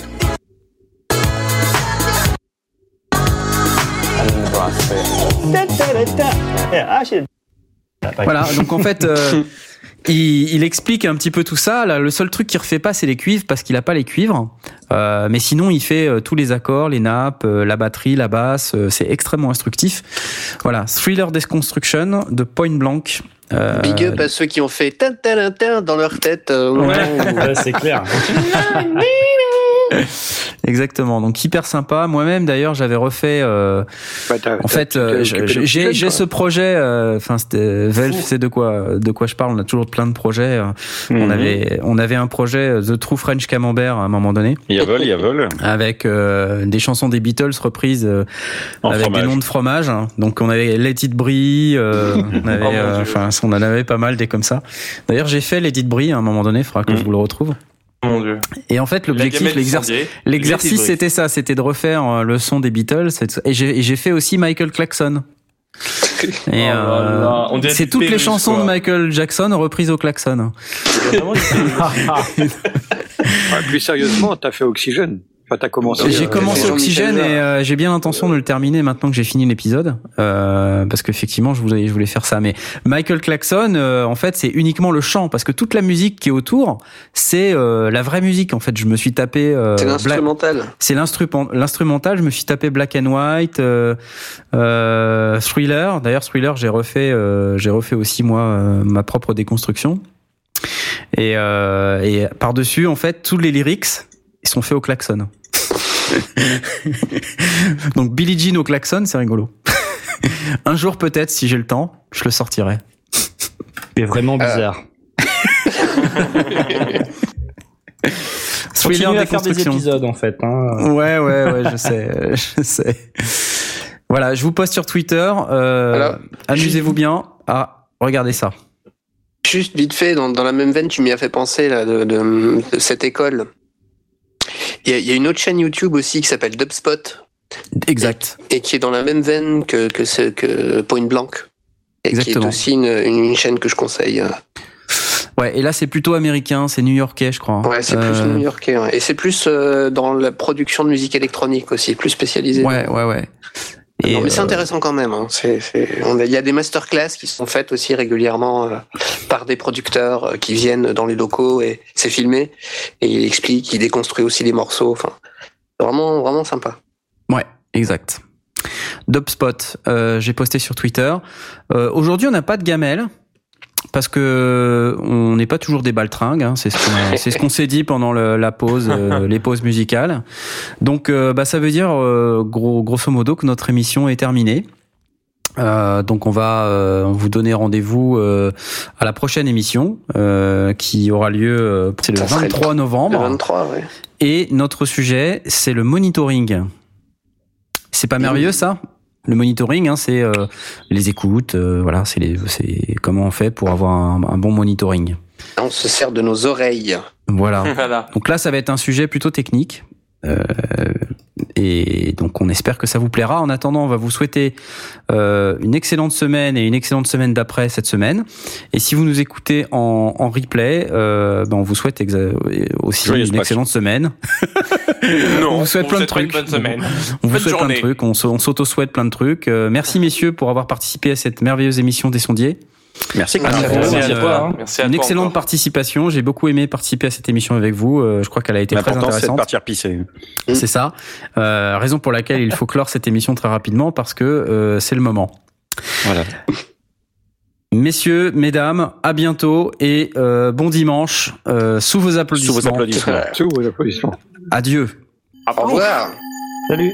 A: Voilà, donc en fait, euh, il, il explique un petit peu tout ça. Là, le seul truc qu'il refait pas, c'est les cuivres parce qu'il a pas les cuivres. Euh, mais sinon, il fait euh, tous les accords, les nappes, euh, la batterie, la basse. euh, c'est extrêmement instructif. Voilà, Thriller Desconstruction de Point Blank. Euh,
C: Big up à ceux qui ont fait tin tin tin dans leur tête. euh,
B: Ouais, c'est clair.
A: Exactement. Donc hyper sympa. Moi-même, d'ailleurs, j'avais refait. euh,
G: Bah,
A: en fait, euh, j'ai ce projet. euh, Enfin, c'était Velf, c'est de quoi de quoi je parle. On a toujours plein de projets. euh, On
F: Mhm.
A: avait on avait un projet euh, The True French Camembert à un moment donné.
F: Il y a vol, il y a vol.
A: avec euh, des chansons des Beatles reprises euh,
F: En
A: avec
F: fromage.
A: des noms de fromage. hein. Donc on avait Let It Brie, euh, on avait,
E: Oh
A: euh, enfin on en avait pas mal des comme ça. D'ailleurs j'ai fait Let It Brie à un moment donné, il faudra que
F: Mm.
A: je vous le retrouve.
E: Mon dieu.
A: Et en fait l'objectif, l'exercice, c'était ça, c'était de refaire euh, le son des Beatles. Et j'ai et j'ai fait aussi Michael Klaxon. Et
E: Oh
A: euh, c'est toutes les chansons
E: quoi.
A: de Michael Jackson reprises au klaxon.
G: Plus sérieusement, t'as fait Oxygène. Enfin, t'as commencé.
A: J'ai
G: euh,
A: commencé Oxygène et euh, j'ai bien l'intention de le terminer maintenant que j'ai fini l'épisode, euh, parce qu'effectivement je voulais, je voulais faire ça. Mais Michael Claxon, euh, en fait, c'est uniquement le chant, parce que toute la musique qui est autour, c'est euh, la vraie musique. En fait, je me suis tapé. euh,
C: C'est
A: Black-
C: l'instrumental.
A: c'est l'instrument, l'instrumental. Je me suis tapé Black and White, euh, euh, Thriller. D'ailleurs, Thriller, j'ai refait, euh, j'ai refait aussi moi euh, ma propre déconstruction. Et, euh, et par dessus, en fait, tous les lyrics, ils sont faits au klaxon. Donc Billie Jean au klaxon, c'est rigolo. Un jour peut-être, si j'ai le temps, je le sortirai.
B: C'est vraiment bizarre.
A: Thriller
B: Continue à faire des épisodes en fait. Hein.
A: Ouais, ouais, ouais, je sais, euh, je sais. Voilà, je vous poste sur Twitter. Euh, Amusez-vous bien. Ah, regardez ça.
C: Juste vite fait, dans, dans la même veine, tu m'y as fait penser là, de, de- de cette école. Il y, a, il y a une autre chaîne YouTube aussi qui s'appelle Dubspot
A: Exact.
C: et qui est dans la même veine que, que, ce, que Point Blank. Et qui est
A: Exactement.
C: aussi une, une, une chaîne que je conseille.
A: Ouais, et là c'est plutôt américain, c'est new-yorkais, je crois.
C: Ouais, c'est
A: Euh,
C: plus new-yorkais. ouais. Et c'est plus euh, dans la production de musique électronique aussi, plus spécialisé.
A: Ouais, ouais, ouais. Et,
C: non, mais c'est
A: euh,
C: intéressant quand même. hein. On a- Il y a des masterclass qui sont faites aussi régulièrement euh, par des producteurs euh, qui viennent dans les locaux et c'est filmé. Et il explique, il déconstruit aussi les morceaux. Enfin, vraiment, vraiment sympa.
A: Ouais, exact. Dubspot, euh, j'ai posté sur Twitter. Euh, Aujourd'hui, on n'a pas de gamelle parce que on n'est pas toujours des baltringues. Hein, c'est ce qu'on ce s'est dit pendant le- la pause, euh, les pauses musicales. Donc, euh, bah, ça veut dire euh, gros, grosso modo que notre émission est terminée. Euh, donc on va euh, vous donner rendez-vous euh, à la prochaine émission euh, qui aura lieu euh, c'est le
C: Ça serait
A: 23
C: Le
A: novembre.
C: 23, ouais.
A: Et notre sujet, c'est le monitoring. C'est pas merveilleux ça? Le monitoring, hein, c'est euh, les écoutes, euh, voilà, c'est les, c'est comment on fait pour avoir un, un bon monitoring.
C: On se sert de nos oreilles.
A: Voilà.
E: Voilà.
A: Donc là, ça va être un sujet plutôt technique. Euh, et donc on espère que ça vous plaira. En attendant, on va vous souhaiter euh, une excellente semaine et une excellente semaine d'après cette semaine. Et si vous nous écoutez en, en replay, euh, ben on vous souhaite exa- aussi
F: Joyeuse
A: une
F: Pâques.
A: excellente semaine.
E: Non,
A: On vous souhaite plein de trucs.
E: bonne semaine.
A: On vous
E: Bonne
A: souhaite plein de trucs, on, on s'auto-souhaite plein de trucs. Euh, merci messieurs pour avoir participé à cette merveilleuse émission des sondiers.
F: Merci.
C: Merci à
A: nouveau,
C: vous.
B: Merci à toi. hein.
E: Merci à
A: Une
E: toi
A: excellente
E: encore.
A: participation, j'ai beaucoup aimé participer à cette émission avec vous. Euh, je crois qu'elle a été très
F: L'important, c'est de
A: intéressante.
F: partir pisser.
A: C'est ça. Euh, raison pour laquelle il faut clore cette émission très rapidement parce que euh, c'est le moment.
F: Voilà.
A: Messieurs, mesdames, à bientôt et euh, bon dimanche euh, sous vos applaudissements.
F: Sous vos applaudissements.
G: Sous vos applaudissements.
A: Adieu.
C: Au revoir.
B: Salut.